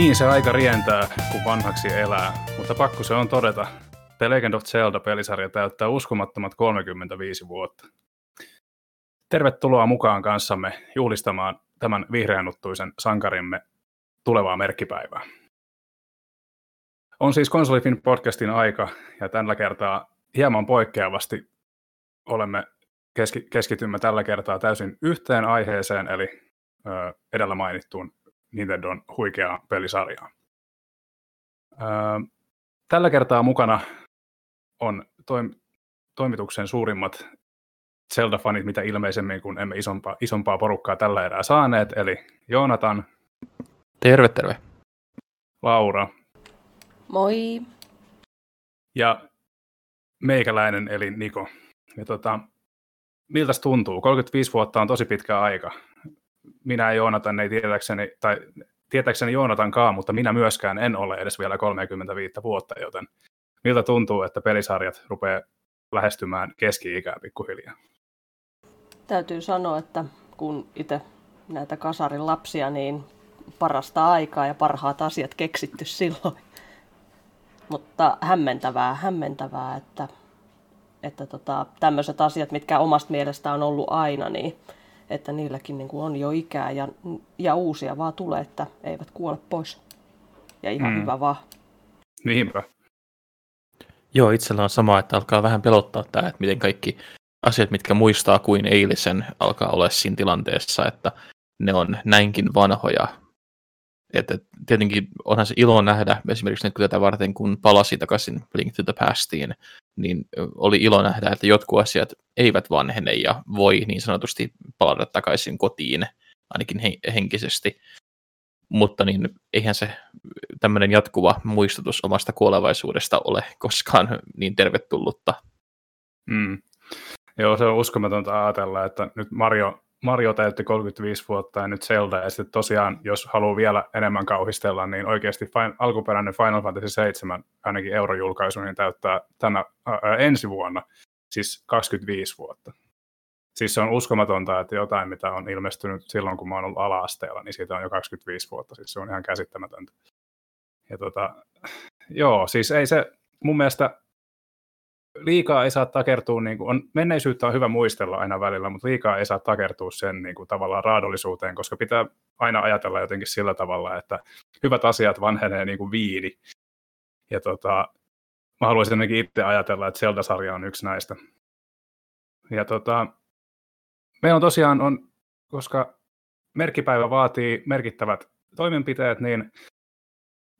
Niin se aika rientää, kun vanhaksi elää, mutta pakko se on todeta, The Legend of Zelda-pelisarja täyttää uskomattomat 35 vuotta. Tervetuloa mukaan kanssamme juhlistamaan tämän vihreänuttuisen sankarimme tulevaa merkkipäivää. On siis Konsolifin podcastin aika, ja tällä kertaa hieman poikkeavasti olemme keski- keskitymme tällä kertaa täysin yhteen aiheeseen, eli ö, edellä mainittuun Nintendon huikeaa pelisarjaa. Ö, tällä kertaa mukana on toim- toimituksen suurimmat Zelda-fanit, mitä ilmeisemmin, kun emme isompaa, isompaa porukkaa tällä erää saaneet, eli Joonatan. Terve, terve. Laura. Moi. Ja meikäläinen, eli Niko. Ja tota, miltä tuntuu? 35 vuotta on tosi pitkä aika. Minä ja Joonatan ei tietääkseni, tai tietääkseni Joonatankaan, mutta minä myöskään en ole edes vielä 35 vuotta, joten miltä tuntuu, että pelisarjat rupeaa lähestymään keski-ikää pikkuhiljaa? Täytyy sanoa, että kun itse näitä kasarin lapsia, niin parasta aikaa ja parhaat asiat keksitty silloin. Mutta hämmentävää, hämmentävää, että, että tota, tämmöiset asiat, mitkä omasta mielestä on ollut aina, niin että niilläkin niin kuin on jo ikää ja, ja uusia vaan tulee, että eivät kuole pois. Ja ihan mm. hyvä vaan. Niinpä. Joo, itsellä on sama, että alkaa vähän pelottaa tämä, että miten kaikki asiat, mitkä muistaa kuin eilisen, alkaa olla siinä tilanteessa, että ne on näinkin vanhoja. Että tietenkin onhan se ilo nähdä, esimerkiksi nyt tätä varten, kun palasi takaisin Link to the Pastiin, niin oli ilo nähdä, että jotkut asiat eivät vanhene ja voi niin sanotusti palata takaisin kotiin, ainakin henkisesti. Mutta niin eihän se tämmöinen jatkuva muistutus omasta kuolevaisuudesta ole koskaan niin tervetullutta. Mm. Joo, se on uskomatonta ajatella, että nyt Mario, Mario täytti 35 vuotta ja nyt Zelda, ja sitten tosiaan, jos haluaa vielä enemmän kauhistella, niin oikeasti fin, alkuperäinen Final Fantasy 7, ainakin eurojulkaisu, niin täyttää tänä, ää, ensi vuonna, siis 25 vuotta. Siis se on uskomatonta, että jotain, mitä on ilmestynyt silloin, kun mä oon ollut ala-asteella, niin siitä on jo 25 vuotta, siis se on ihan käsittämätöntä. Ja tota, joo, siis ei se, mun mielestä liikaa ei saa takertua, niin kuin, on, menneisyyttä on hyvä muistella aina välillä, mutta liikaa ei saa takertua sen niin kuin, tavallaan raadollisuuteen, koska pitää aina ajatella jotenkin sillä tavalla, että hyvät asiat vanhenee niin kuin viini. Ja tota, mä haluaisin ainakin itse ajatella, että Zelda-sarja on yksi näistä. Ja tota, meillä on tosiaan, on, koska merkkipäivä vaatii merkittävät toimenpiteet, niin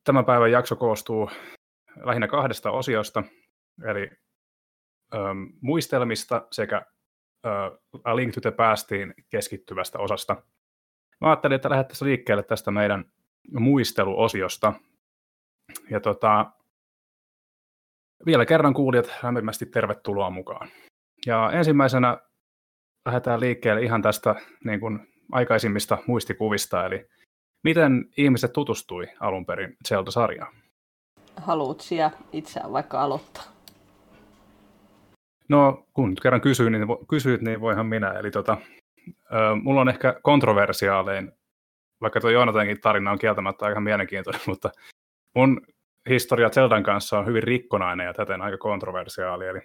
tämän päivän jakso koostuu lähinnä kahdesta osiosta, eli muistelmista sekä A Link to the Pastiin keskittyvästä osasta. Mä ajattelin, että lähdettäisiin liikkeelle tästä meidän muisteluosiosta. Ja tota, vielä kerran kuulijat lämpimästi tervetuloa mukaan. Ja ensimmäisenä lähdetään liikkeelle ihan tästä niin kuin aikaisimmista muistikuvista, eli miten ihmiset tutustui alun perin Zelda-sarjaan? Haluatko itse vaikka aloittaa? No, kun nyt kerran kysyin, niin, kysyit, niin voihan minä. Eli tota, ö, mulla on ehkä kontroversiaalein, vaikka tuo Joonatankin tarina on kieltämättä aika mielenkiintoinen, mutta mun historia Zeldan kanssa on hyvin rikkonainen ja täten aika kontroversiaali. Eli,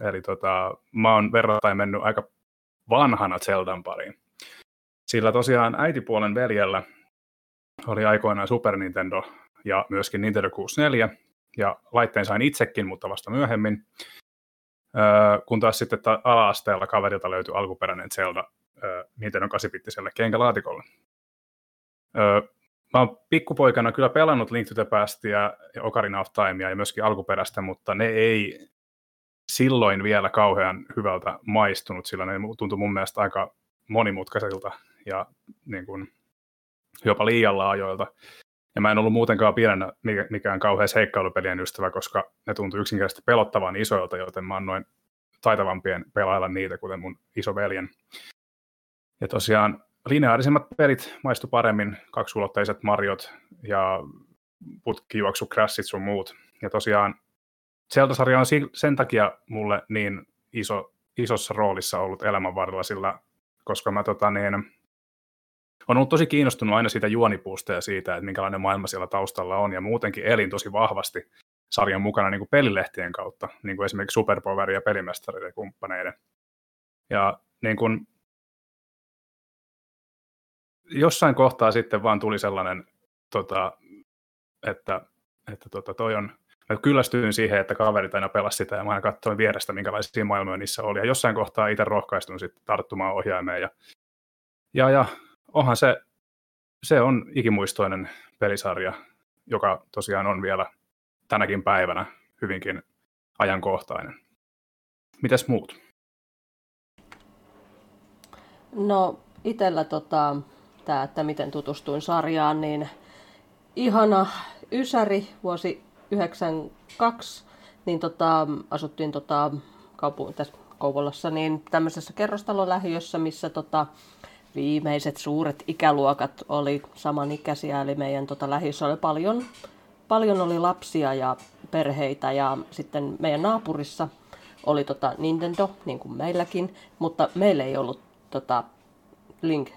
eli tota, mä oon verrattain mennyt aika vanhana Zeldan pariin. Sillä tosiaan äitipuolen veljellä oli aikoinaan Super Nintendo ja myöskin Nintendo 64, ja laitteen sain itsekin, mutta vasta myöhemmin. Kun taas sitten ta- ala-asteella kaverilta löytyi alkuperäinen Zelda öö, Nintendo 8-bittiselle kenkälaatikolle. Öö, mä oon pikkupoikana kyllä pelannut Link to the Pastia ja Ocarina of Timea ja myöskin alkuperäistä, mutta ne ei silloin vielä kauhean hyvältä maistunut, sillä ne tuntui mun mielestä aika monimutkaisilta ja niin kuin, jopa liian laajoilta. Ja mä en ollut muutenkaan pienenä mikään kauhean seikkailupelien ystävä, koska ne tuntui yksinkertaisesti pelottavan isoilta, joten mä annoin taitavampien pelailla niitä, kuten mun isoveljen. Ja tosiaan lineaarisimmat pelit maistu paremmin, kaksulotteiset Mariot ja putkijuoksu, crashit sun muut. Ja tosiaan Zelda-sarja on sen takia mulle niin iso, isossa roolissa ollut elämän varrella, sillä koska mä tota, niin, on ollut tosi kiinnostunut aina siitä juonipuusta ja siitä, että minkälainen maailma siellä taustalla on, ja muutenkin elin tosi vahvasti sarjan mukana niin kuin pelilehtien kautta, niin kuin esimerkiksi Superpower ja Pelimestari ja kumppaneiden. Ja niin kuin, jossain kohtaa sitten vaan tuli sellainen, tota, että, että tota, toi on, mä kyllästyin siihen, että kaverit aina pelasi sitä ja mä aina katsoin vierestä, minkälaisia maailmoja niissä oli. Ja jossain kohtaa itse rohkaistun sitten tarttumaan ohjaimeen. Ja, ja, ja onhan se, se on ikimuistoinen pelisarja, joka tosiaan on vielä tänäkin päivänä hyvinkin ajankohtainen. Mitäs muut? No itsellä tota, tämä, että miten tutustuin sarjaan, niin ihana Ysäri vuosi 92, niin tota, asuttiin tota, kaupu- tässä Kouvolassa niin tämmöisessä kerrostalolähiössä, missä tota, viimeiset suuret ikäluokat oli samanikäisiä, eli meidän tota, lähiössä oli paljon, paljon oli lapsia ja perheitä, ja sitten meidän naapurissa oli tota Nintendo, niin kuin meilläkin, mutta meillä ei ollut tota Link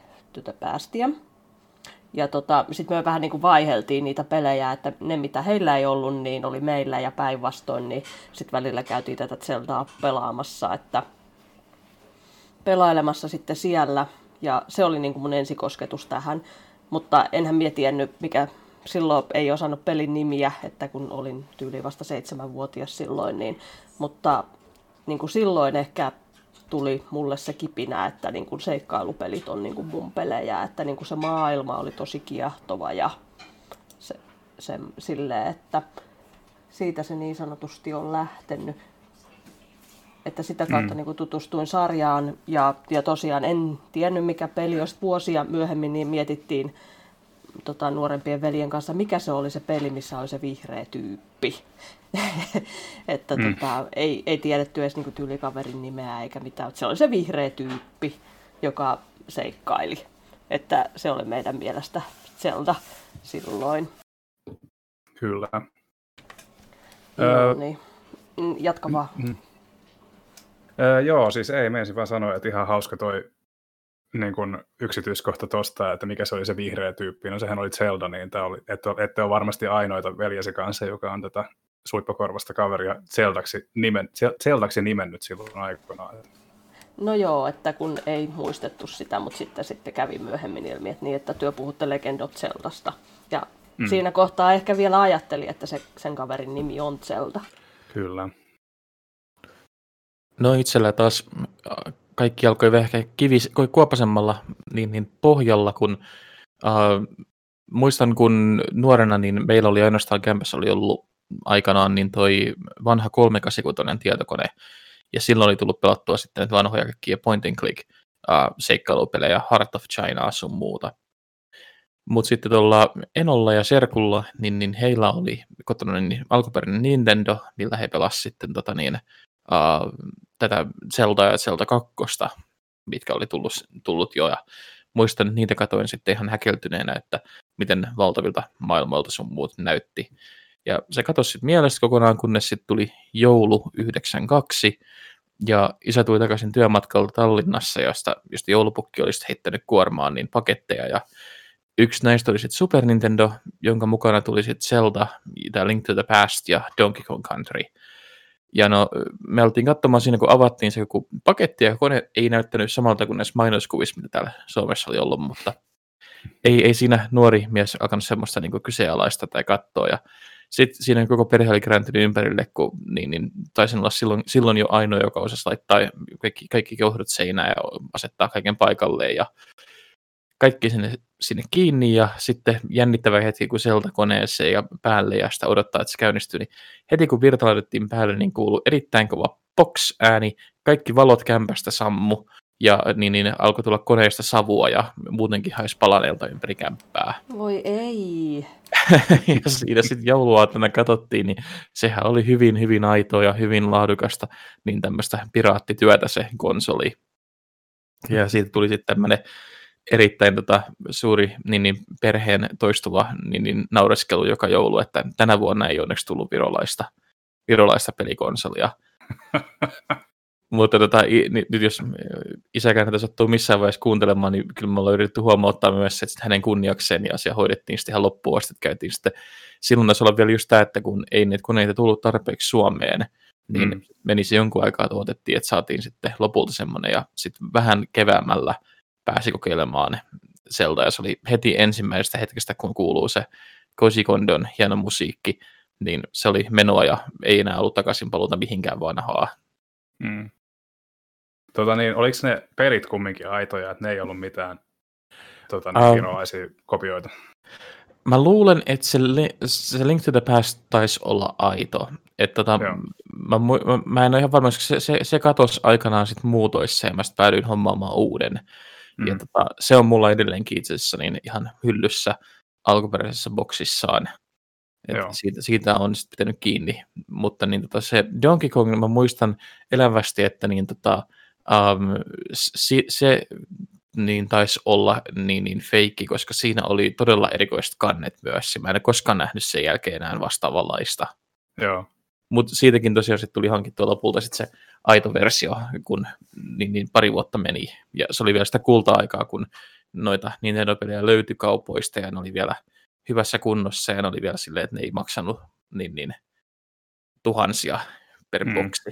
the Pastia. Ja tota, sitten me vähän niin kuin vaiheltiin niitä pelejä, että ne mitä heillä ei ollut, niin oli meillä ja päinvastoin, niin sitten välillä käytiin tätä Zeldaa pelaamassa, että pelailemassa sitten siellä. Ja se oli niin kuin mun ensikosketus tähän, mutta enhän mie tiennyt, mikä silloin ei osannut pelin nimiä, että kun olin tyyli vasta seitsemänvuotias silloin, niin, mutta niin kuin silloin ehkä tuli mulle se kipinä, että niin kuin seikkailupelit on niin kuin mun pelejä, että niin kuin se maailma oli tosi kiehtova ja se, se silleen, että siitä se niin sanotusti on lähtenyt. Että sitä kautta mm. niin kuin tutustuin sarjaan ja, ja tosiaan en tiennyt mikä peli, jos vuosia myöhemmin niin mietittiin tota, nuorempien veljen kanssa, mikä se oli se peli, missä oli se vihreä tyyppi. että mm. tota, ei, ei tiedetty edes niinku tyylikaverin nimeä eikä mitään. Se oli se vihreä tyyppi, joka seikkaili. Että se oli meidän mielestä Zelda silloin. Kyllä. Joo, öö, niin. Mm, jatka vaan. Mm, mm. Öö, joo, siis ei, menisin vaan sanoa, että ihan hauska toi niin kuin yksityiskohta tuosta, että mikä se oli se vihreä tyyppi. No sehän oli Zelda, niin tämä oli, että ette ole varmasti ainoita veljesi kanssa, joka on tätä suippakorvasta kaveria Zeldaksi, nimen, Zeldaksi nimennyt silloin aikoinaan. No joo, että kun ei muistettu sitä, mutta sitten, sitten kävi myöhemmin ilmi, että, niin, että työ puhutte Legend of Zeldasta. Ja mm. siinä kohtaa ehkä vielä ajatteli, että se, sen kaverin nimi on Zelda. Kyllä. No itsellä taas kaikki alkoi ehkä kivis, kuopasemmalla niin, niin pohjalla, kun äh, muistan, kun nuorena niin meillä oli ainoastaan kämpässä oli ollut aikanaan niin toi vanha 386 tietokone, ja silloin oli tullut pelattua sitten vanhoja kaikkia point and click äh, seikkailupelejä, Heart of China sun muuta. Mutta sitten tuolla Enolla ja Serkulla, niin, niin heillä oli kotona niin alkuperäinen Nintendo, millä he pelasivat sitten tota niin, uh, tätä Zelda ja Zelda 2, mitkä oli tullut, tullut jo, ja muistan, että niitä katoin sitten ihan häkeltyneenä, että miten valtavilta maailmoilta sun muut näytti. Ja se katosi sitten mielestä kokonaan, kunnes sitten tuli joulu 92, ja isä tuli takaisin työmatkalta Tallinnassa, josta, josta joulupukki olisi heittänyt kuormaan niin paketteja, ja yksi näistä oli sitten Super Nintendo, jonka mukana tuli sitten Zelda, tämä Link to the Past ja Donkey Kong Country – ja no, me oltiin katsomaan siinä, kun avattiin se joku paketti, ja kone ei näyttänyt samalta kuin näissä mainoskuvissa, mitä täällä Suomessa oli ollut, mutta ei, ei siinä nuori mies alkanut semmoista niin kyseenalaista tai katsoa. Ja sitten siinä koko perhe oli kääntynyt ympärille, kun niin, niin, taisin olla silloin, silloin jo ainoa, joka osasi laittaa kaikki, kaikki keuhdot seinään ja asettaa kaiken paikalleen. Ja kaikki sinne, sinne kiinni ja sitten jännittävä hetki, kun Zelda koneeseen ja päälle ja sitä odottaa, että se käynnistyy, niin heti kun virta laitettiin päälle, niin kuului erittäin kova box-ääni, kaikki valot kämpästä sammu ja niin, niin alkoi tulla koneesta savua ja muutenkin haisi palaneelta ympäri kämppää. Voi ei. ja siinä sitten jouluaatona katsottiin, niin sehän oli hyvin, hyvin aitoa ja hyvin laadukasta, niin tämmöistä piraattityötä se konsoli. Ja siitä tuli sitten tämmöinen erittäin tota, suuri niin, niin, perheen toistuva niin, niin, naureskelu joka joulu, että tänä vuonna ei onneksi tullut virolaista, virolaista pelikonsolia. Mutta tota, nyt jos isäkään tätä sattuu missään vaiheessa kuuntelemaan, niin kyllä me ollaan yritetty huomauttaa myös, että hänen kunniakseen ja asia hoidettiin sitten ihan loppuun asti, että käytiin sitten, silloin taisi olla vielä just tämä, että kun ei niitä koneita tullut tarpeeksi Suomeen, niin mm. meni se jonkun aikaa, että odotettiin, että saatiin sitten lopulta semmoinen, ja sitten vähän keväämällä pääsi kokeilemaan Zelda, ja se oli heti ensimmäisestä hetkestä, kun kuuluu se Koji Kondon hieno musiikki, niin se oli menoa ja ei enää ollut takaisin paluuta mihinkään vanhaa. Mm. Tota niin, oliko ne pelit kumminkin aitoja, että ne ei ollut mitään tota, niin, um, kopioita? Mä luulen, että se, se Link to the Past taisi olla aito. Että tota, mä, mä, mä, en ole ihan varma, se, se, se katosi aikanaan sitten muutoissa ja mä sitten päädyin hommaamaan uuden. Mm. Ja tota, se on mulla edelleenkin itse asiassa niin ihan hyllyssä alkuperäisessä boksissaan. siitä, siitä on sitten pitänyt kiinni. Mutta niin tota, se Donkey Kong, mä muistan elävästi, että niin tota, um, se, se niin taisi olla niin, niin feikki, koska siinä oli todella erikoiset kannet myös. Mä en koskaan nähnyt sen jälkeen enää vastaavanlaista. Joo. Mutta siitäkin tosiaan sit tuli hankittua lopulta sit se aito versio, kun niin, niin pari vuotta meni. Ja se oli vielä sitä kulta-aikaa, kun noita Nintendo-pelejä löytyi kaupoista ja ne oli vielä hyvässä kunnossa ja ne oli vielä silleen, että ne ei maksanut niin, niin tuhansia per mm. boksi.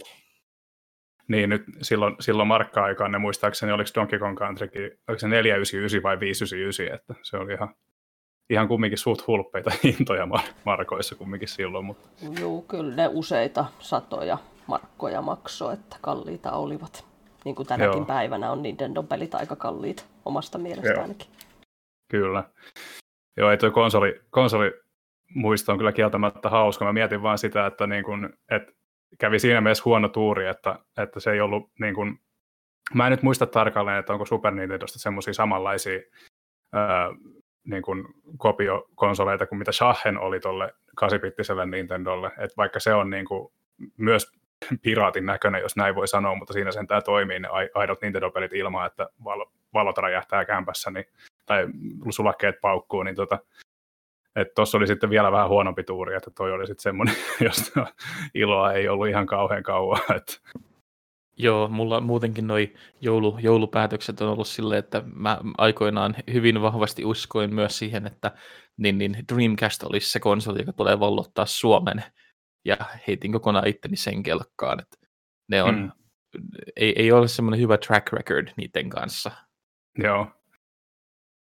Niin, nyt silloin, silloin markka-aikaan ne muistaakseni, oliko Donkey Kong Countrykin, oliko se 499 vai 599, että se oli ihan, ihan kumminkin suht hulppeita hintoja markoissa kumminkin silloin. Mutta... Joo, kyllä ne useita satoja markkoja maksoi, että kalliita olivat. Niin kuin tänäkin Joo. päivänä on Nintendo-pelit aika kalliita omasta mielestä Joo. ainakin. Kyllä. Joo, ei tuo konsoli, konsoli muisto on kyllä kieltämättä hauska. Mä mietin vaan sitä, että, niin kun, että kävi siinä mielessä huono tuuri, että, että se ei ollut niin kuin, mä en nyt muista tarkalleen, että onko Super Nintendosta semmoisia samanlaisia ää, niin kuin kopiokonsoleita kuin mitä Shahen oli tuolle 8 Nintendolle, että vaikka se on niin kuin myös piraatin näköinen, jos näin voi sanoa, mutta siinä sen tämä toimii ne aidot Nintendo-pelit ilman, että valo, valot räjähtää kämpässä niin, tai sulakkeet paukkuu, niin tota, tuossa oli sitten vielä vähän huonompi tuuri, että toi oli sitten semmoinen, josta iloa ei ollut ihan kauhean kauan. Että. Joo, mulla muutenkin noi joulu, joulupäätökset on ollut silleen, että mä aikoinaan hyvin vahvasti uskoin myös siihen, että niin, niin Dreamcast olisi se konsoli, joka tulee vallottaa Suomen. Ja heitin kokonaan itteni sen kelkkaan. Että ne on, hmm. ei, ei ole semmoinen hyvä track record niiden kanssa. Joo.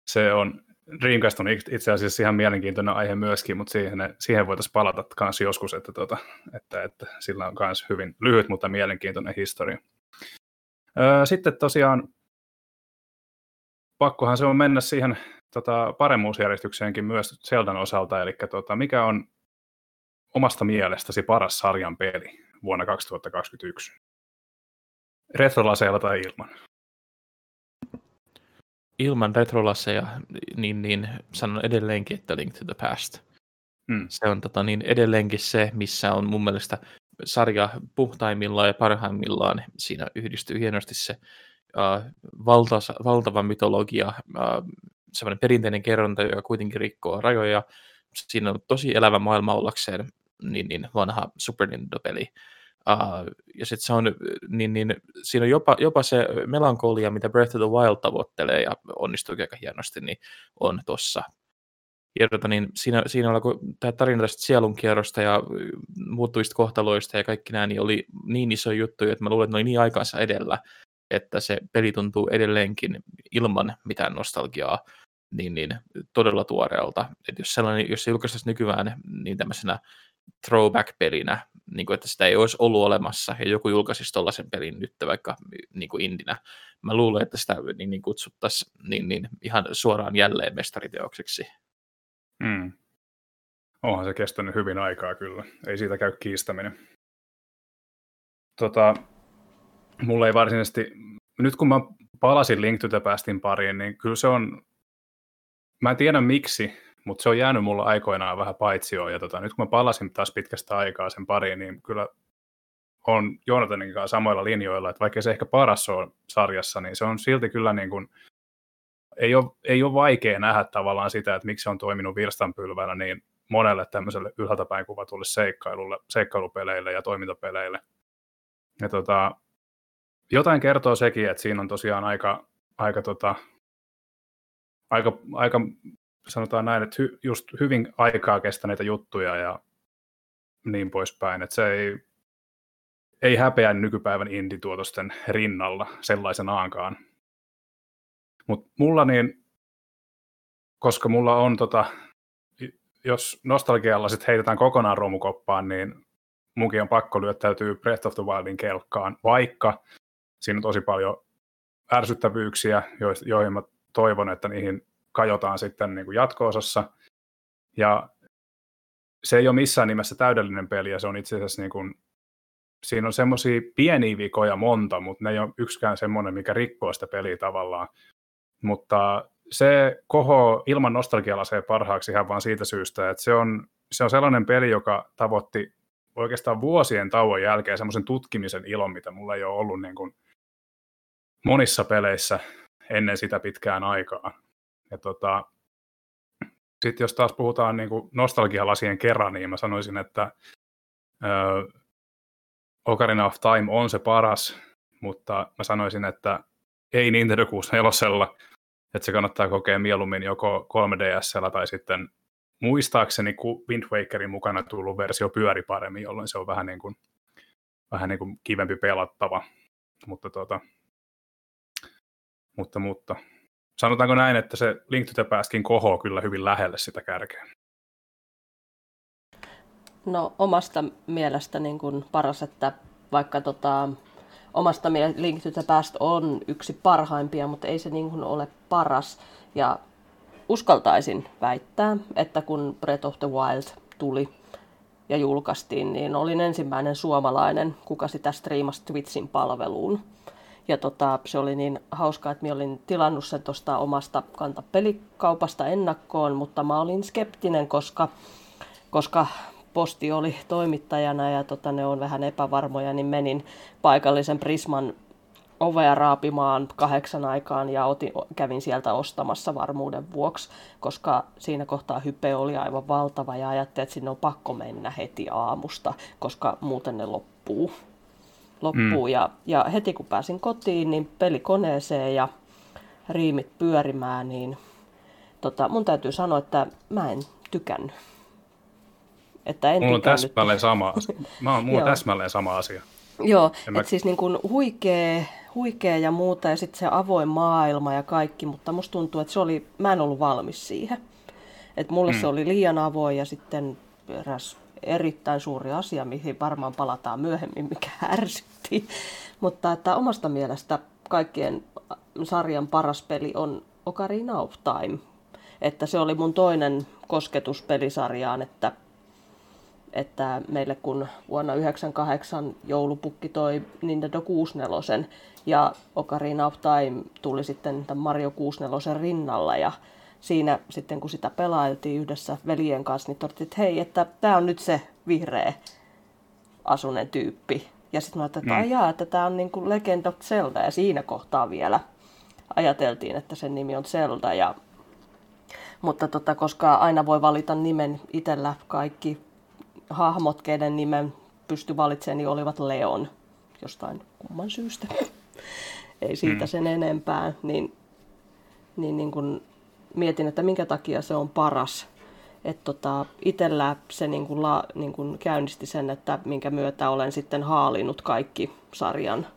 Se on, Dreamcast on itse asiassa ihan mielenkiintoinen aihe myöskin, mutta siihen, siihen voitaisiin palata myös joskus, että, tota, että, että sillä on myös hyvin lyhyt, mutta mielenkiintoinen historia. Sitten tosiaan pakkohan se on mennä siihen tota, paremmuusjärjestykseenkin myös Zeldan osalta, eli tota, mikä on omasta mielestäsi paras sarjan peli vuonna 2021? Retrolaseilla tai ilman? ilman retrolasseja, niin, niin sanon edelleenkin, että Link to the Past. Mm. Se on tota, niin edelleenkin se, missä on mun mielestä sarja puhtaimmillaan ja parhaimmillaan. Siinä yhdistyy hienosti se uh, valtasa, valtava mytologia, uh, semmoinen perinteinen kerronta, joka kuitenkin rikkoo rajoja. Siinä on tosi elävä maailma ollakseen niin, niin vanha Super Nintendo-peli. Uh, ja sitten se on, niin, niin, siinä on jopa, jopa se melankolia, mitä Breath of the Wild tavoittelee ja onnistuu aika hienosti, niin on tuossa. Ja tota, niin siinä, siinä oli, kun tämä tarina tästä sielunkierrosta ja muuttuvista kohtaloista ja kaikki nämä, niin oli niin iso juttu, että mä luulen, että ne oli niin aikansa edellä, että se peli tuntuu edelleenkin ilman mitään nostalgiaa niin, niin todella tuoreelta. että jos, sellainen, jos se julkaistaisi nykyään niin tämmöisenä throwback-pelinä, niin kuin, että sitä ei olisi ollut olemassa, ja joku julkaisisi tuollaisen pelin nyt vaikka niin kuin indinä. Mä luulen, että sitä niin, niin kutsuttaisiin niin, niin, ihan suoraan jälleen mestariteokseksi. Mm. Onhan se kestänyt hyvin aikaa kyllä. Ei siitä käy kiistäminen. Tota, mulla ei varsinaisesti... Nyt kun mä palasin Link to the Pastin pariin, niin kyllä se on... Mä en tiedä miksi, mutta se on jäänyt mulla aikoinaan vähän paitsioon. Ja tota, nyt kun mä palasin taas pitkästä aikaa sen pariin, niin kyllä on Joonatanin kanssa samoilla linjoilla, että vaikka se ehkä paras on sarjassa, niin se on silti kyllä niin kuin, ei ole, ei ole vaikea nähdä tavallaan sitä, että miksi se on toiminut virstanpylvänä niin monelle tämmöiselle ylhäältä päin kuvatulle seikkailulle, seikkailupeleille ja toimintapeleille. Ja tota, jotain kertoo sekin, että siinä on tosiaan aika, aika, tota, aika, aika sanotaan näin, että hy, just hyvin aikaa kestäneitä juttuja ja niin poispäin, että se ei, ei häpeä nykypäivän indituotosten rinnalla sellaisenaankaan. Mutta mulla niin, koska mulla on tota, jos nostalgialla sitten heitetään kokonaan romukoppaan, niin munkin on pakko lyöttäytyy Breath of the Wildin kelkkaan, vaikka siinä on tosi paljon ärsyttävyyksiä, joihin mä toivon, että niihin kajotaan sitten niin kuin jatko-osassa. Ja se ei ole missään nimessä täydellinen peli, ja se on itse asiassa niin kuin, siinä on semmoisia pieniä vikoja monta, mutta ne ei ole yksikään semmoinen, mikä rikkoo sitä peliä tavallaan. Mutta se koho ilman nostalgialaseen parhaaksi ihan vaan siitä syystä, että se on, se on sellainen peli, joka tavoitti oikeastaan vuosien tauon jälkeen semmoisen tutkimisen ilon, mitä mulla ei ole ollut niin kuin monissa peleissä ennen sitä pitkään aikaa. Ja tota, sitten jos taas puhutaan niin kuin nostalgialasien kerran, niin mä sanoisin, että ö, Ocarina of Time on se paras, mutta mä sanoisin, että ei Nintendo 64, että se kannattaa kokea mieluummin joko 3DSllä tai sitten muistaakseni, kun Wind Wakerin mukana tullut versio pyöri paremmin, jolloin se on vähän niin kuin, vähän niin kuin kivempi pelattava. Mutta, tota, mutta, mutta sanotaanko näin, että se Link to the Pastkin kohoo kyllä hyvin lähelle sitä kärkeä. No omasta mielestä niin kuin paras, että vaikka tota, omasta mielestä Link to the Past on yksi parhaimpia, mutta ei se niin kuin ole paras. Ja uskaltaisin väittää, että kun Breath of the Wild tuli ja julkaistiin, niin olin ensimmäinen suomalainen, kuka sitä striimasi Twitchin palveluun. Ja tota, se oli niin hauskaa, että minä olin tilannut sen tuosta omasta kantapelikaupasta ennakkoon, mutta mä olin skeptinen, koska, koska posti oli toimittajana ja tota, ne on vähän epävarmoja, niin menin paikallisen Prisman ovea raapimaan kahdeksan aikaan ja otin, kävin sieltä ostamassa varmuuden vuoksi, koska siinä kohtaa hype oli aivan valtava ja ajattelin, että sinne on pakko mennä heti aamusta, koska muuten ne loppuu. Loppuu. Mm. Ja, ja heti kun pääsin kotiin, niin pelikoneeseen ja riimit pyörimään, niin tota, mun täytyy sanoa, että mä en tykännyt. Että en mulla on täsmälleen sama, mä oon, mulla on täsmälleen sama asia. Joo, että mä... siis niin kuin huikea, huikea ja muuta ja sitten se avoin maailma ja kaikki, mutta musta tuntuu, että se oli, mä en ollut valmis siihen. Että mulle mm. se oli liian avoin ja sitten eräs erittäin suuri asia, mihin varmaan palataan myöhemmin, mikä ärsytti. Mutta että omasta mielestä kaikkien sarjan paras peli on Ocarina of Time. Että se oli mun toinen kosketus pelisarjaan, että että meille kun vuonna 1998 joulupukki toi Nintendo 64 ja Ocarina of Time tuli sitten tämän Mario 64 rinnalla ja siinä sitten kun sitä pelailtiin yhdessä veljen kanssa, niin todettiin, että hei, että tämä on nyt se vihreä asunen tyyppi. Ja sitten mä ajattelin, että mm. että tämä on niin kuin Legend of Zelda ja siinä kohtaa vielä ajateltiin, että sen nimi on Zelda ja mutta tota, koska aina voi valita nimen itsellä kaikki hahmot, keiden nimen pysty valitsemaan, niin olivat Leon jostain kumman syystä. Ei siitä mm. sen enempää. Niin, niin, niin kun mietin, että minkä takia se on paras. Että tota, itsellä se niin kun la, niin kun käynnisti sen, että minkä myötä olen sitten haalinut kaikki sarjan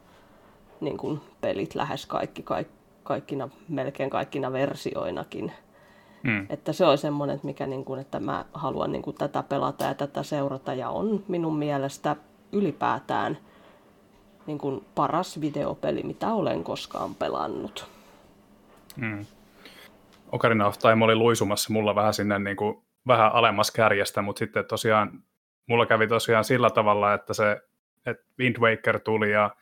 niin kun pelit, lähes kaikki, kaikki kaikkina, melkein kaikkina versioinakin. Mm. Että se on semmoinen, mikä niin kuin, että mä haluan niin kuin tätä pelata ja tätä seurata ja on minun mielestä ylipäätään niin kuin paras videopeli, mitä olen koskaan pelannut. Mm. Ocarina of Time oli luisumassa mulla vähän sinne niin kuin, vähän alemmas kärjestä, mutta sitten tosiaan mulla kävi tosiaan sillä tavalla, että se että Wind Waker tuli ja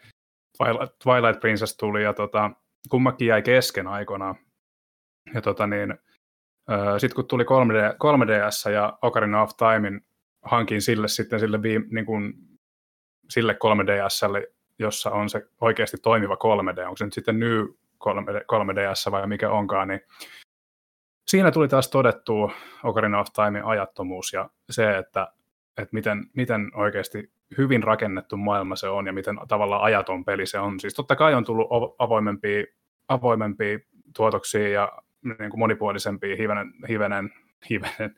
Twilight Princess tuli ja tota, kummakin jäi kesken aikoinaan. Ja tota niin, sitten kun tuli 3D, 3DS ja Ocarina of Timein hankin sille sitten sille, niin kuin, sille 3DSlle, jossa on se oikeasti toimiva 3D, onko se nyt sitten New 3D, 3DS vai mikä onkaan, niin siinä tuli taas todettu Ocarina of Timein ajattomuus ja se, että, että miten, miten oikeasti hyvin rakennettu maailma se on ja miten tavallaan ajaton peli se on. Siis totta kai on tullut avoimempia, avoimempia tuotoksia ja niin kuin monipuolisempia hivenen, hivenen, hivenen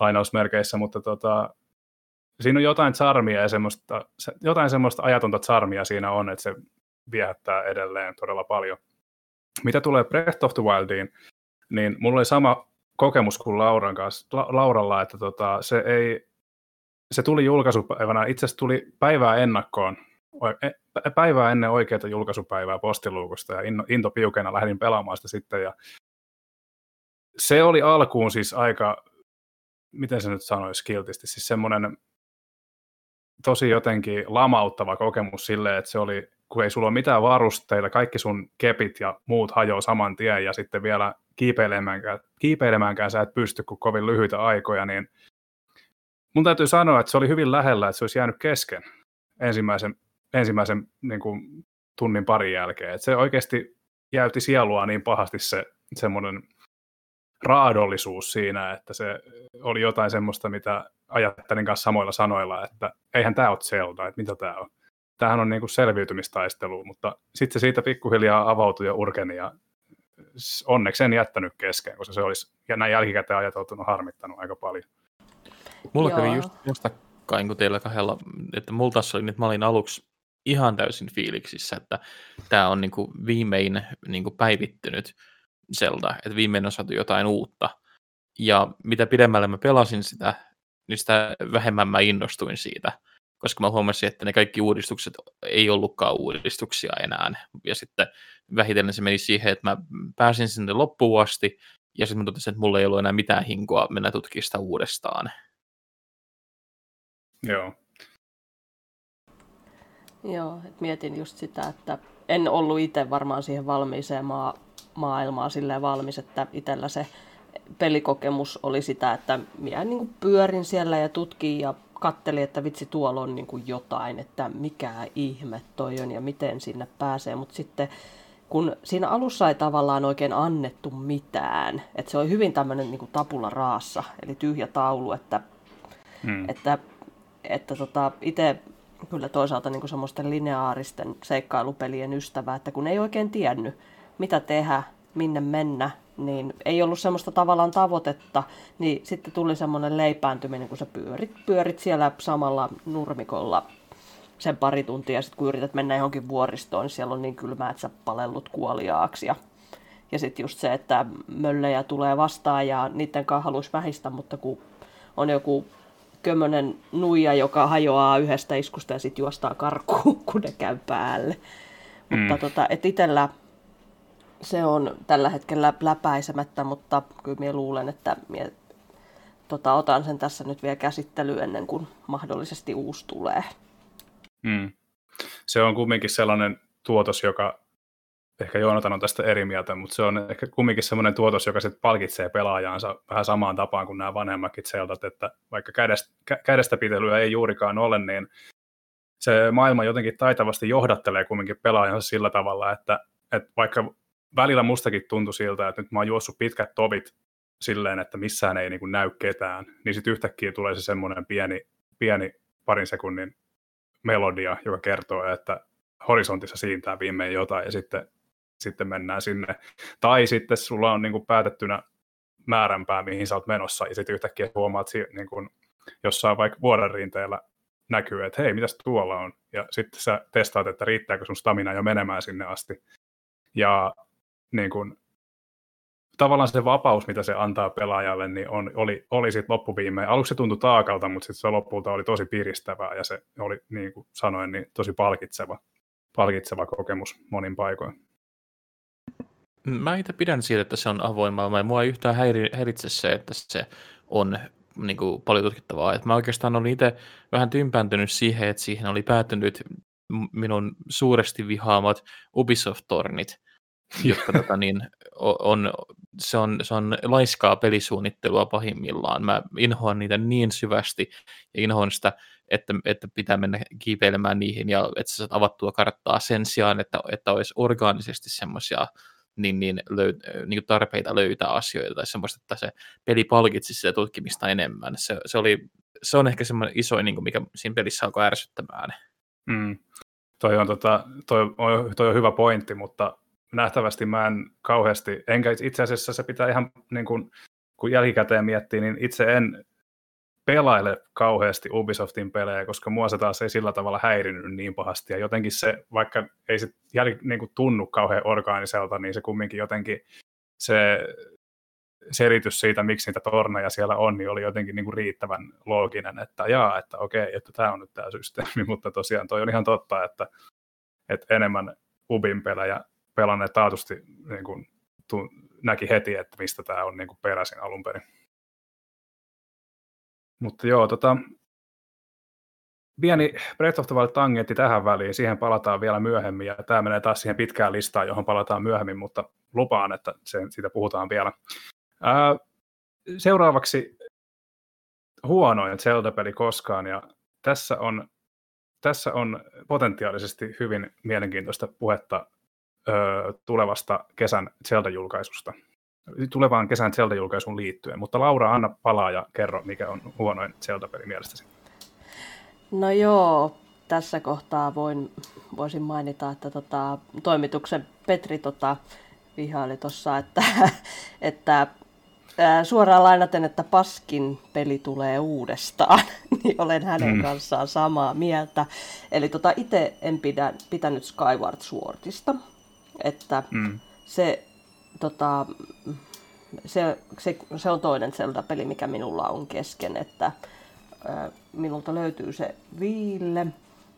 lainausmerkeissä, mutta tota, siinä on jotain charmia ja semmoista, jotain semmoista ajatonta charmia siinä on, että se viehättää edelleen todella paljon. Mitä tulee Breath of the Wildiin, niin mulla oli sama kokemus kuin Lauran kanssa, La- Lauralla, että tota, se, ei, se tuli julkaisupäivänä, itse asiassa tuli päivää ennakkoon, e, päivää ennen oikeaa julkaisupäivää postiluukusta ja into piukena lähdin pelaamaan sitä sitten ja se oli alkuun siis aika, miten se nyt sanoisi kiltisti, siis semmoinen tosi jotenkin lamauttava kokemus silleen, että se oli, kun ei sulla ole mitään varusteita, kaikki sun kepit ja muut hajoaa saman tien ja sitten vielä kiipeilemäänkään, kiipeilemäänkään sä et pysty kuin kovin lyhyitä aikoja, niin mun täytyy sanoa, että se oli hyvin lähellä, että se olisi jäänyt kesken ensimmäisen, ensimmäisen niin kuin, tunnin parin jälkeen. Että se oikeasti jäytti sielua niin pahasti se semmoinen raadollisuus siinä, että se oli jotain semmoista, mitä ajattelin kanssa samoilla sanoilla, että eihän tämä ole Zelda, että mitä tämä on. Tämähän on niinku selviytymistaistelu, mutta sitten se siitä pikkuhiljaa avautui ja urkeni ja onneksi en jättänyt kesken, koska se olisi ja näin jälkikäteen ajateltuna harmittanut aika paljon. Mulla Joo. kävi just vastakkain kuin teillä kahdella, että mulla taas oli, että mä olin aluksi ihan täysin fiiliksissä, että tämä on niin kuin viimein niin kuin päivittynyt Zelda, että viimein on saatu jotain uutta. Ja mitä pidemmälle mä pelasin sitä, niin sitä vähemmän mä innostuin siitä, koska mä huomasin, että ne kaikki uudistukset ei ollutkaan uudistuksia enää. Ja sitten vähitellen se meni siihen, että mä pääsin sinne loppuun asti, ja sitten mä totesin, että mulla ei ollut enää mitään hinkoa mennä tutkimaan sitä uudestaan. Joo. Joo, et mietin just sitä, että en ollut itse varmaan siihen valmiiseen maa, maailmaa silleen valmis, että itsellä se pelikokemus oli sitä, että minä niin pyörin siellä ja tutkin ja kattelin, että vitsi tuolla on niin kuin jotain, että mikä ihme toi on ja miten sinne pääsee, mutta sitten kun siinä alussa ei tavallaan oikein annettu mitään, että se oli hyvin tämmöinen niin tapula raassa, eli tyhjä taulu, että, hmm. että, että tota, itse kyllä toisaalta niin semmoisten lineaaristen seikkailupelien ystävä, että kun ei oikein tiennyt, mitä tehdä, minne mennä, niin ei ollut semmoista tavallaan tavoitetta, niin sitten tuli semmoinen leipääntyminen, kun sä pyörit, pyörit siellä samalla nurmikolla sen pari tuntia, ja sitten kun yrität mennä johonkin vuoristoon, niin siellä on niin kylmää, että sä palellut kuoliaaksi. Ja, ja sitten just se, että möllejä tulee vastaan ja niiden kanssa haluaisi vähistä, mutta kun on joku kömmönen nuija, joka hajoaa yhdestä iskusta ja sitten juostaa karkuun, kun ne käy päälle. Mm. Mutta tota, et itsellä se on tällä hetkellä läpäisemättä, mutta kyllä minä luulen, että minä tota, otan sen tässä nyt vielä käsittelyyn ennen kuin mahdollisesti uusi tulee. Mm. Se on kumminkin sellainen tuotos, joka, ehkä Joonatan on tästä eri mieltä, mutta se on ehkä kumminkin sellainen tuotos, joka sitten palkitsee pelaajaansa vähän samaan tapaan kuin nämä vanhemmatkin Zeldat, että vaikka kädestä, kädestä pitelyä ei juurikaan ole, niin se maailma jotenkin taitavasti johdattelee kumminkin pelaajansa sillä tavalla, että, että vaikka välillä mustakin tuntui siltä, että nyt mä oon juossut pitkät tovit silleen, että missään ei niin kuin näy ketään, niin sitten yhtäkkiä tulee se semmoinen pieni, pieni parin sekunnin melodia, joka kertoo, että horisontissa siintää viimein jotain ja sitten, sitten mennään sinne. Tai sitten sulla on niin kuin päätettynä määränpää, mihin sä oot menossa ja sitten yhtäkkiä huomaat niin kuin jossain vaikka vuoren rinteellä näkyy, että hei, mitäs tuolla on? Ja sitten sä testaat, että riittääkö sun stamina jo menemään sinne asti. Ja niin kuin, tavallaan se vapaus, mitä se antaa pelaajalle, niin on, oli, oli sitten loppuviimein. Aluksi se tuntui taakalta, mutta sitten se lopulta oli tosi piristävää ja se oli, niin kuin sanoin, niin tosi palkitseva, palkitseva kokemus monin paikoin. Mä itse pidän siitä, että se on avoin maailma ja mua ei yhtään häiri, häiritse se, että se on niin kuin, paljon tutkittavaa. Et mä oikeastaan olin itse vähän tympääntynyt siihen, että siihen oli päätynyt minun suuresti vihaamat Ubisoft-tornit, jotka tota, niin, on, se, on, se on laiskaa pelisuunnittelua pahimmillaan. Mä inhoan niitä niin syvästi ja inhoan sitä, että, että pitää mennä kiipeilemään niihin ja että sä saat avattua karttaa sen sijaan, että, että olisi orgaanisesti semmoisia niin, niin, löy, niin tarpeita löytää asioita tai semmoista, että se peli palkitsi sitä tutkimista enemmän. Se, se oli se on ehkä semmoinen iso, niin kuin mikä siinä pelissä alkoi ärsyttämään. Mm. Toi, on, tota, toi, on, toi on hyvä pointti, mutta nähtävästi mä en kauheasti, enkä itse asiassa se pitää ihan, niin kuin, kun jälkikäteen miettii, niin itse en pelaile kauheasti Ubisoftin pelejä, koska mua se taas ei sillä tavalla häirinyt niin pahasti. Ja jotenkin se, vaikka ei se jäl, niin kuin tunnu kauhean orgaaniselta, niin se kumminkin jotenkin se selitys siitä, miksi niitä torneja siellä on, niin oli jotenkin niin kuin riittävän looginen, että jaa, että okei, että tämä on nyt tämä systeemi, mutta tosiaan toi on ihan totta, että, että enemmän Ubin pelejä pelanneet taatusti niin kuin, tu, näki heti, että mistä tämä on niin kuin peräisin alun perin. Mutta joo, tota, pieni Breath of the Wild tangentti tähän väliin, siihen palataan vielä myöhemmin, ja tämä menee taas siihen pitkään listaan, johon palataan myöhemmin, mutta lupaan, että sen, siitä puhutaan vielä. Ää, seuraavaksi huonoin Zelda-peli koskaan, ja tässä on, tässä on potentiaalisesti hyvin mielenkiintoista puhetta tulevasta kesän Zelda-julkaisusta tulevaan kesän Zelda-julkaisuun liittyen. Mutta Laura, anna palaa ja kerro, mikä on huonoin Zelda-peli mielestäsi. No joo, tässä kohtaa voin, voisin mainita, että tota, toimituksen Petri tota, vihaili tuossa, että, että ää, suoraan lainaten, että paskin peli tulee uudestaan, niin olen hänen mm. kanssaan samaa mieltä. Eli tota, itse en pidä, pitänyt Skyward Swordista, että mm. se tota, se, se, se on toinen Zelda-peli, mikä minulla on kesken, että ää, minulta löytyy se viille,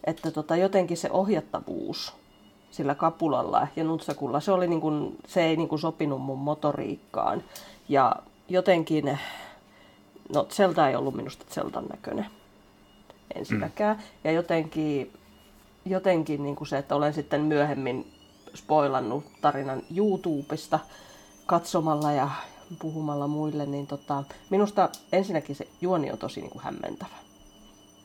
että tota, jotenkin se ohjattavuus sillä kapulalla ja nutsakulla, se, oli niin kuin, se ei niin kuin sopinut mun motoriikkaan. Ja jotenkin, no Zelda ei ollut minusta Zeldan näköinen ensinnäkään. Mm. Ja jotenkin, jotenkin niin kuin se, että olen sitten myöhemmin spoilannut tarinan YouTubesta katsomalla ja puhumalla muille, niin tota, minusta ensinnäkin se juoni on tosi niin kuin hämmentävä.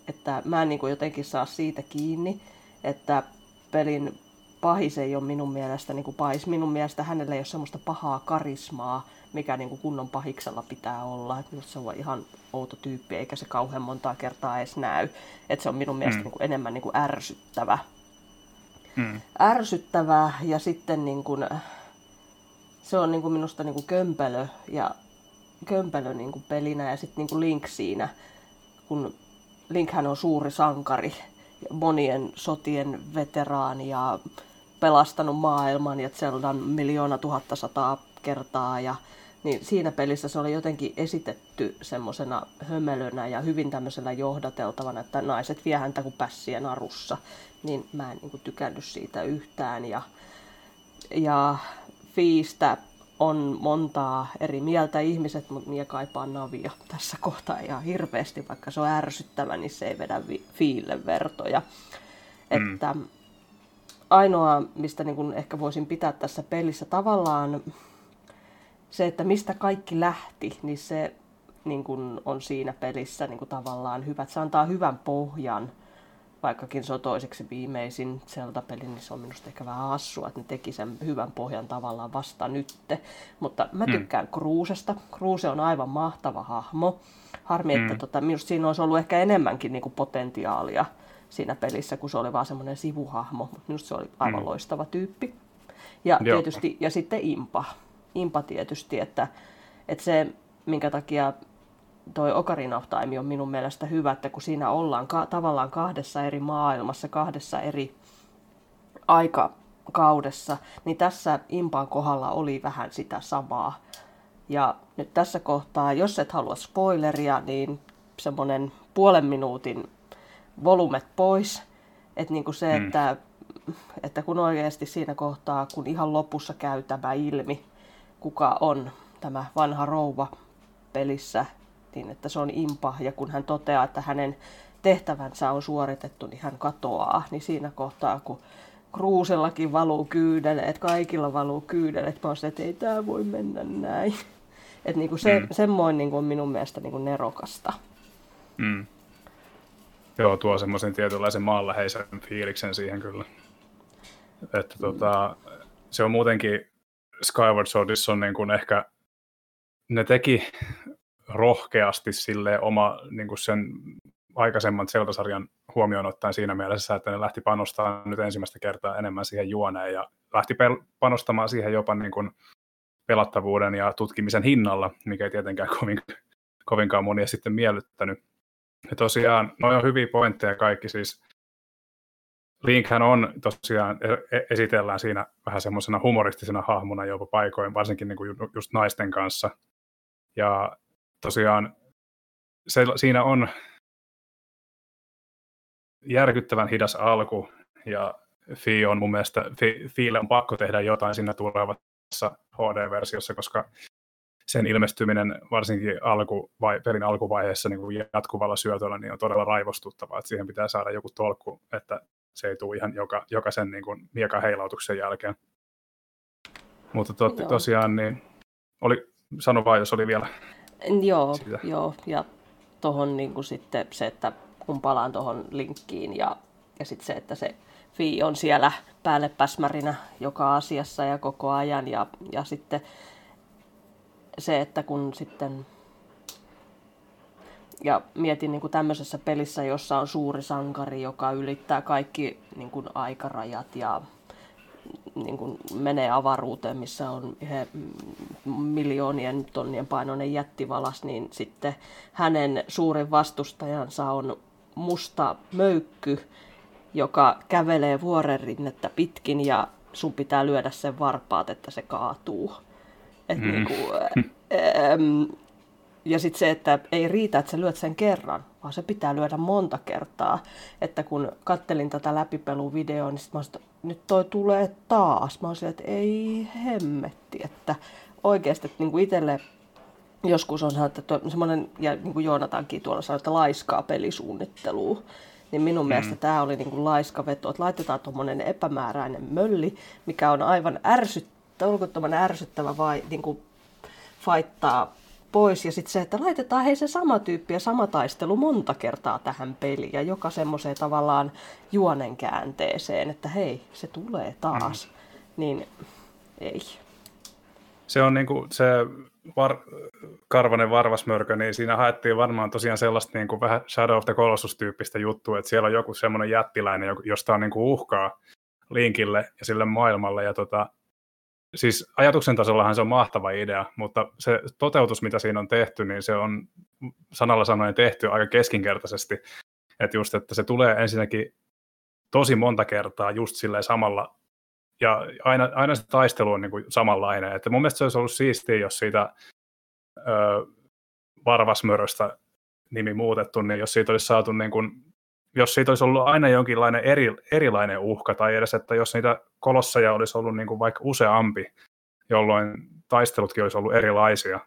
Että mä en niin kuin jotenkin saa siitä kiinni, että pelin pahis ei ole minun mielestä niin kuin pahis. Minun mielestä hänellä ei ole semmoista pahaa karismaa, mikä niin kuin kunnon pahiksella pitää olla. Että se on ihan outo tyyppi, eikä se kauhean montaa kertaa edes näy. Että se on minun mielestä mm. niin kuin enemmän niin kuin ärsyttävä mm. ärsyttävää ja sitten niin kuin, se on niin kuin minusta niin kuin kömpelö ja kömpelö niin kuin pelinä ja sitten niin kuin Link siinä, kun Linkhän on suuri sankari, monien sotien veteraani ja pelastanut maailman ja Zeldan miljoona tuhatta sataa kertaa ja niin siinä pelissä se oli jotenkin esitetty semmoisena hömelönä ja hyvin tämmöisellä johdateltavana, että naiset vie häntä kuin pässiä narussa niin mä en niin kuin, tykännyt siitä yhtään. Ja, ja Fiistä on montaa eri mieltä ihmiset, mutta minä kaipaan Navia tässä kohtaa ihan hirveästi, vaikka se on ärsyttävä, niin se ei vedä Fiille vertoja. Mm. Että ainoa, mistä niin kuin ehkä voisin pitää tässä pelissä tavallaan se, että mistä kaikki lähti, niin se niin kuin on siinä pelissä niin kuin tavallaan hyvä. Se antaa hyvän pohjan vaikkakin se on toiseksi viimeisin Zelda-peli, niin se on minusta ehkä vähän hassua, että ne teki sen hyvän pohjan tavallaan vasta nytte. Mutta mä hmm. tykkään mm. Kruusesta. Kruuse on aivan mahtava hahmo. Harmi, mm. että tota, minusta siinä olisi ollut ehkä enemmänkin niinku potentiaalia siinä pelissä, kun se oli vaan semmoinen sivuhahmo. Mutta minusta se oli aivan mm. loistava tyyppi. Ja, tietysti, ja sitten Impa. Impa tietysti, että, että se, minkä takia toi Ocarina of Time on minun mielestä hyvä, että kun siinä ollaan ka- tavallaan kahdessa eri maailmassa, kahdessa eri aikakaudessa, niin tässä Impan kohdalla oli vähän sitä samaa. Ja nyt tässä kohtaa, jos et halua spoileria, niin semmoinen puolen minuutin volumet pois. Että niin kuin se, mm. että, että kun oikeasti siinä kohtaa, kun ihan lopussa käy tämä ilmi, kuka on tämä vanha rouva pelissä, todettiin, että se on impa, ja kun hän toteaa, että hänen tehtävänsä on suoritettu, niin hän katoaa. Niin siinä kohtaa, kun Kruusellakin valuu että kaikilla valuu kyydelet, mä että ei tämä voi mennä näin. Että niinku se, mm. semmoinen niinku on minun mielestä niinku nerokasta. Mm. Joo, tuo semmoisen tietynlaisen maanläheisen fiiliksen siihen kyllä. Että mm. tota, se on muutenkin Skyward Swordissa on niin kuin ehkä, ne teki rohkeasti sille oma niin kuin sen aikaisemman Zelda-sarjan huomioon ottaen siinä mielessä, että ne lähti panostamaan nyt ensimmäistä kertaa enemmän siihen juoneen ja lähti pel- panostamaan siihen jopa niin kuin pelattavuuden ja tutkimisen hinnalla, mikä ei tietenkään kovin, kovinkaan monia sitten miellyttänyt. Ja tosiaan, no on hyviä pointteja kaikki, siis Linkhän on tosiaan, e-, e-, esitellään siinä vähän semmoisena humoristisena hahmona jopa paikoin, varsinkin niin kuin just naisten kanssa. Ja tosiaan se, siinä on järkyttävän hidas alku, ja Fi on mun mielestä, Fi, Fiille on pakko tehdä jotain siinä tulevassa HD-versiossa, koska sen ilmestyminen varsinkin alku, vai, pelin alkuvaiheessa niin kuin jatkuvalla syötöllä niin on todella raivostuttavaa, että siihen pitää saada joku tolkku, että se ei tule ihan joka, jokaisen niin kuin miekan heilautuksen jälkeen. Mutta to, tosiaan, niin oli, sano vaan, jos oli vielä Joo, sitä. joo. ja tuohon niin sitten se, että kun palaan tuohon linkkiin ja, ja sitten se, että se Fi on siellä päälle päsmärinä joka asiassa ja koko ajan ja, ja sitten se, että kun sitten ja mietin niin kuin tämmöisessä pelissä, jossa on suuri sankari, joka ylittää kaikki niin kuin aikarajat ja niin kuin menee avaruuteen, missä on he, miljoonien tonnien painoinen jättivalas, niin sitten hänen suurin vastustajansa on musta möykky, joka kävelee vuorerinnettä pitkin ja sun pitää lyödä sen varpaat, että se kaatuu. Et mm. niin kuin, ähm, ja sitten se, että ei riitä, että sä lyöt sen kerran, vaan se pitää lyödä monta kertaa. Että kun kattelin tätä läpipeluvideoa, niin sit mä nyt toi tulee taas. Mä olisin, että ei hemmetti, että oikeasti että niin itselle joskus on sanottu, että semmoinen, ja niin kuin Joonatankin tuolla sanoi, että laiskaa pelisuunnittelua. Niin minun mm. mielestä tämä oli niin kuin laiska veto, että laitetaan tuommoinen epämääräinen mölli, mikä on aivan ärsyttävä, ärsyttävä vai niin kuin faittaa pois. Ja sitten se, että laitetaan hei se sama tyyppi ja sama taistelu monta kertaa tähän peliin. Ja joka semmoiseen tavallaan juonen käänteeseen, että hei, se tulee taas. Mm. Niin ei. Se on niinku se var, karvanen varvasmörkö, niin siinä haettiin varmaan tosiaan sellaista niin kuin vähän Shadow of the Colossus-tyyppistä juttua, että siellä on joku semmoinen jättiläinen, josta on niin kuin uhkaa Linkille ja sille maailmalle, ja tota, siis ajatuksen tasollahan se on mahtava idea, mutta se toteutus, mitä siinä on tehty, niin se on sanalla sanoen tehty aika keskinkertaisesti. Että just, että se tulee ensinnäkin tosi monta kertaa just silleen samalla, ja aina, aina se taistelu on niin kuin samanlainen. Että mun mielestä se olisi ollut siistiä, jos siitä ö, varvasmöröstä nimi muutettu, niin jos siitä olisi saatu niin kuin jos siitä olisi ollut aina jonkinlainen eri, erilainen uhka, tai edes, että jos niitä kolosseja olisi ollut niin kuin vaikka useampi, jolloin taistelutkin olisi ollut erilaisia,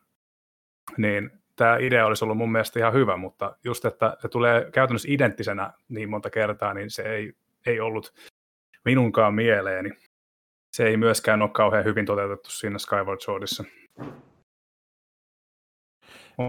niin tämä idea olisi ollut mun mielestä ihan hyvä, mutta just, että se tulee käytännössä identtisenä niin monta kertaa, niin se ei, ei ollut minunkaan mieleeni. Se ei myöskään ole kauhean hyvin toteutettu siinä Skyward Swordissa.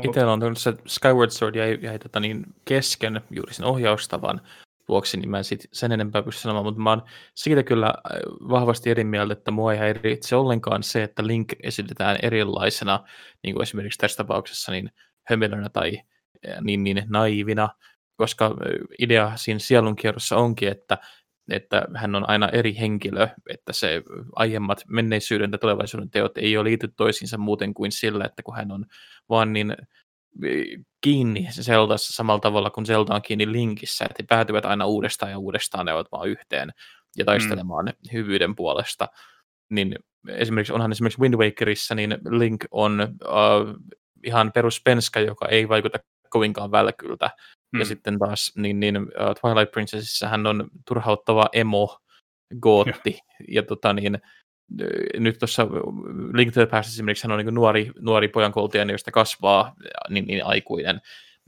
Itsellä on se Skyward Sword jäi, jäi tota niin kesken juuri sen ohjaustavan vuoksi, niin mä en sit sen enempää pysty sanomaan, mutta mä oon siitä kyllä äh, vahvasti eri mieltä, että mua ei häiritse ollenkaan se, että Link esitetään erilaisena, niin kuin esimerkiksi tässä tapauksessa, niin hömelönä tai äh, niin, niin naivina, koska äh, idea siinä sielunkierrossa onkin, että että hän on aina eri henkilö, että se aiemmat menneisyyden ja tulevaisuuden teot ei ole liity toisiinsa muuten kuin sillä, että kun hän on vaan niin kiinni Zeldassa samalla tavalla kuin Zelda on kiinni Linkissä, että he päätyvät aina uudestaan ja uudestaan ne ovat vaan yhteen ja taistelemaan mm. hyvyyden puolesta. Niin esimerkiksi onhan esimerkiksi Wind Wakerissa, niin Link on uh, ihan peruspenska, joka ei vaikuta kovinkaan välkyltä, Mm. Ja sitten taas niin, niin, uh, Twilight Princessissa hän on turhauttava emo, gootti. Ja, ja tota, niin, nyt tuossa Link to the Past esimerkiksi hän on niin nuori, nuori pojan koulutieni, josta kasvaa niin, niin aikuinen.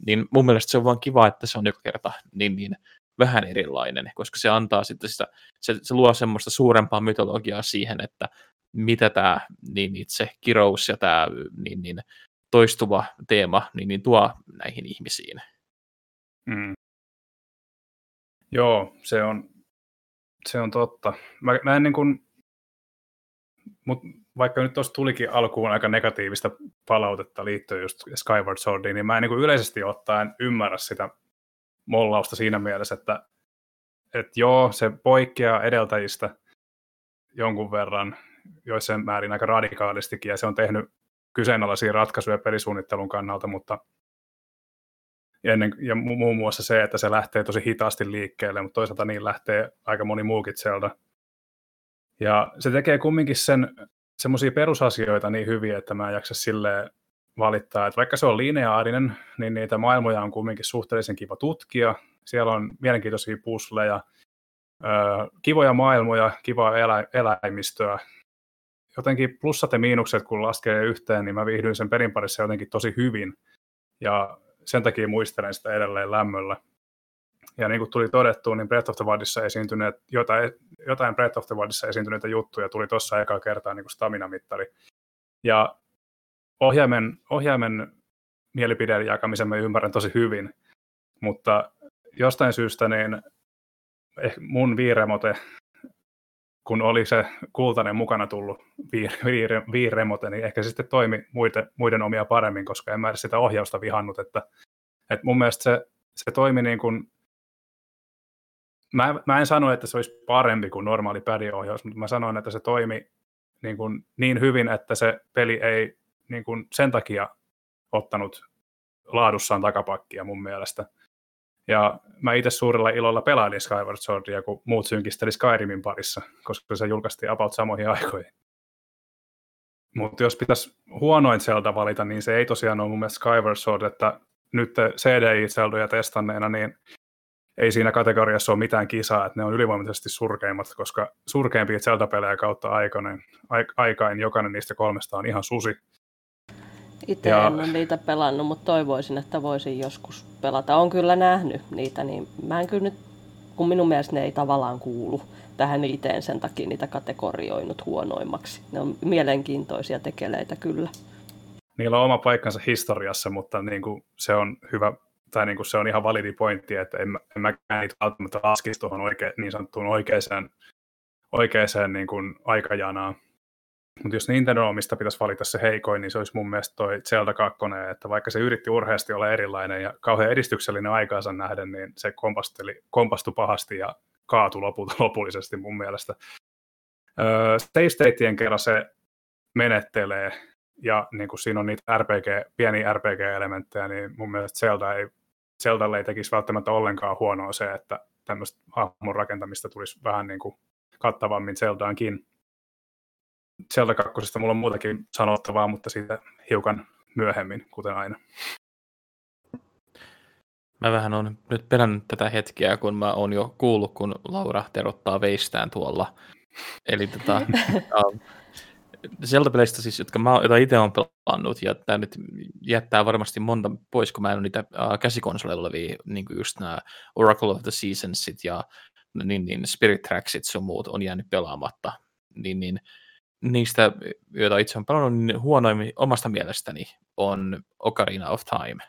Niin mun mielestä se on vaan kiva, että se on joka kerta niin, niin vähän erilainen, koska se antaa sitten sitä, se, se luo semmoista suurempaa mytologiaa siihen, että mitä tämä niin itse kirous ja tämä niin, niin, toistuva teema niin, niin tuo näihin ihmisiin. Mm. Joo, se on, se on totta. Mä, mä en niin kuin, mut vaikka nyt tuossa tulikin alkuun aika negatiivista palautetta liittyen just Skyward Swordiin, niin mä en niin kuin yleisesti ottaen ymmärrä sitä mollausta siinä mielessä, että, että joo, se poikkeaa edeltäjistä jonkun verran, joissain määrin aika radikaalistikin, ja se on tehnyt kyseenalaisia ratkaisuja pelisuunnittelun kannalta, mutta ja, ennen, ja muun muassa se, että se lähtee tosi hitaasti liikkeelle, mutta toisaalta niin lähtee aika moni muukin Zelda. Ja se tekee kumminkin sen semmoisia perusasioita niin hyvin, että mä en jaksa silleen valittaa, että vaikka se on lineaarinen, niin niitä maailmoja on kumminkin suhteellisen kiva tutkia. Siellä on mielenkiintoisia pusleja, kivoja maailmoja, kivaa elä, eläimistöä. Jotenkin plussat ja miinukset, kun laskee yhteen, niin mä viihdyin sen pelin parissa jotenkin tosi hyvin. Ja sen takia muistelen sitä edelleen lämmöllä. Ja niin kuin tuli todettu, niin Breath of the Wildissa esiintyneet, jotain, jotain Breath of the Wildissa esiintyneitä juttuja tuli tuossa ekaa kertaa niin kuin stamina-mittari. Ja ohjaimen, ohjaimen mielipideen jakamisen mä ymmärrän tosi hyvin, mutta jostain syystä niin eh, mun viiremote, kun oli se kultainen mukana tullut viir, viir, viiremote, niin ehkä se sitten toimi muiden, muiden omia paremmin, koska en mä sitä ohjausta vihannut, että, että mun mielestä se, se toimi niin kuin mä, mä en sano, että se olisi parempi kuin normaali pädiohjaus, mutta mä sanoin, että se toimi niin, kuin niin hyvin, että se peli ei niin kuin sen takia ottanut laadussaan takapakkia mun mielestä. Ja mä itse suurella ilolla pelailin Skyward Swordia, kun muut synkisteli Skyrimin parissa, koska se julkaistiin about samoihin aikoihin. Mutta jos pitäisi huonoin Zelda valita, niin se ei tosiaan ole mun mielestä Skyward Sword, että nyt CDI-Zeldoja testanneena, niin ei siinä kategoriassa ole mitään kisaa, että ne on ylivoimaisesti surkeimmat, koska surkeimpia Zelda-pelejä kautta aikainen, aikain jokainen niistä kolmesta on ihan susi. Itse ja... en ole niitä pelannut, mutta toivoisin, että voisin joskus pelata. On kyllä nähnyt niitä, niin mä en kyllä nyt, kun minun mielestä ne ei tavallaan kuulu tähän iteen sen takia niitä kategorioinut huonoimmaksi. Ne on mielenkiintoisia tekeleitä kyllä. Niillä on oma paikkansa historiassa, mutta niin kuin se on hyvä tai niin kuin se on ihan validi pointti, että en, en mäkään niitä välttämättä laskisi tuohon oike, niin sanottuun oikeaan, oikeaan niin kuin aikajanaan. Mutta jos Nintendo mistä pitäisi valita se heikoin, niin se olisi mun mielestä toi Zelda 2, että vaikka se yritti urheasti olla erilainen ja kauhean edistyksellinen aikaansa nähden, niin se kompasteli, kompastui pahasti ja kaatui lopulta, lopullisesti mun mielestä. Öö, State kerran se menettelee, ja niin kuin siinä on niitä RPG, pieniä RPG-elementtejä, niin mun mielestä Zelda ei Zeldalle ei tekisi välttämättä ollenkaan huonoa se, että tämmöistä hahmon rakentamista tulisi vähän niin kuin kattavammin Zeldaankin. Zelda 2. mulla on muutakin sanottavaa, mutta siitä hiukan myöhemmin, kuten aina. Mä vähän on nyt pelännyt tätä hetkeä, kun mä oon jo kuullut, kun Laura terottaa veistään tuolla. Eli tota, Zelda-peleistä siis, jotka mä, joita itse olen pelannut, ja tämä nyt jättää varmasti monta pois, kun mä en ole niitä äh, käsikonsoleilla olevia, niin kuin just nämä Oracle of the Seasonsit ja niin, niin Spirit Tracksit sun muut on jäänyt pelaamatta, niin, niin niistä, joita itse olen pelannut, niin huonoimmin omasta mielestäni on Ocarina of Time.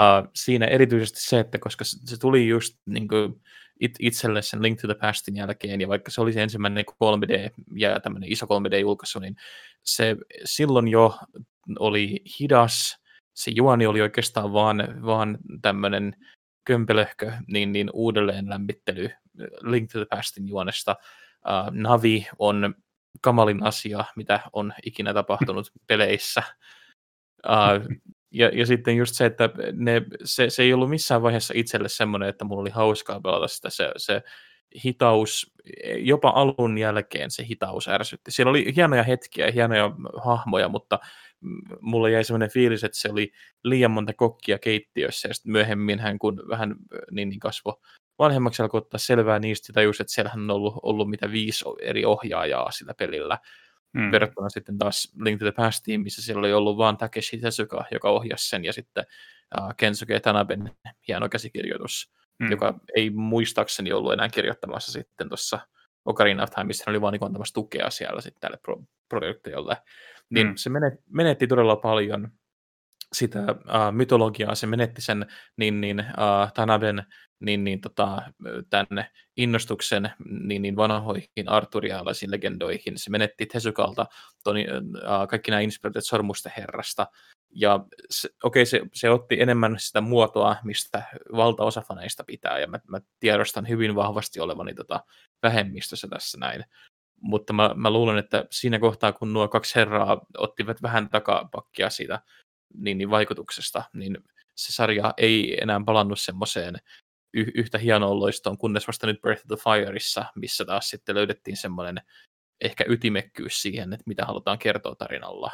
Uh, siinä erityisesti se, että koska se tuli just niin kuin, it, itselle sen Link to the Pastin jälkeen, ja vaikka se oli se ensimmäinen 3D ja tämmöinen iso 3D-julkaisu, niin se silloin jo oli hidas, se juoni oli oikeastaan vaan, vaan tämmöinen kömpelöhkö, niin, niin uudelleen lämmittely Link to the Pastin juonesta. Uh, Navi on kamalin asia, mitä on ikinä tapahtunut peleissä. Uh, ja, ja sitten just se, että ne, se, se ei ollut missään vaiheessa itselle semmoinen, että mulla oli hauskaa pelata sitä. Se, se hitaus, jopa alun jälkeen se hitaus ärsytti. Siellä oli hienoja hetkiä, hienoja hahmoja, mutta mulla jäi semmoinen fiilis, että se oli liian monta kokkia keittiössä, ja sitten myöhemmin hän kun vähän niin, niin kasvo vanhemmaksi alkoi ottaa selvää niistä, ja tajusi, että siellähän on ollut, ollut mitä viisi eri ohjaajaa sillä pelillä, mm. verrattuna sitten taas Link to the Pastiin, missä siellä oli ollut vain Takeshi Tezuka, joka ohjasi sen, ja sitten uh, Kensuke Tanaben hieno käsikirjoitus, mm. joka ei muistaakseni ollut enää kirjoittamassa sitten tuossa Ocarina of Time, missä hän oli vaan niin antamassa tukea siellä sitten tälle pro- projektiolle. Niin mm. se menetti todella paljon, sitä uh, mytologiaa, se menetti sen niin, niin, uh, Tanaben niin, niin tota, tänne innostuksen niin, niin vanhoihin arturialaisiin legendoihin. Se menetti Tesukalta toni, uh, kaikki nämä inspiraatiot Sormusten herrasta. Ja se, okei, okay, se, se otti enemmän sitä muotoa, mistä valtaosa faneista pitää, ja mä, mä tiedostan hyvin vahvasti olevani tota vähemmistössä tässä näin. Mutta mä, mä luulen, että siinä kohtaa, kun nuo kaksi herraa ottivat vähän takapakkia siitä niin, niin vaikutuksesta, niin se sarja ei enää palannut semmoiseen y- yhtä hienoon loistoon, kunnes vasta nyt Breath of the Fireissa, missä taas sitten löydettiin semmoinen ehkä ytimekkyys siihen, että mitä halutaan kertoa tarinalla.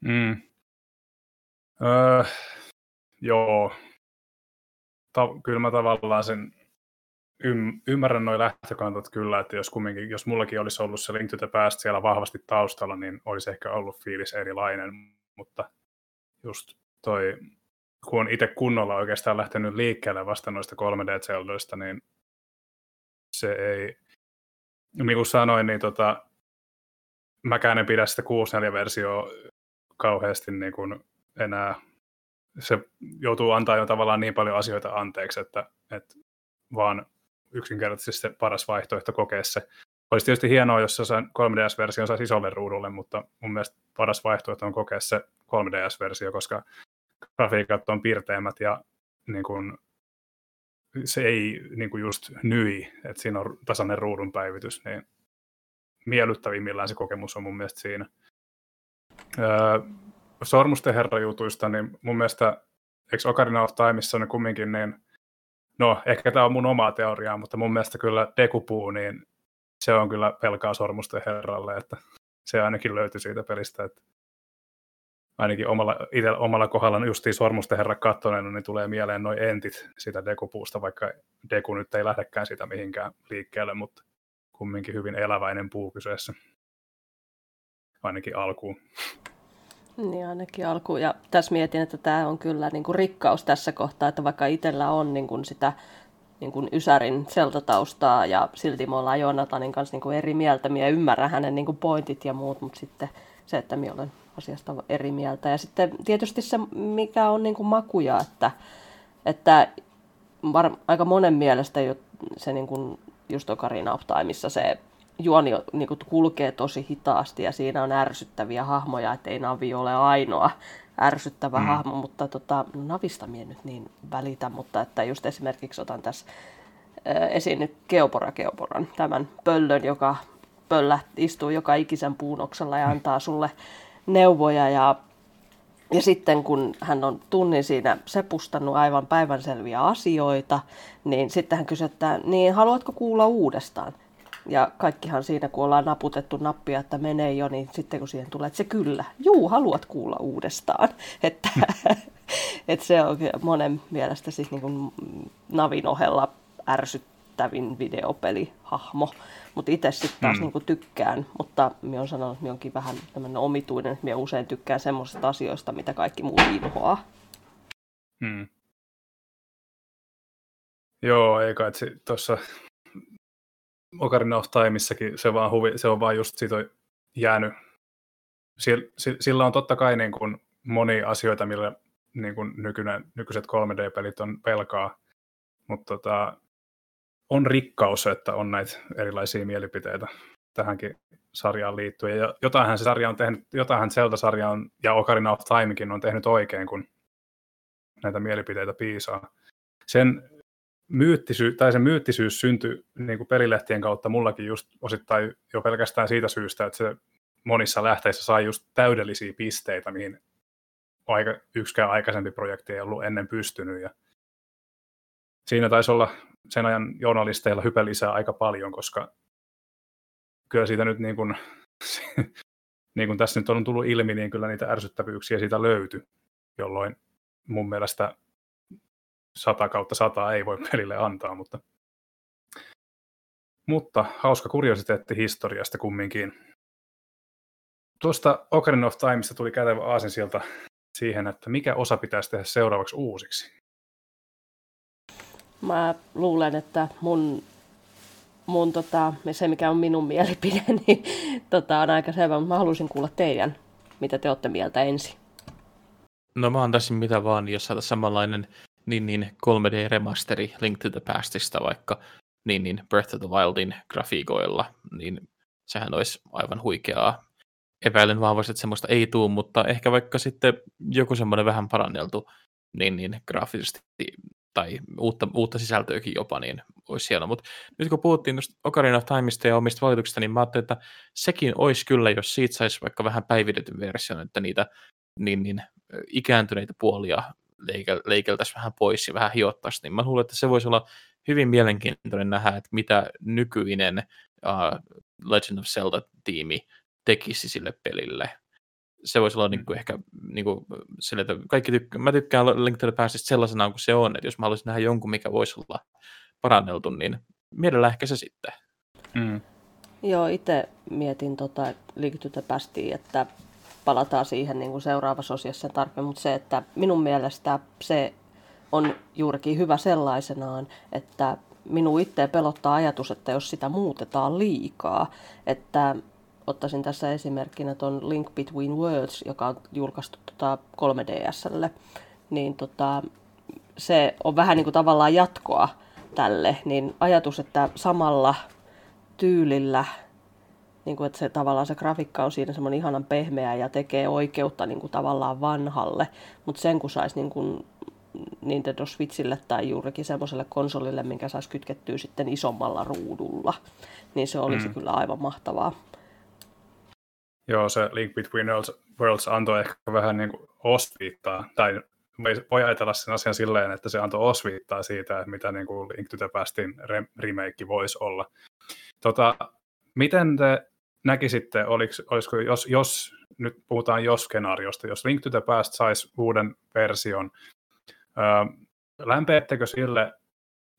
Mm. Öö, joo. Ta- kyllä mä tavallaan sen ym- ymmärrän noin lähtökantat kyllä, että jos, kumminkin, jos mullakin olisi ollut se Link to the Past siellä vahvasti taustalla, niin olisi ehkä ollut fiilis erilainen, mutta just toi kun on itse kunnolla oikeastaan lähtenyt liikkeelle vasta noista 3D-zeldoista, niin se ei, niin kuin sanoin, niin tota, mäkään en pidä sitä 64-versioa kauheasti niin kuin enää. Se joutuu antaa jo tavallaan niin paljon asioita anteeksi, että, että vaan yksinkertaisesti se paras vaihtoehto kokea se. Olisi tietysti hienoa, jos se 3DS-versio saisi isolle ruudulle, mutta mun mielestä paras vaihtoehto on kokea se 3DS-versio, koska grafiikat on pirteämmät ja niin kuin, se ei niin kuin just nyi, että siinä on tasainen ruudun päivitys, niin miellyttävimmillään se kokemus on mun mielestä siinä. Öö, Sormusten herrajutuista, niin mun mielestä, eikö Ocarina of Timeissa ne kumminkin, niin no ehkä tämä on mun omaa teoriaa, mutta mun mielestä kyllä Dekupuu, niin se on kyllä pelkaa Sormusten herralle, että se ainakin löytyi siitä pelistä, että ainakin omalla, itse, omalla kohdalla justiin sormusten herra kattoneena, niin tulee mieleen noin entit sitä dekupuusta, vaikka deku nyt ei lähdekään sitä mihinkään liikkeelle, mutta kumminkin hyvin eläväinen puu kyseessä. Ainakin alkuun. Niin, ainakin alkuun. Ja tässä mietin, että tämä on kyllä niin kuin rikkaus tässä kohtaa, että vaikka itsellä on niin kuin sitä niin kuin Ysärin seltataustaa ja silti me ollaan Joonatanin kanssa niin kuin eri mieltä. Minä ymmärrän hänen niin kuin pointit ja muut, mutta sitten se, että minä olen asiasta eri mieltä. Ja sitten tietysti se, mikä on niin kuin makuja, että, että var, aika monen mielestä jo, se niin kuin just Ocarina of Timeissa se juoni niin kuin kulkee tosi hitaasti ja siinä on ärsyttäviä hahmoja, että ei Navi ole ainoa ärsyttävä mm. hahmo, mutta tota, Navista mie nyt niin välitä, mutta että just esimerkiksi otan tässä esiin nyt Geopora Geoporan, tämän pöllön, joka pöllä istuu joka ikisen puunoksella ja antaa sulle neuvoja ja ja sitten kun hän on tunnin siinä sepustannut aivan päivänselviä asioita, niin sitten hän kysyy, että niin haluatko kuulla uudestaan? Ja kaikkihan siinä, kun ollaan naputettu nappia, että menee jo, niin sitten kun siihen tulee, että se kyllä, juu, haluat kuulla uudestaan. Että, että se on monen mielestä siis niin kuin Navin ohella ärsyttävin videopelihahmo. Mutta itse sitten taas mm. niinku tykkään, mutta minä olen sanonut, että minä onkin vähän tämmöinen omituinen, että minä usein tykkään semmoisista asioista, mitä kaikki muut inhoaa. Hmm. Joo, eikä, että tuossa Ocarina of Timeissakin se, vaan huvi, se on vaan just siitä on jäänyt. Sillä on totta kai niin kuin moni asioita, millä niin kuin nykyinen, nykyiset 3D-pelit on pelkaa, mutta tota, on rikkaus, että on näitä erilaisia mielipiteitä tähänkin sarjaan liittyen. Ja jotainhan se sarja on tehnyt, jotainhan Zelda-sarja on, ja Ocarina of Timekin on tehnyt oikein, kun näitä mielipiteitä piisaa. Sen myyttisyys, tai se myyttisyys syntyi niin kuin pelilehtien kautta mullakin just osittain jo pelkästään siitä syystä, että se monissa lähteissä sai just täydellisiä pisteitä, mihin aika, yksikään aikaisempi projekti ei ollut ennen pystynyt. Ja siinä taisi olla sen ajan journalisteilla hype lisää aika paljon, koska kyllä siitä nyt niin kuin, niin kuin tässä nyt on tullut ilmi, niin kyllä niitä ärsyttävyyksiä siitä löytyi, jolloin mun mielestä 100 kautta 100 ei voi pelille antaa, mutta, mutta hauska kuriositeetti historiasta kumminkin. Tuosta Ocarina of Timeista tuli kätevä aasinsilta siihen, että mikä osa pitäisi tehdä seuraavaksi uusiksi. Mä luulen, että mun, mun tota, se mikä on minun mielipide, niin tota, on aika selvä, mutta mä haluaisin kuulla teidän, mitä te olette mieltä ensin. No mä antaisin mitä vaan, jos saataisiin samanlainen niin, niin 3D-remasteri Link to the Pastista vaikka niin, niin Breath of the Wildin grafiikoilla, niin sehän olisi aivan huikeaa. Epäilen vahvasti, että semmoista ei tule, mutta ehkä vaikka sitten joku semmoinen vähän paranneltu niin, niin graafisesti tai uutta, uutta sisältöäkin jopa, niin olisi hienoa. Mutta nyt kun puhuttiin tuosta Ocarina of Timeista ja omista valituksista, niin mä ajattelin, että sekin olisi kyllä, jos siitä saisi vaikka vähän päivitetyn version, että niitä niin, niin, ikääntyneitä puolia leikeltäisiin vähän pois ja vähän hiottaisiin, niin mä luulen, että se voisi olla hyvin mielenkiintoinen nähdä, että mitä nykyinen uh, Legend of Zelda-tiimi tekisi sille pelille. Se voisi olla mm. niin kuin ehkä niin kuin sille, että kaikki tykkä, mä tykkään Link to the Pastista sellaisena kuin se on, että jos mä haluaisin nähdä jonkun, mikä voisi olla paranneltu, niin mielellään ehkä se sitten. Mm. Joo, itse mietin tota Link to the Pastia, että palataan siihen niin kuin seuraavassa osiossa sen tarpeen, mutta se, että minun mielestä se on juurikin hyvä sellaisenaan, että minun itse pelottaa ajatus, että jos sitä muutetaan liikaa, että ottaisin tässä esimerkkinä tuon Link Between Worlds, joka on julkaistu tota 3DSlle, niin tota, se on vähän niin kuin tavallaan jatkoa tälle, niin ajatus, että samalla tyylillä niin kuin, että se tavallaan se grafiikka on siinä semmoinen ihanan pehmeä ja tekee oikeutta niin kuin, tavallaan vanhalle, mutta sen kun saisi niin kuin, Nintendo Switchille tai juurikin semmoiselle konsolille, minkä saisi kytkettyä sitten isommalla ruudulla, niin se olisi mm. kyllä aivan mahtavaa. Joo, se Link Between Worlds antoi ehkä vähän niin kuin osviittaa, tai voi ajatella sen asian silleen, että se antoi osviittaa siitä, että mitä niin kuin Link to the Pastin remake voisi olla. Tota, miten te näkisitte, oliko, olisiko, jos, jos nyt puhutaan jos-skenaariosta, jos Link to the Past saisi uuden version, öö, lämpeettekö sille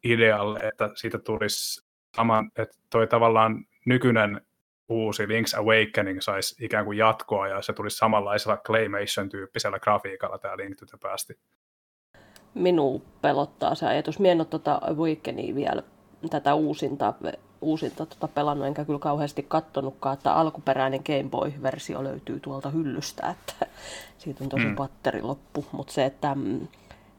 idealle, että siitä tulisi saman, että toi tavallaan nykyinen uusi Link's Awakening saisi ikään kuin jatkoa ja se tulisi samanlaisella Claymation-tyyppisellä grafiikalla tämä Link to the Past? Minua pelottaa se ajatus. Mie en ole tuota Awakenia vielä tätä uusinta uusinta tota pelannut, enkä kyllä kauheasti kattonutkaan, että alkuperäinen Game Boy-versio löytyy tuolta hyllystä, että siitä on tosi mm. patteri loppu, mutta se, että mm,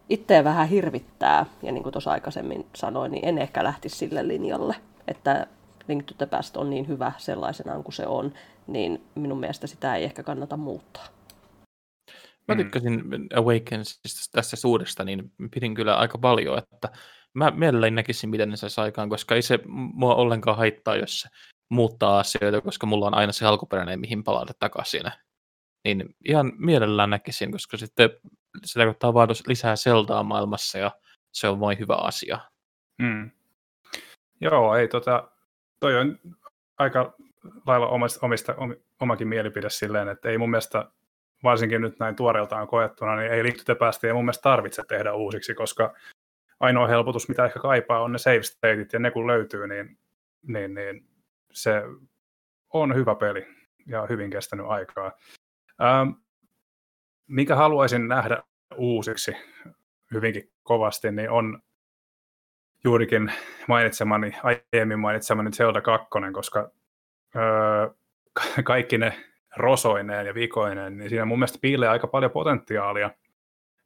itseä vähän hirvittää, ja niin kuin tuossa aikaisemmin sanoin, niin en ehkä lähtisi sille linjalle, että Link to the Past on niin hyvä sellaisenaan kuin se on, niin minun mielestä sitä ei ehkä kannata muuttaa. Mä mm. tykkäsin Awakensista tässä suuresta, niin pidin kyllä aika paljon, että mä mielelläni näkisin, miten ne saisi aikaan, koska ei se mua ollenkaan haittaa, jos se muuttaa asioita, koska mulla on aina se alkuperäinen, mihin palata takaisin. Niin ihan mielellään näkisin, koska sitten se tarkoittaa vaan lisää seltaa maailmassa ja se on vain hyvä asia. Hmm. Joo, ei tota, toi on aika lailla omista, omista, omakin mielipide silleen, että ei mun mielestä varsinkin nyt näin tuoreeltaan koettuna, niin ei liittytä päästä ei mun mielestä tarvitse tehdä uusiksi, koska ainoa helpotus, mitä ehkä kaipaa, on ne save stateit, ja ne kun löytyy, niin, niin, niin se on hyvä peli ja hyvin kestänyt aikaa. Ähm, mikä haluaisin nähdä uusiksi hyvinkin kovasti, niin on juurikin mainitsemani, aiemmin mainitsemani Zelda 2, koska öö, kaikki ne rosoineen ja vikoineen, niin siinä mun mielestä piilee aika paljon potentiaalia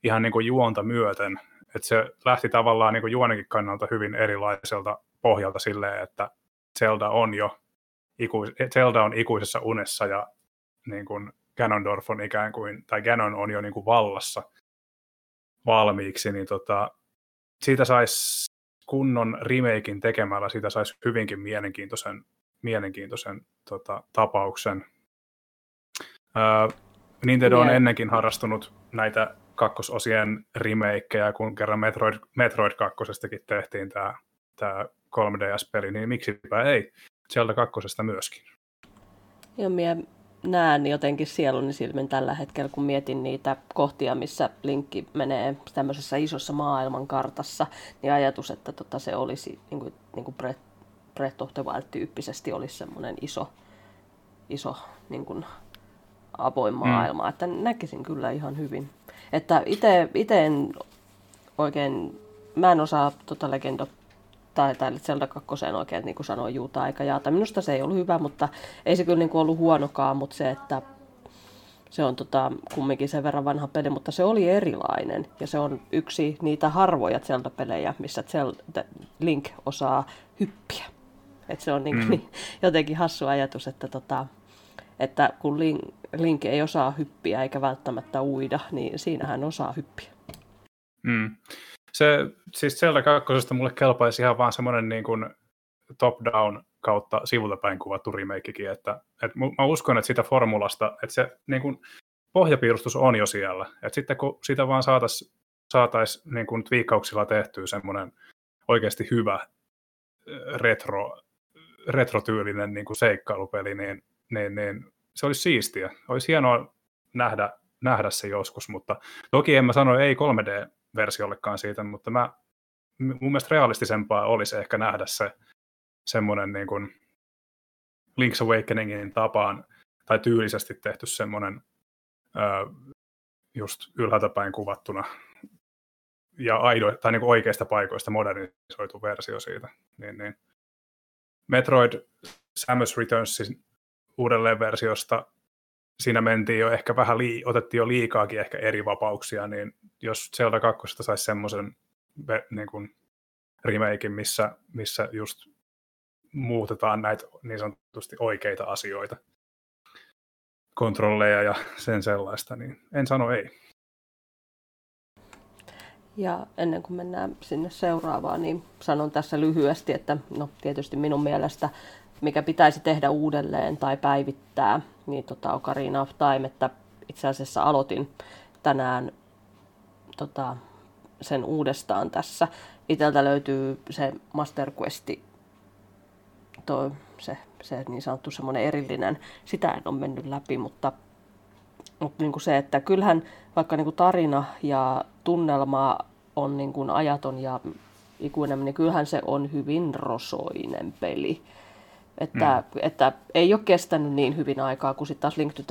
ihan niin kuin juonta myöten että se lähti tavallaan niin kuin juonikin kannalta hyvin erilaiselta pohjalta silleen, että Zelda on jo iku, Zelda on ikuisessa unessa ja niin kuin Ganondorf on ikään kuin, tai Ganon on jo niin kuin vallassa valmiiksi, niin tota, siitä saisi kunnon remakein tekemällä, siitä saisi hyvinkin mielenkiintoisen, mielenkiintoisen tota, tapauksen. Ää, Nintendo on ennenkin harrastunut näitä kakkososien remakeja, kun kerran Metroid, Metroid 2 tehtiin tämä, tämä 3DS-peli, niin miksipä ei sieltä kakkosesta myöskin. Ja minä näen jotenkin sieluni silmin tällä hetkellä, kun mietin niitä kohtia, missä linkki menee tämmöisessä isossa maailmankartassa, niin ajatus, että tota se olisi niin kuin, niin kuin Breath, of the Wild-tyyppisesti olisi semmoinen iso, iso niin kuin avoin mm. maailma, mm. että näkisin kyllä ihan hyvin. Että itse en oikein, mä en osaa tota Legendo tai, tai Zelda 2 oikein, niin kuin sanoin, juuta aika jaata. Minusta se ei ollut hyvä, mutta ei se kyllä niin kuin ollut huonokaan, mutta se, että se on tota, kumminkin sen verran vanha peli, mutta se oli erilainen. Ja se on yksi niitä harvoja Zelda-pelejä, missä Zelda, Link osaa hyppiä. Et se on niin, mm. niin, jotenkin hassu ajatus, että, tota, että kun Link, Link ei osaa hyppiä eikä välttämättä uida, niin siinä hän osaa hyppiä. Mm. Se, siis Zelda 2. mulle kelpaisi ihan vaan semmoinen niin kuin top-down kautta sivulta päin kuvattu remakekin, että, että mä uskon, että sitä formulasta, että se niin kuin, pohjapiirustus on jo siellä, että sitten kun sitä vaan saataisiin saatais, niin kuin twiikkauksilla tehtyä semmoinen oikeasti hyvä retro, retrotyylinen niin kuin seikkailupeli, niin, niin, niin se olisi siistiä. Olisi hienoa nähdä, nähdä se joskus, mutta toki en mä sano ei 3D-versiollekaan siitä, mutta mä, mun mielestä realistisempaa olisi ehkä nähdä se semmoinen niin kuin Link's Awakeningin tapaan tai tyylisesti tehty semmoinen just ylhäältä päin kuvattuna ja aido, tai niin kuin oikeista paikoista modernisoitu versio siitä. Niin, niin. Metroid Samus Returnsin uudelleen versiosta siinä mentiin jo ehkä vähän, lii, otettiin jo liikaakin ehkä eri vapauksia, niin jos Zelda 2 saisi semmoisen niin kuin remakein, missä, missä just muutetaan näitä niin sanotusti oikeita asioita, kontrolleja ja sen sellaista, niin en sano ei. Ja ennen kuin mennään sinne seuraavaan, niin sanon tässä lyhyesti, että no tietysti minun mielestä mikä pitäisi tehdä uudelleen tai päivittää, niin tota Ocarina of Time, että itse asiassa aloitin tänään tota, sen uudestaan tässä. Iteltä löytyy se Master Questi toi, se, se niin sanottu semmoinen erillinen, sitä en ole mennyt läpi, mutta, mutta niin kuin se, että kyllähän vaikka niin kuin tarina ja tunnelma on niin kuin ajaton ja ikuinen, niin kyllähän se on hyvin rosoinen peli. Että, mm. että ei ole kestänyt niin hyvin aikaa kuin sitten taas Link to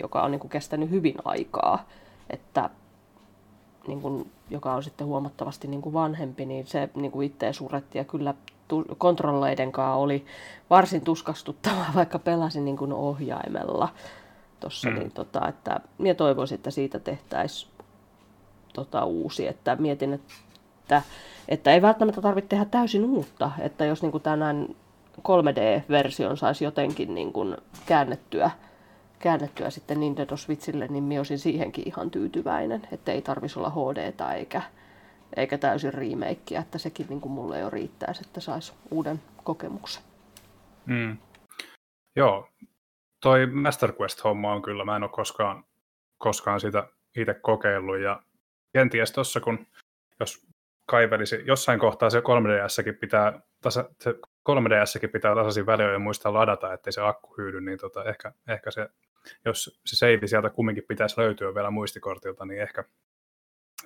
joka on niin kuin kestänyt hyvin aikaa. Että niin kuin, joka on sitten huomattavasti niin kuin vanhempi, niin se niin kuin itse suretti ja kyllä kontrolleiden kanssa oli varsin tuskastuttavaa, vaikka pelasin niin kuin ohjaimella tuossa, mm. niin tota, että minä toivoisin, että siitä tehtäisiin tota, uusi, että mietin, että, että ei välttämättä tarvitse tehdä täysin uutta, että jos niin kuin tänään 3D-version saisi jotenkin niin kuin käännettyä, käännettyä sitten Nintendo Switchille, niin minä olisin siihenkin ihan tyytyväinen, että ei tarvitsisi olla hd eikä eikä täysin remakeä, että sekin niin kuin mulle jo riittää, että saisi uuden kokemuksen. Mm. Joo, toi Master Quest-homma on kyllä, mä en ole koskaan, koskaan sitä itse kokeillut, ja kenties tuossa, kun jos kaivelisi, jossain kohtaa se 3DSkin pitää, tasa, se 3DSkin pitää tasaisin väliin muistaa ladata, ettei se akku hyydy, niin tota, ehkä, ehkä se, jos se save sieltä kumminkin pitäisi löytyä vielä muistikortilta, niin ehkä,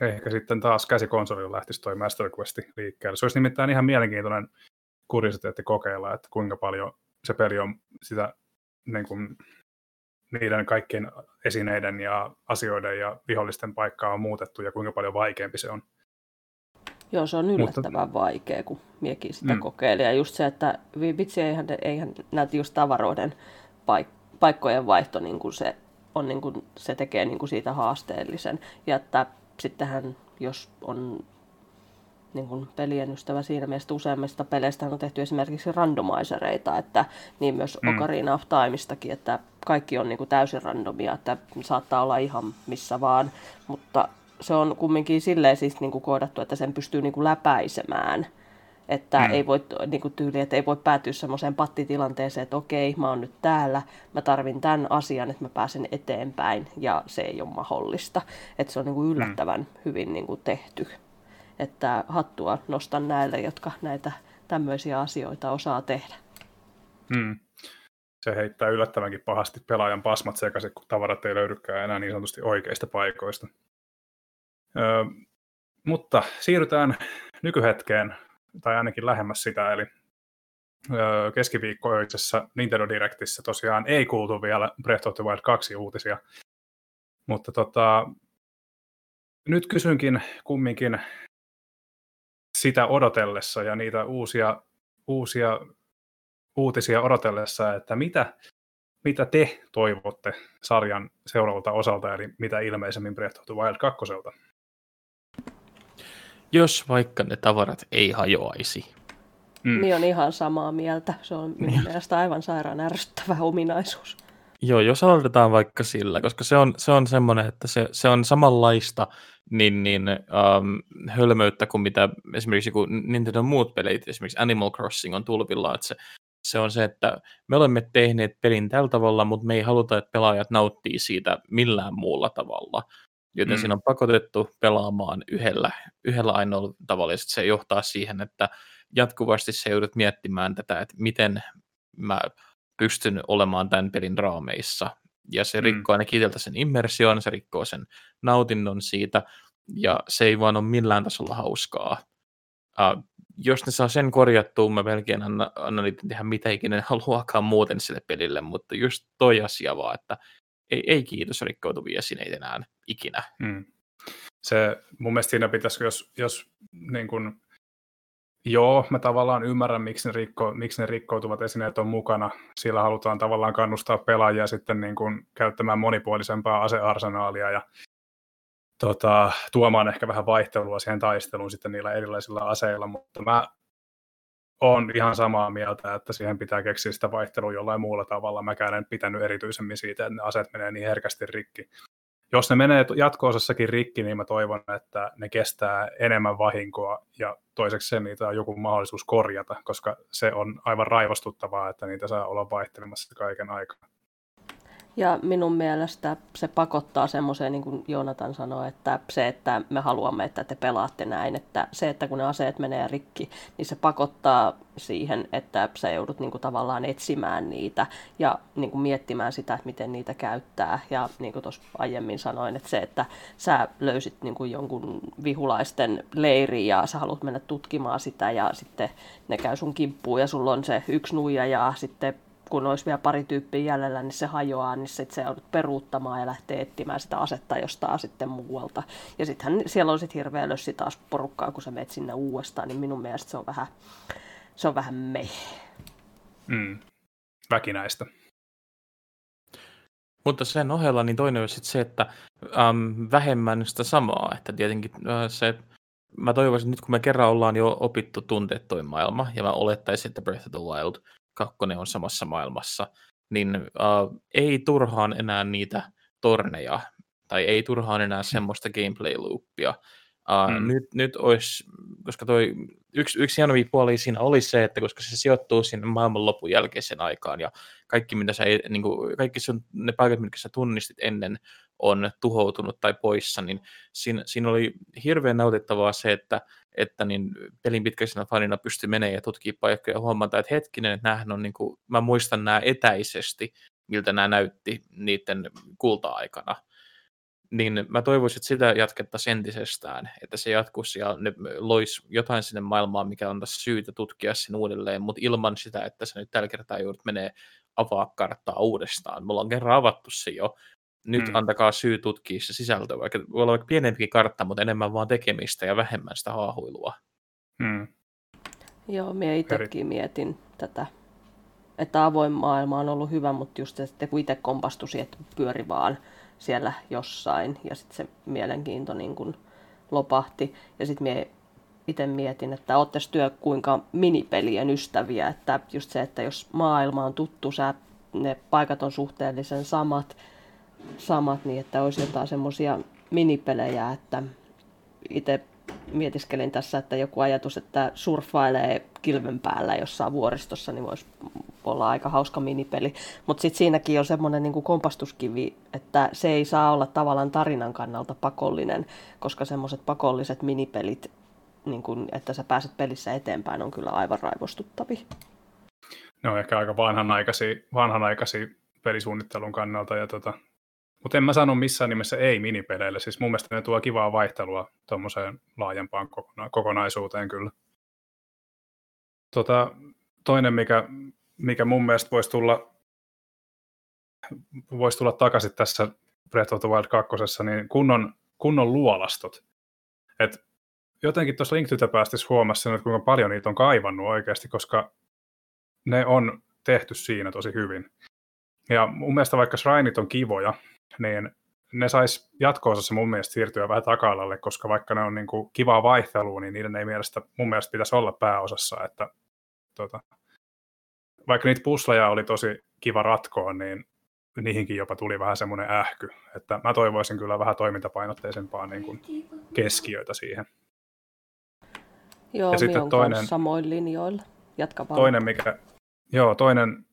ehkä sitten taas käsikonsolilla lähtisi toi Master Quest liikkeelle. Se olisi nimittäin ihan mielenkiintoinen kuriositeetti kokeilla, että kuinka paljon se peli on sitä niin kuin, niiden kaikkien esineiden ja asioiden ja vihollisten paikkaa on muutettu ja kuinka paljon vaikeampi se on. Joo, se on yllättävän Mutta... vaikea, kun miekin sitä mm. kokeilin. Ja just se, että vitsi, eihän, eihän näitä just tavaroiden paik- paikkojen vaihto, niin kuin se, on, niin kuin, se tekee niin kuin siitä haasteellisen. Ja että sittenhän, jos on niin kuin pelien ystävä siinä mielessä useimmista peleistä on tehty esimerkiksi randomisereita, että niin myös mm. Ocarina of Timestakin, että kaikki on niin kuin täysin randomia, että saattaa olla ihan missä vaan, mutta se on kumminkin silleen siis niin kuin koodattu, että sen pystyy niin kuin läpäisemään. Että mm. ei voi niin kuin tyyli, että ei voi päätyä semmoiseen pattitilanteeseen, että okei, mä oon nyt täällä, mä tarvin tämän asian, että mä pääsen eteenpäin, ja se ei ole mahdollista. Että se on niin kuin yllättävän mm. hyvin niin kuin tehty. Että hattua nostan näille, jotka näitä tämmöisiä asioita osaa tehdä. Mm. Se heittää yllättävänkin pahasti pelaajan pasmat sekaisin, kun tavarat ei löydykään enää niin sanotusti oikeista paikoista. Mutta siirrytään nykyhetkeen, tai ainakin lähemmäs sitä, eli ö, keskiviikkoisessa Nintendo Directissä tosiaan ei kuultu vielä Breath of the Wild 2 uutisia, mutta tota, nyt kysynkin kumminkin sitä odotellessa ja niitä uusia, uusia uutisia odotellessa, että mitä mitä te toivotte sarjan seuraavalta osalta, eli mitä ilmeisemmin Breath of the Wild 2. Jos vaikka ne tavarat ei hajoaisi. Mm. Niin on ihan samaa mieltä. Se on minun niin. mielestä aivan sairaan ärsyttävä ominaisuus. Joo, jos aloitetaan vaikka sillä, koska se on, se on semmoinen, että se, se on samanlaista niin, niin um, hölmöyttä kuin mitä esimerkiksi kun Nintendo muut pelit, esimerkiksi Animal Crossing on tulvilla, että se, se on se, että me olemme tehneet pelin tällä tavalla, mutta me ei haluta, että pelaajat nauttii siitä millään muulla tavalla. Joten mm. siinä on pakotettu pelaamaan yhdellä, yhdellä ainoalla tavalla, ja se johtaa siihen, että jatkuvasti se joudut miettimään tätä, että miten mä pystyn olemaan tämän pelin raameissa. Ja se mm. rikkoo ainakin itseltä sen immersion, se rikkoo sen nautinnon siitä, ja se ei vaan ole millään tasolla hauskaa. Uh, jos ne saa sen korjattua, mä melkein annan, annan niitä tehdä mitä ikinä haluakaan muuten sille pelille, mutta just toi asia vaan, että ei, ei kiitos rikkoutuvia esineitä enää ikinä. Mm. Se, mun mielestä siinä pitäisi, jos, jos niin kun, joo, mä tavallaan ymmärrän, miksi ne, rikko, miksi ne rikkoutuvat esineet on mukana. Sillä halutaan tavallaan kannustaa pelaajia sitten niin kun, käyttämään monipuolisempaa asearsenaalia ja tota, tuomaan ehkä vähän vaihtelua siihen taisteluun sitten niillä erilaisilla aseilla, mutta mä on ihan samaa mieltä, että siihen pitää keksiä sitä vaihtelua jollain muulla tavalla. Mäkään en pitänyt erityisemmin siitä, että ne aseet menee niin herkästi rikki. Jos ne menee jatko-osassakin rikki, niin mä toivon, että ne kestää enemmän vahinkoa ja toiseksi se niitä on joku mahdollisuus korjata, koska se on aivan raivostuttavaa, että niitä saa olla vaihtelemassa kaiken aikaa. Ja minun mielestä se pakottaa semmoiseen, niin kuin Joonatan sanoi, että se, että me haluamme, että te pelaatte näin, että se, että kun ne aseet menee rikki, niin se pakottaa siihen, että sä joudut niin kuin tavallaan etsimään niitä ja niin kuin miettimään sitä, että miten niitä käyttää. Ja niin kuin tuossa aiemmin sanoin, että se, että sä löysit niin kuin jonkun vihulaisten leiri ja sä haluat mennä tutkimaan sitä ja sitten ne käy sun kimppuun ja sulla on se yksi nuija ja sitten kun olisi vielä pari tyyppiä jäljellä, niin se hajoaa, niin sitten se joudut peruuttamaan ja lähtee etsimään sitä asetta jostain sitten muualta. Ja sittenhän siellä on sitten hirveä lössi taas porukkaa, kun sä menet sinne uudestaan, niin minun mielestä se on vähän, se on vähän me. Mm. Väkinäistä. Mutta sen ohella niin toinen on sitten se, että äm, vähemmän sitä samaa, että tietenkin äh, se, mä toivoisin, että nyt kun me kerran ollaan jo opittu tunteet toi maailma, ja mä olettaisin, että Breath of the Wild kakkonen on samassa maailmassa, niin uh, ei turhaan enää niitä torneja, tai ei turhaan enää semmoista gameplay loopia. Uh, mm. nyt, nyt olisi, koska toi, yksi, yksi hieno puoli siinä oli se, että koska se sijoittuu sinne maailmanlopun jälkeisen aikaan, ja kaikki, mitä sä, niin kuin, kaikki sun, ne paikat, mitkä sä tunnistit ennen, on tuhoutunut tai poissa, niin siinä, siinä oli hirveän nautittavaa se, että että niin pelin pitkäisenä fanina pystyy menemään ja tutkii paikkoja ja huomata, että hetkinen, että on niin kuin, mä muistan nämä etäisesti, miltä nämä näytti niiden kulta-aikana. Niin mä toivoisin, että sitä jatkettaisiin entisestään, että se jatkuisi ja ne loisi jotain sinne maailmaan, mikä on tässä syytä tutkia sen uudelleen, mutta ilman sitä, että se nyt tällä kertaa joudut menee avaa karttaa uudestaan. Mulla on kerran avattu se jo, nyt mm. antakaa syy tutkia se sisältö, vaikka voi olla vaikka pienempikin kartta, mutta enemmän vaan tekemistä ja vähemmän sitä haahuilua. Mm. Joo, minä itsekin mietin tätä, että avoin maailma on ollut hyvä, mutta just se, että kun itse kompastui että pyöri vaan siellä jossain ja sitten se mielenkiinto niin kun lopahti. Ja sitten minä itse mietin, että oottes työ kuinka minipelien ystäviä, että just se, että jos maailma on tuttu, sä, ne paikat on suhteellisen samat, samat, niin että olisi jotain semmoisia minipelejä, että itse mietiskelin tässä, että joku ajatus, että surffailee kilven päällä jossain vuoristossa, niin voisi olla aika hauska minipeli. Mutta sitten siinäkin on semmoinen niin kompastuskivi, että se ei saa olla tavallaan tarinan kannalta pakollinen, koska semmoiset pakolliset minipelit, niin kun, että sä pääset pelissä eteenpäin, on kyllä aivan raivostuttavia. Ne on ehkä aika vanhanaikaisia, vanhanaikaisia pelisuunnittelun kannalta ja tota, mutta en mä sano missään nimessä ei minipeleille. Siis mun mielestä ne tuo kivaa vaihtelua tuommoiseen laajempaan kokona- kokonaisuuteen kyllä. Tota, toinen, mikä, mikä mun mielestä voisi tulla, voisi tulla takaisin tässä Breath of the Wild 2, niin kunnon, kunnon luolastot. Et jotenkin tuossa Link to sen, että kuinka paljon niitä on kaivannut oikeasti, koska ne on tehty siinä tosi hyvin. Ja mun mielestä vaikka Shrineit on kivoja, niin ne sais jatko-osassa mun mielestä siirtyä vähän taka koska vaikka ne on niin kuin kivaa vaihtelua, niin niiden ei mielestä, mun mielestä pitäisi olla pääosassa, että tota, vaikka niitä pusleja oli tosi kiva ratkoa, niin niihinkin jopa tuli vähän semmoinen ähky, että mä toivoisin kyllä vähän toimintapainotteisempaa niin kuin keskiöitä siihen. Joo, ja sitten toinen, samoin linjoilla. Jatka vaan. Toinen, mikä, joo, toinen,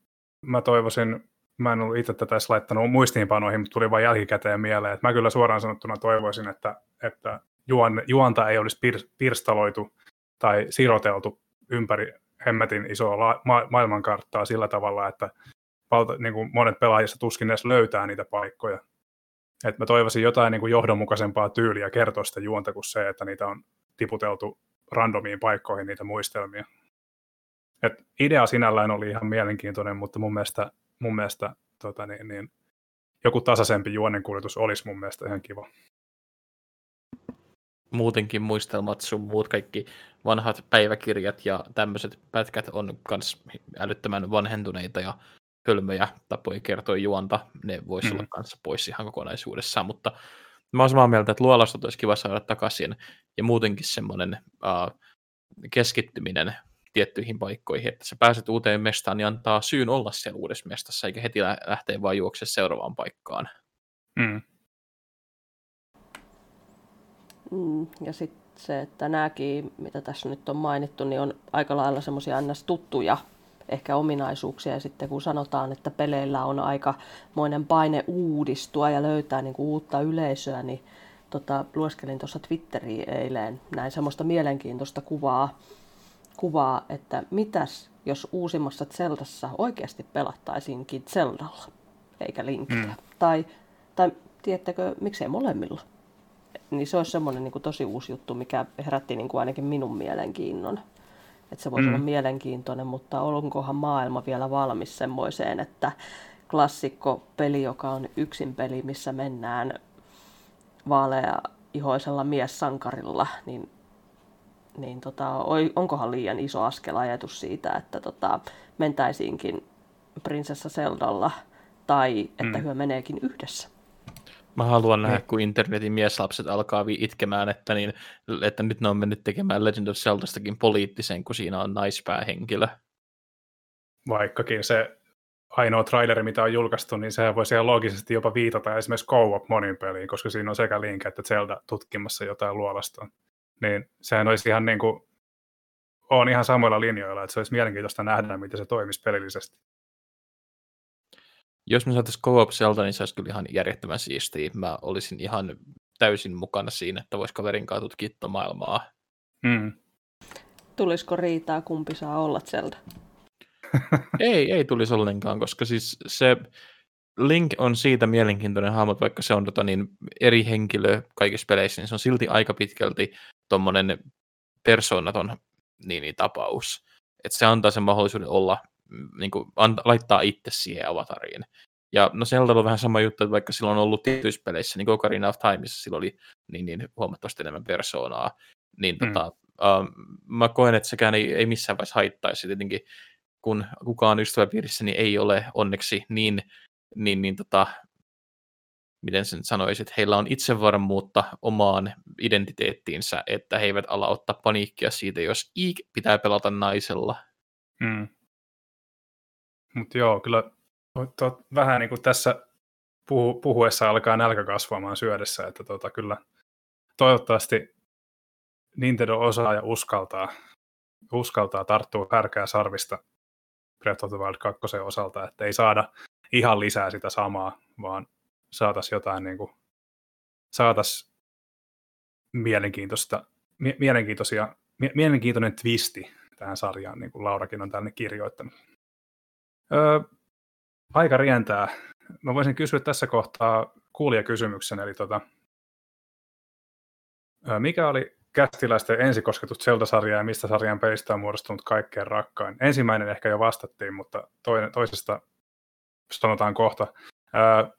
mä toivoisin, mä en ollut itse tätä laittanut muistiinpanoihin, mutta tuli vain jälkikäteen mieleen, että mä kyllä suoraan sanottuna toivoisin, että, että juon, juonta ei olisi pir, pirstaloitu tai siroteltu ympäri hemmetin isoa la, ma, maailmankarttaa sillä tavalla, että valta, niin kuin monet pelaajista tuskin edes löytää niitä paikkoja. Et mä toivoisin jotain niin kuin johdonmukaisempaa tyyliä kertoa sitä juonta kuin se, että niitä on tiputeltu randomiin paikkoihin niitä muistelmia. Et idea sinällään oli ihan mielenkiintoinen, mutta mun mielestä, mun mielestä tota niin, niin, joku tasaisempi juonenkuljetus olisi mun mielestä ihan kiva. Muutenkin muistelmat sun muut kaikki vanhat päiväkirjat ja tämmöiset pätkät on myös älyttömän vanhentuneita ja hölmöjä tapoja kertoa juonta. Ne voisi mm. olla kanssa pois ihan kokonaisuudessaan, mutta mä oon samaa mieltä, että luolasta olisi kiva saada takaisin ja muutenkin semmoinen uh, keskittyminen tiettyihin paikkoihin, että sä pääset uuteen mestaan, niin antaa syyn olla siellä uudessa mestassa, eikä heti lähteä vaan juokse seuraavaan paikkaan. Mm. Mm, ja sitten se, että nämäkin, mitä tässä nyt on mainittu, niin on aika lailla semmoisia ns. tuttuja ehkä ominaisuuksia. Ja sitten kun sanotaan, että peleillä on aika moinen paine uudistua ja löytää niin kuin uutta yleisöä, niin tota, lueskelin tuossa Twitteriin eilen näin semmoista mielenkiintoista kuvaa, kuvaa, että mitäs jos uusimmassa Zeldassa oikeasti pelattaisiinkin Zeldalla, eikä Linkillä. Mm. Tai, tai tiedättekö, miksei molemmilla? Niin se olisi semmoinen niin kuin tosi uusi juttu, mikä herätti niin kuin ainakin minun mielenkiinnon. Että se voisi mm. olla mielenkiintoinen, mutta onkohan maailma vielä valmis semmoiseen, että klassikko peli, joka on yksin peli, missä mennään vaalea ihoisella miessankarilla, niin, niin tota, onkohan liian iso askel ajatus siitä, että tota, mentäisiinkin prinsessa Seldalla tai että mm. hyö meneekin yhdessä. Mä haluan nähdä, kun internetin mieslapset alkaa itkemään, että, niin, että nyt ne on mennyt tekemään Legend of Zeldastakin poliittisen, kun siinä on naispäähenkilö. Vaikkakin se ainoa traileri, mitä on julkaistu, niin sehän voisi ihan loogisesti jopa viitata esimerkiksi co-op monin peliin, koska siinä on sekä Link että Zelda tutkimassa jotain luolasta. Niin sehän olisi ihan niin kuin, on ihan samoilla linjoilla, että se olisi mielenkiintoista nähdä, miten se toimisi pelillisesti. Jos me saataisiin co-op Zelda, niin se olisi kyllä ihan järjettömän siistiä. Mä olisin ihan täysin mukana siinä, että voisi kaverin kanssa tutkia maailmaa. Mm. Tulisiko riitaa, kumpi saa olla Zelda? ei, ei tulisi ollenkaan, koska siis se Link on siitä mielenkiintoinen hahmo, vaikka se on tota, niin, eri henkilö kaikissa peleissä, niin se on silti aika pitkälti tuommoinen persoonaton niin, niin, tapaus. Että se antaa sen mahdollisuuden olla, niin kuin, anta, laittaa itse siihen avatariin. Ja no Zelda on vähän sama juttu, että vaikka silloin on ollut tietyissä peleissä, niin Ocarina of Timeissa sillä oli niin, niin huomattavasti enemmän persoonaa, niin mm. tota, uh, mä koen, että sekään ei, ei missään vaiheessa haittaisi. Tietenkin kun kukaan ystäväpiirissäni ei ole onneksi niin, niin, niin tota, miten sen sanoisit, että heillä on itsevarmuutta omaan identiteettiinsä, että he eivät ala ottaa paniikkia siitä, jos Iik pitää pelata naisella. Hmm. Mutta joo, kyllä to, vähän niin kuin tässä puhu, puhuessa alkaa nälkä kasvamaan syödessä, että tota, kyllä toivottavasti Nintendo osaa ja uskaltaa, uskaltaa tarttua härkää sarvista Breath of the Wild 2 osalta, että ei saada ihan lisää sitä samaa, vaan saataisiin jotain niin kuin, saatais mielenkiintoista, mie- mielenkiintoisia, mie- mielenkiintoinen twisti tähän sarjaan, niin kuin Laurakin on tänne kirjoittanut. Öö, aika rientää. Mä voisin kysyä tässä kohtaa kuulijakysymyksen, eli tota, mikä oli kästiläisten ensikosketus Zelda-sarjaa ja mistä sarjan pelistä on muodostunut kaikkein rakkain? Ensimmäinen ehkä jo vastattiin, mutta toinen, toisesta sanotaan kohta. Ää,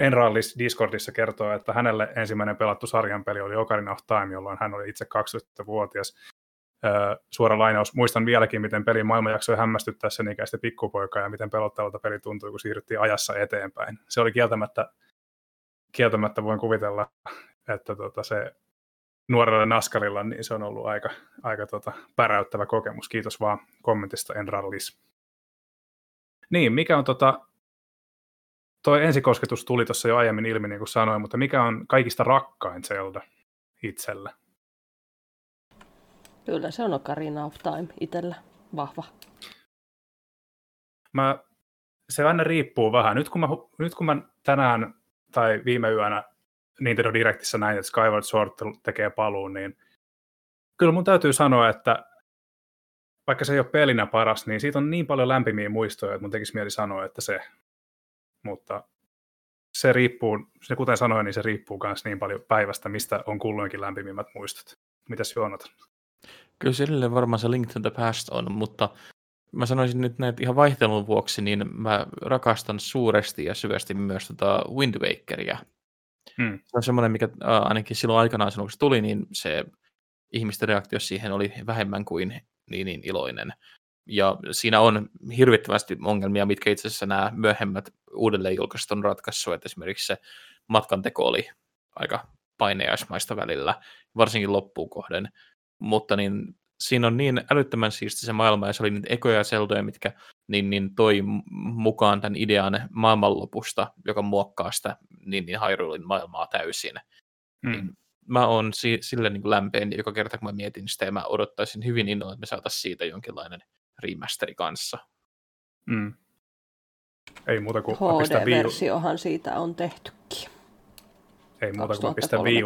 Enrallis Discordissa kertoo, että hänelle ensimmäinen pelattu sarjan peli oli Ocarina of Time, jolloin hän oli itse 12-vuotias. suora lainaus, muistan vieläkin, miten pelin maailma jaksoi hämmästyttää sen ikäistä pikkupoikaa ja miten pelottavalta peli tuntui, kun siirryttiin ajassa eteenpäin. Se oli kieltämättä, kieltämättä voin kuvitella, että tota se nuorella Naskarilla, niin se on ollut aika, aika tota, päräyttävä kokemus. Kiitos vaan kommentista, en rallis. Niin, mikä on tota, toi ensikosketus tuli tuossa jo aiemmin ilmi, niin kuin sanoin, mutta mikä on kaikista rakkain Zelda itselle? Kyllä se on Ocarina of Time itsellä vahva. Mä, se aina riippuu vähän. Nyt kun, mä, nyt kun mä tänään tai viime yönä Nintendo Directissä näin, että Skyward Sword tekee paluun, niin kyllä mun täytyy sanoa, että vaikka se ei ole pelinä paras, niin siitä on niin paljon lämpimiä muistoja, että mun tekisi mieli sanoa, että se. Mutta se riippuu, se kuten sanoin, niin se riippuu myös niin paljon päivästä, mistä on kulloinkin lämpimimmät muistot. Mitäs Joonatan? Kyllä sille varmaan se Link to the Past on, mutta mä sanoisin nyt näitä ihan vaihtelun vuoksi, niin mä rakastan suuresti ja syvästi myös tota Wind Wakeria. Hmm. Se on semmoinen, mikä äh, ainakin silloin aikanaan, silloin kun se tuli, niin se ihmisten reaktio siihen oli vähemmän kuin niin, niin iloinen. Ja siinä on hirvittävästi ongelmia, mitkä itse asiassa nämä myöhemmät uudelleen julkaiset on ratkaissut, että esimerkiksi se matkanteko oli aika paineaismaista välillä, varsinkin loppuun kohden mutta niin, siinä on niin älyttömän siisti se maailma, ja se oli niitä ekoja seldoja, mitkä niin, niin toi mukaan tämän idean maailmanlopusta, joka muokkaa sitä niin, niin Hyrulein maailmaa täysin. Mm. Niin mä oon si- sille niin lämpeen joka kerta, kun mä mietin sitä, ja mä odottaisin hyvin innolla, että me saataisiin siitä jonkinlainen remasteri kanssa. Mm. Ei muuta kuin HD-versiohan siitä on tehtykin. Ei muuta kuin pistä Wii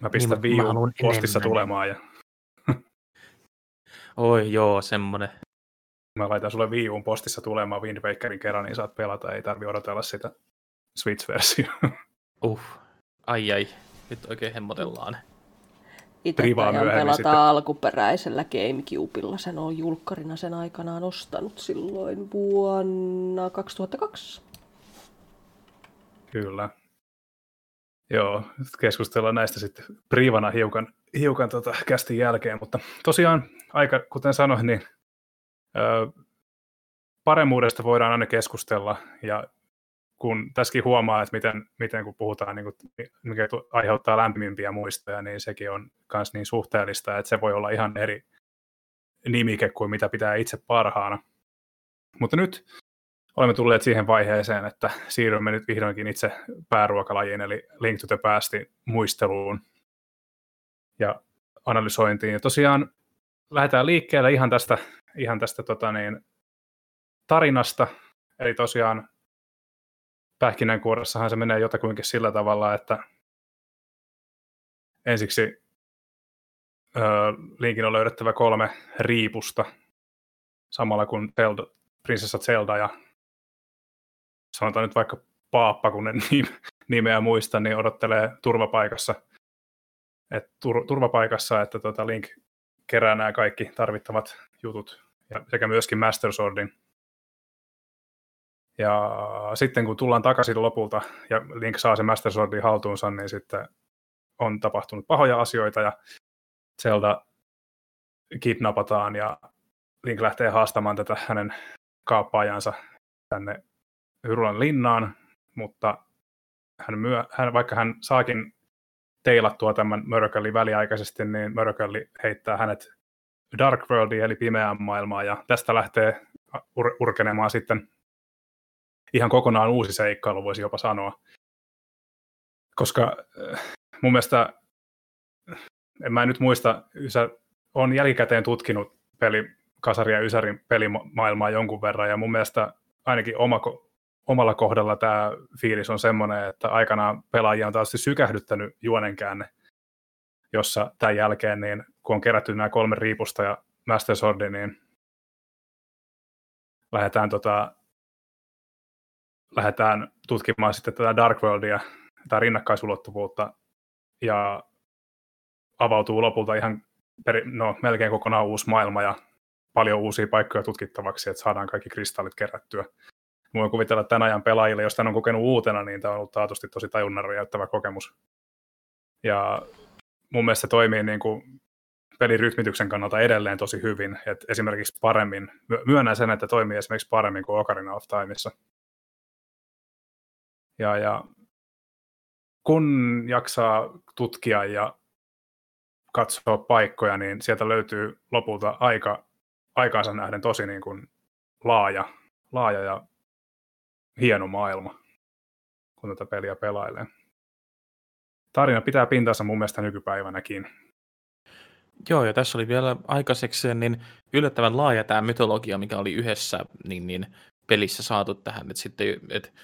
Mä pistän niin, Wii U postissa enemmän. tulemaan. Ja... Oi joo, semmonen. Mä laitan sulle Wii Uun postissa tulemaan Wind Wakerin kerran, niin saat pelata, ei tarvi odotella sitä Switch-versiota. Uh, ai ai, nyt oikein hemmotellaan. Itse pelata sitten. alkuperäisellä GameCubella, sen on julkkarina sen aikanaan ostanut silloin vuonna 2002. Kyllä. Joo, keskustellaan näistä sitten priivana hiukan, hiukan tota kästin jälkeen, mutta tosiaan aika, kuten sanoin, niin ö, paremmuudesta voidaan aina keskustella, ja kun tässäkin huomaa, että miten, miten kun puhutaan, niin kuin, mikä aiheuttaa lämpimimpiä muistoja, niin sekin on myös niin suhteellista, että se voi olla ihan eri nimike kuin mitä pitää itse parhaana. Mutta nyt olemme tulleet siihen vaiheeseen, että siirrymme nyt vihdoinkin itse pääruokalajiin, eli Link to the muisteluun ja analysointiin. Ja tosiaan lähdetään liikkeelle ihan tästä, ihan tästä tota niin, tarinasta, eli tosiaan pähkinänkuoressahan se menee jotakuinkin sillä tavalla, että ensiksi ö, Linkin on löydettävä kolme riipusta, samalla kun Zelda, prinsessa Zelda ja sanotaan nyt vaikka Paappa, kun en nimeä muista, niin odottelee turvapaikassa, et tur, turvapaikassa, että tota Link kerää nämä kaikki tarvittavat jutut ja sekä myöskin Master Swordin. Ja sitten kun tullaan takaisin lopulta ja Link saa sen Master Swordin haltuunsa, niin sitten on tapahtunut pahoja asioita ja Zelda kidnapataan ja Link lähtee haastamaan tätä hänen kaappaajansa tänne Hyrulan linnaan, mutta hän myö, hän, vaikka hän saakin teilattua tämän Mörkölli väliaikaisesti, niin Mörkölli heittää hänet Dark Worldiin, eli pimeään maailmaan, ja tästä lähtee ur- urkenemaan sitten ihan kokonaan uusi seikkailu, voisi jopa sanoa. Koska äh, mun mielestä, en mä nyt muista, Ysä on jälkikäteen tutkinut peli, Kasari ja Ysärin pelimaailmaa jonkun verran, ja mun mielestä ainakin oma omalla kohdalla tämä fiilis on semmoinen, että aikanaan pelaajia on taas sykähdyttänyt juonenkäänne, jossa tämän jälkeen, niin kun on kerätty nämä kolme riipusta ja Master Sword, niin lähdetään, tota, lähdetään tutkimaan sitten tätä Dark Worldia, tätä rinnakkaisulottuvuutta, ja avautuu lopulta ihan peri, no, melkein kokonaan uusi maailma ja paljon uusia paikkoja tutkittavaksi, että saadaan kaikki kristallit kerättyä voin kuvitella tämän ajan pelaajille, jos tämän on kokenut uutena, niin tämä on ollut taatusti tosi tajunnan räjäyttävä kokemus. Ja mun mielestä se toimii niin kuin pelin rytmityksen kannalta edelleen tosi hyvin. Et esimerkiksi paremmin, myönnän sen, että toimii esimerkiksi paremmin kuin Ocarina of Timeissa. Ja, ja kun jaksaa tutkia ja katsoa paikkoja, niin sieltä löytyy lopulta aika, aikaansa nähden tosi niin kuin laaja, laaja ja hieno maailma, kun tätä peliä pelailee. Tarina pitää pintansa mun mielestä nykypäivänäkin. Joo, ja tässä oli vielä aikaiseksi niin yllättävän laaja tämä mytologia, mikä oli yhdessä niin, niin, pelissä saatu tähän. Et sitten, et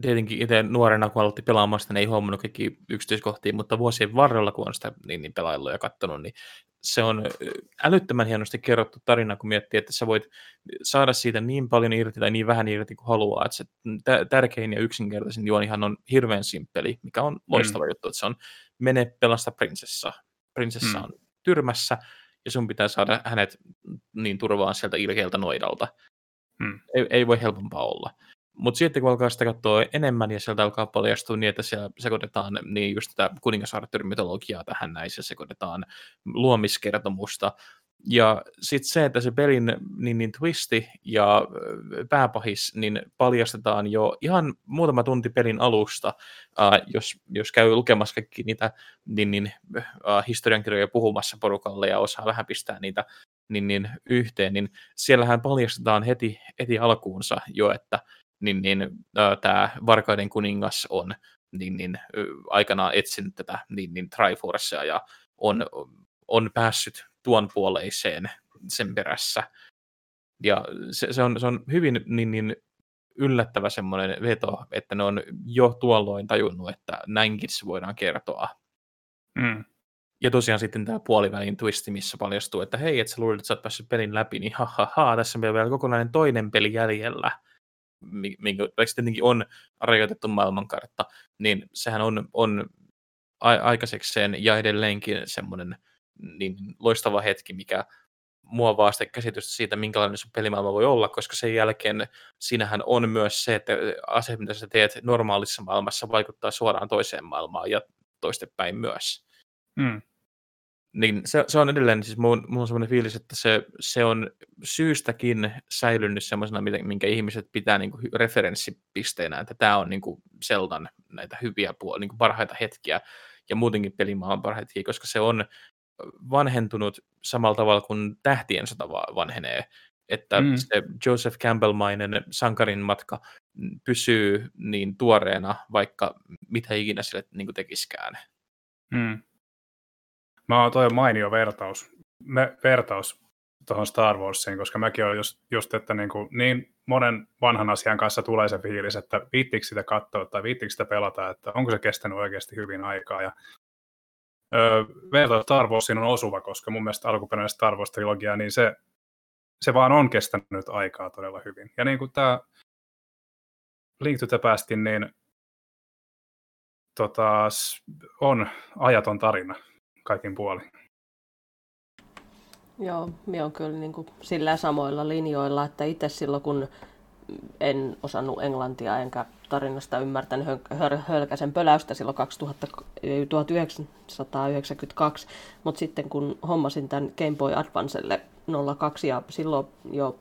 tietenkin itse nuorena, kun aloitti pelaamaan sitä, niin ei huomannut kaikki yksityiskohtia, mutta vuosien varrella, kun on sitä niin, niin pelaillut ja katsonut, niin se on älyttömän hienosti kerrottu tarina, kun miettii, että sä voit saada siitä niin paljon irti tai niin vähän irti kuin haluaa. Että se tärkein ja yksinkertaisin juonihan on hirveän simppeli, mikä on loistava mm. juttu, että se on mene pelasta prinsessa. Prinsessa mm. on tyrmässä ja sun pitää saada hänet niin turvaan sieltä ilkeältä noidalta. Mm. Ei, ei voi helpompaa olla. Mutta sitten kun alkaa sitä katsoa enemmän ja sieltä alkaa paljastua niin, että siellä sekoitetaan niin just tätä kuningasarttyrin tähän näin, se sekoitetaan luomiskertomusta. Ja sitten se, että se pelin niin, niin twisti ja pääpahis niin paljastetaan jo ihan muutama tunti pelin alusta, äh, jos, jos käy lukemassa kaikki niitä niin, niin, äh, historiankirjoja puhumassa porukalle ja osaa vähän pistää niitä niin, niin, yhteen, niin siellähän paljastetaan heti, heti alkuunsa jo, että niin, niin äh, tämä Varkaiden kuningas on niin, niin, äh, aikanaan etsinyt tätä niin, niin Triforcea ja on, on päässyt tuon puoleiseen sen perässä. Ja se, se, on, se on hyvin niin, niin yllättävä semmoinen veto, että ne on jo tuolloin tajunnut, että näinkin se voidaan kertoa. Mm. Ja tosiaan sitten tämä puolivälin twisti, missä paljastuu, että hei, että sä luulit, että sä oot päässyt pelin läpi, niin ha, ha, ha tässä on vielä kokonainen toinen peli jäljellä minkä tietenkin on rajoitettu maailmankartta, niin sehän on, on aikaisekseen ja edelleenkin semmoinen niin loistava hetki, mikä muovaa sitä käsitystä siitä, minkälainen sun pelimaailma voi olla, koska sen jälkeen siinähän on myös se, että asiat, mitä sä teet normaalissa maailmassa, vaikuttaa suoraan toiseen maailmaan ja toistepäin myös. Mm niin se, se on edelleen, siis mun, mun semmoinen fiilis, että se, se on syystäkin säilynyt semmoisena, minkä ihmiset pitää niin kuin referenssipisteenä, että tämä on niin kuin Zeldan näitä hyviä puolia, niin kuin parhaita hetkiä ja muutenkin pelimaan parhaita hetkiä, koska se on vanhentunut samalla tavalla kuin tähtien sota vanhenee, että mm. se Joseph Campbell-mainen sankarin matka pysyy niin tuoreena, vaikka mitä ikinä sille niin tekiskään. Mm. Mä oon toi mainio vertaus, me, vertaus tuohon Star Warsiin, koska mäkin olen just, just että niin, kuin, niin monen vanhan asian kanssa tulee se fiilis, että viittikö sitä katsoa tai viittikö sitä pelata, että onko se kestänyt oikeasti hyvin aikaa. Ja, öö, vertaus Star Warsiin on osuva, koska mun mielestä alkuperäinen Star Wars-trilogia, niin se, se vaan on kestänyt aikaa todella hyvin. Ja niin kuin tämä Link to the Pastin, niin tota, on ajaton tarina kaikin puolin. Joo, minä on kyllä niin kuin sillä samoilla linjoilla, että itse silloin kun en osannut englantia enkä tarinasta ymmärtänyt hölkäsen pöläystä silloin 2000, 1992, mutta sitten kun hommasin tämän Game Boy Advancelle 02 ja silloin jo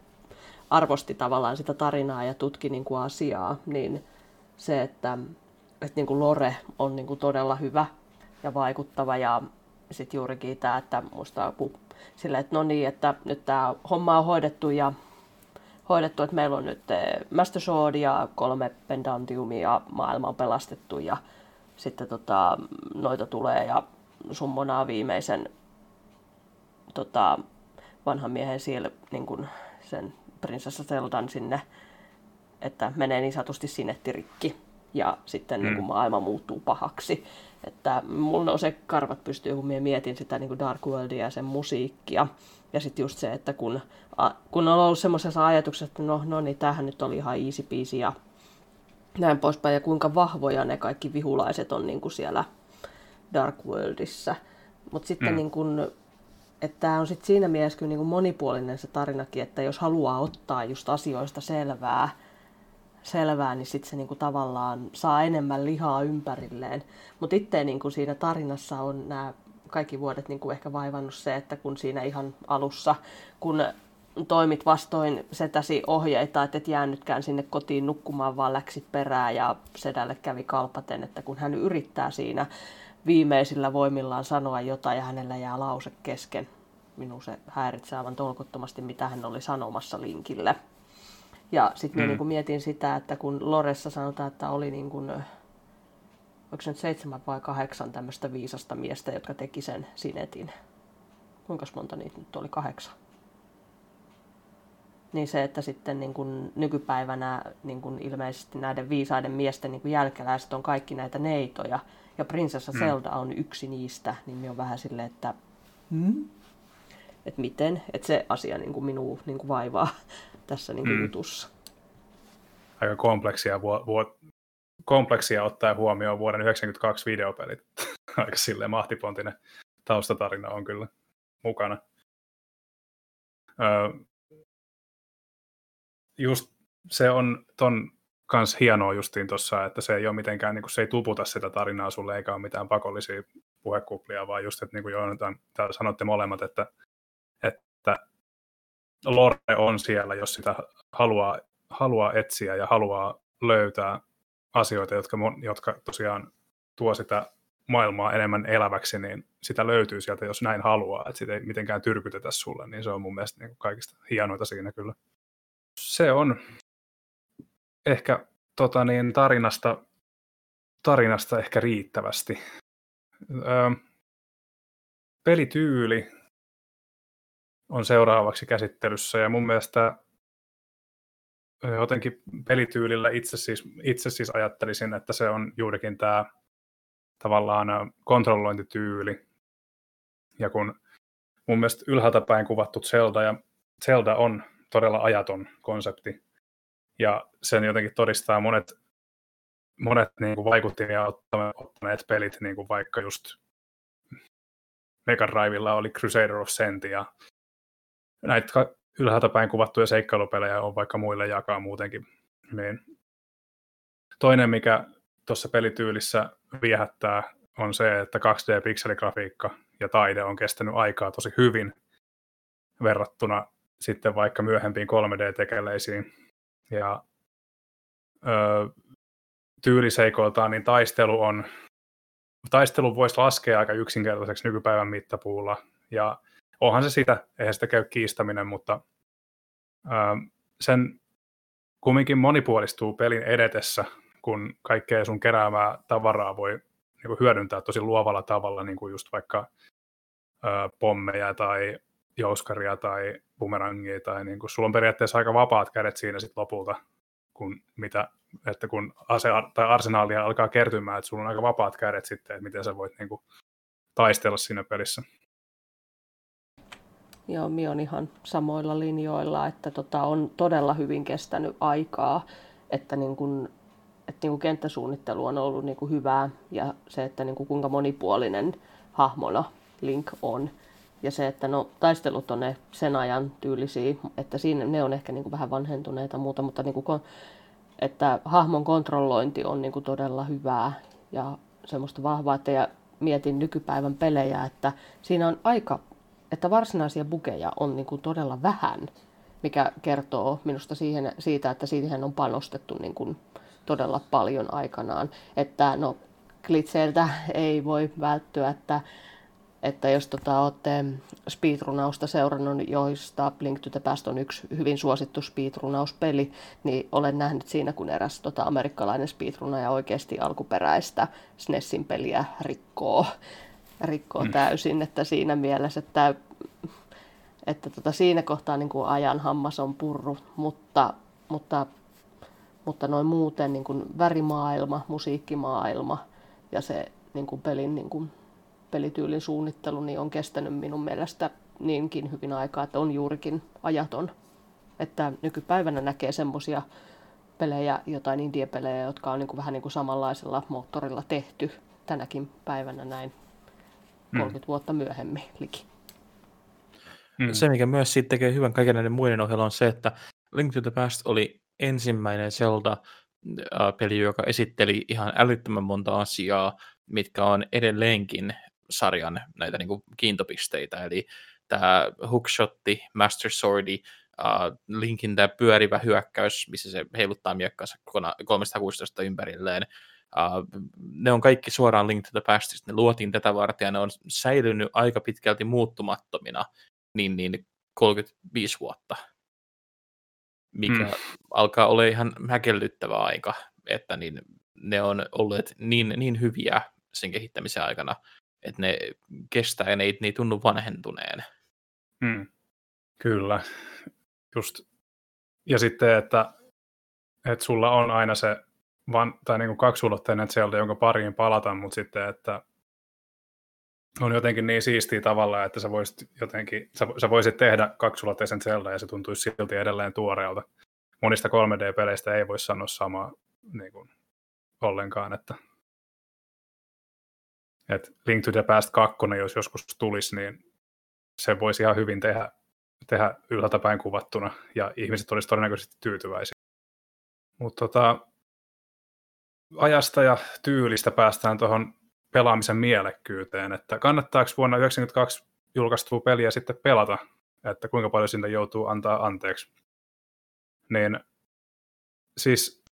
arvosti tavallaan sitä tarinaa ja tutki niin kuin asiaa, niin se, että, että niin kuin Lore on niin kuin todella hyvä ja vaikuttava ja sitten juurikin tämä, että musta kun sille, että no niin, että nyt tämä homma on hoidettu ja hoidettu, että meillä on nyt eh, Master Sword ja kolme Pendantiumia maailma on pelastettu ja sitten tota, noita tulee ja summonaa viimeisen tota, vanhan miehen siellä niin kun sen prinsessa Zeldan sinne, että menee niin sanotusti sinettirikki ja sitten mm. niin kun maailma muuttuu pahaksi. Että mulla se karvat pystyy, kun mietin sitä niin kuin Dark Worldia ja sen musiikkia. Ja sitten just se, että kun, a, kun on ollut semmoisessa ajatuksessa, että no, no niin, tämähän nyt oli ihan easy peasy ja näin poispäin, ja kuinka vahvoja ne kaikki vihulaiset on niin kuin siellä Dark Worldissa. Mutta sitten mm. niin kuin, että tämä on sitten siinä mielessä kyllä niin kuin monipuolinen se tarinakin, että jos haluaa ottaa just asioista selvää, selvää, niin sitten se niinku tavallaan saa enemmän lihaa ympärilleen. Mutta itse niinku siinä tarinassa on nämä kaikki vuodet niin kuin ehkä vaivannut se, että kun siinä ihan alussa, kun toimit vastoin setäsi ohjeita, että et jäänytkään sinne kotiin nukkumaan, vaan läksit perään ja sedälle kävi kalpaten, että kun hän yrittää siinä viimeisillä voimillaan sanoa jotain ja hänellä jää lause kesken, minun se häiritsee aivan tolkuttomasti, mitä hän oli sanomassa linkille. Ja sitten mm. niin mietin sitä, että kun Loressa sanotaan, että oli niin kuin, onko se nyt seitsemän vai kahdeksan tämmöistä viisasta miestä, jotka teki sen sinetin. Kuinka monta niitä nyt oli? Kahdeksan. Niin se, että sitten niin kuin nykypäivänä niin kuin ilmeisesti näiden viisaiden miesten niin kuin jälkeläiset on kaikki näitä neitoja, ja prinsessa mm. Zelda on yksi niistä, niin me on vähän silleen, että mm? että miten, että se asia niin kuin minua niin kuin vaivaa tässä niin kuin mm. jutussa. Aika kompleksia, vu- vu- kompleksia ottaen huomioon vuoden 1992 videopelit. Aika silleen mahtipontinen taustatarina on kyllä mukana. Öö, just se on ton kans hienoa justiin tuossa, että se ei ole mitenkään, niin kuin, se ei tuputa sitä tarinaa sulle, eikä ole mitään pakollisia puhekuplia, vaan just, että niin kuin Joonatan, sanotte molemmat, että, että lore on siellä, jos sitä haluaa, haluaa etsiä ja haluaa löytää asioita, jotka, jotka tosiaan tuo sitä maailmaa enemmän eläväksi, niin sitä löytyy sieltä, jos näin haluaa, että sitä ei mitenkään tyrkytetä sulle, niin se on mun mielestä niin kaikista hienoita siinä kyllä. Se on ehkä tota niin, tarinasta, tarinasta ehkä riittävästi. Öö, pelityyli on seuraavaksi käsittelyssä. Ja mun mielestä jotenkin pelityylillä itse siis, itse siis ajattelisin, että se on juurikin tämä tavallaan kontrollointityyli. Ja kun mun mielestä ylhäältä päin kuvattu Zelda, ja Zelda on todella ajaton konsepti, ja sen jotenkin todistaa monet, monet niin kuin vaikuttimia ottaneet pelit, niin kuin vaikka just Mega Drivella oli Crusader of Sent ja näitä ylhäältä päin kuvattuja seikkailupelejä on vaikka muille jakaa muutenkin. Niin. Toinen, mikä tuossa pelityylissä viehättää, on se, että 2D-pikseligrafiikka ja taide on kestänyt aikaa tosi hyvin verrattuna sitten vaikka myöhempiin 3D-tekeleisiin. Ja ö, tyyliseikoiltaan niin taistelu on, taistelu voisi laskea aika yksinkertaiseksi nykypäivän mittapuulla. Ja onhan se sitä, eihän sitä käy kiistäminen, mutta ö, sen kumminkin monipuolistuu pelin edetessä, kun kaikkea sun keräämää tavaraa voi niin kuin hyödyntää tosi luovalla tavalla, niin kuin just vaikka ö, pommeja tai jouskaria tai bumerangia, tai niin kuin, sulla on periaatteessa aika vapaat kädet siinä sit lopulta, kun, mitä, että kun ase tai arsenaalia alkaa kertymään, että sulla on aika vapaat kädet sitten, että miten sä voit niin kuin, taistella siinä pelissä. Joo, mi on ihan samoilla linjoilla, että tota, on todella hyvin kestänyt aikaa, että, niin kun, että niin kun kenttäsuunnittelu on ollut niin kun hyvää ja se, että niin kun kuinka monipuolinen hahmona Link on, ja se, että no, taistelut on ne sen ajan tyylisiä, että siinä ne on ehkä niin kuin vähän vanhentuneita muuta, mutta niin kuin, että hahmon kontrollointi on niin kuin todella hyvää ja semmoista vahvaa, että ja mietin nykypäivän pelejä, että siinä on aika, että varsinaisia bukeja on niin kuin todella vähän, mikä kertoo minusta siihen, siitä, että siihen on panostettu niin kuin todella paljon aikanaan. Että no, klitseiltä ei voi välttyä, että että jos tota, olette speedrunausta seurannut, joista Blink to the Past on yksi hyvin suosittu speedrunauspeli, niin olen nähnyt siinä, kun eräs tota, amerikkalainen speedrunaja oikeasti alkuperäistä SNESin peliä rikkoo, rikkoo mm. täysin, että siinä mielessä, että, että tota, siinä kohtaa niin kuin ajan hammas on purru, mutta, mutta, mutta noin muuten niin kuin värimaailma, musiikkimaailma ja se niin kuin pelin niin kuin pelityylin suunnittelu niin on kestänyt minun mielestä niinkin hyvin aikaa, että on juurikin ajaton. Että nykypäivänä näkee semmoisia pelejä, jotain indie-pelejä, jotka on niin kuin vähän niin kuin samanlaisella moottorilla tehty tänäkin päivänä näin 30 mm. vuotta myöhemmin liki. Mm. Se, mikä myös siitä tekee hyvän kaiken näiden muiden ohella, on se, että Link to the Past oli ensimmäinen Zelda-peli, joka esitteli ihan älyttömän monta asiaa, mitkä on edelleenkin sarjan näitä niin kuin kiintopisteitä, eli tämä hookshotti, master swordi, uh, Linkin tämä pyörivä hyökkäys, missä se heiluttaa miekkansa 316 ympärilleen, uh, ne on kaikki suoraan Link to the Pastista, ne luotiin tätä varten ja ne on säilynyt aika pitkälti muuttumattomina niin, niin 35 vuotta, mikä hmm. alkaa olla ihan häkellyttävä aika, että niin, ne on olleet niin, niin hyviä sen kehittämisen aikana, että ne kestää ja ne ei, ne ei tunnu vanhentuneen. Hmm. Kyllä. Just. Ja sitten, että, että sulla on aina se van, tai niin kuin kaksulotteinen Zelda, jonka pariin palata, mutta sitten, että on jotenkin niin siistiä tavalla, että sä voisit jotenkin, sä, sä voisit tehdä kaksulotteisen Zelda ja se tuntuisi silti edelleen tuoreelta. Monista 3D-peleistä ei voi sanoa samaa niin kuin, ollenkaan, että et Link to the Past 2, jos joskus tulisi, niin se voisi ihan hyvin tehdä, tehdä ylhäältä kuvattuna, ja ihmiset olisivat todennäköisesti tyytyväisiä. Mutta tota, ajasta ja tyylistä päästään tuohon pelaamisen mielekkyyteen, että kannattaako vuonna 1992 julkaistua peliä sitten pelata, että kuinka paljon sinne joutuu antaa anteeksi. Niin siis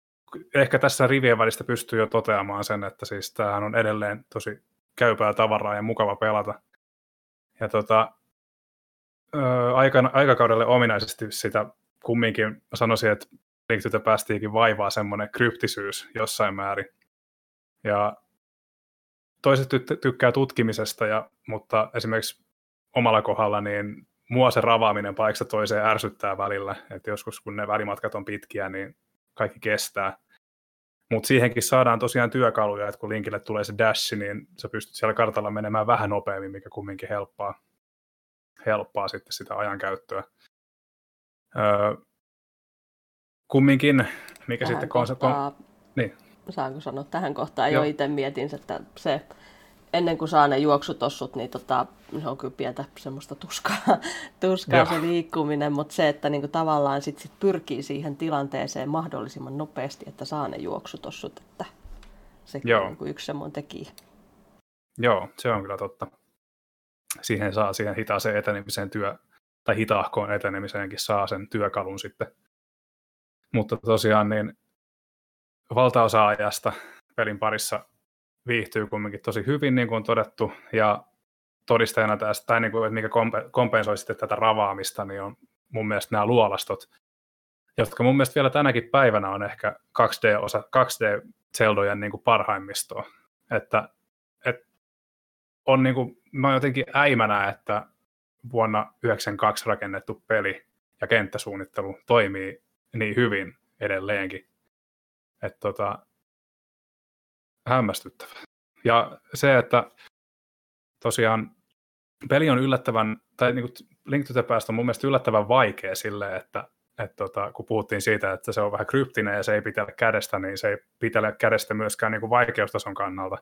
ehkä tässä rivien välistä pystyy jo toteamaan sen, että siis tämähän on edelleen tosi käypää tavaraa ja mukava pelata. Ja tota, aikana, aikakaudelle ominaisesti sitä kumminkin sanoisin, että Link to the Pastiikin vaivaa semmoinen kryptisyys jossain määrin. Ja toiset ty- tykkää tutkimisesta, ja, mutta esimerkiksi omalla kohdalla niin mua se ravaaminen paikasta toiseen ärsyttää välillä, että joskus kun ne välimatkat on pitkiä, niin kaikki kestää. Mutta siihenkin saadaan tosiaan työkaluja, että kun linkille tulee se dash, niin sä pystyt siellä kartalla menemään vähän nopeammin, mikä kumminkin helppaa, helppaa sitten sitä ajankäyttöä. Öö, kumminkin, mikä tähän sitten... Kohtaa, kon... niin. Saanko sanoa tähän kohtaan? Jo itse mietin, että se ennen kuin saa ne juoksutossut, niin tota, se on kyllä pientä semmoista tuskaa, tuskaa se liikkuminen, mutta se, että niinku tavallaan sit, sit pyrkii siihen tilanteeseen mahdollisimman nopeasti, että saa ne juoksutossut, että sekin Joo. on niinku yksi semmoinen tekijä. Joo, se on kyllä totta. Siihen saa siihen hitaaseen etenemiseen työ, tai hitaahkoon etenemiseenkin saa sen työkalun sitten mutta tosiaan niin valtaosa ajasta pelin parissa viihtyy kumminkin tosi hyvin, niin kuin on todettu, ja todisteena tästä, tai niin kuin, että mikä kompensoi sitten tätä ravaamista, niin on mun mielestä nämä luolastot, jotka mun mielestä vielä tänäkin päivänä on ehkä 2D-osa, 2D-Zeldojen niin kuin parhaimmistoa. Että, että on niin kuin, mä oon jotenkin äimänä, että vuonna 1992 rakennettu peli ja kenttäsuunnittelu toimii niin hyvin edelleenkin. Että tota, hämmästyttävä. Ja se, että tosiaan peli on yllättävän, tai niin Link to the Past on mun mielestä yllättävän vaikea silleen, että, että tota, kun puhuttiin siitä, että se on vähän kryptinen ja se ei pitele kädestä, niin se ei pitele kädestä myöskään niin kuin vaikeustason kannalta.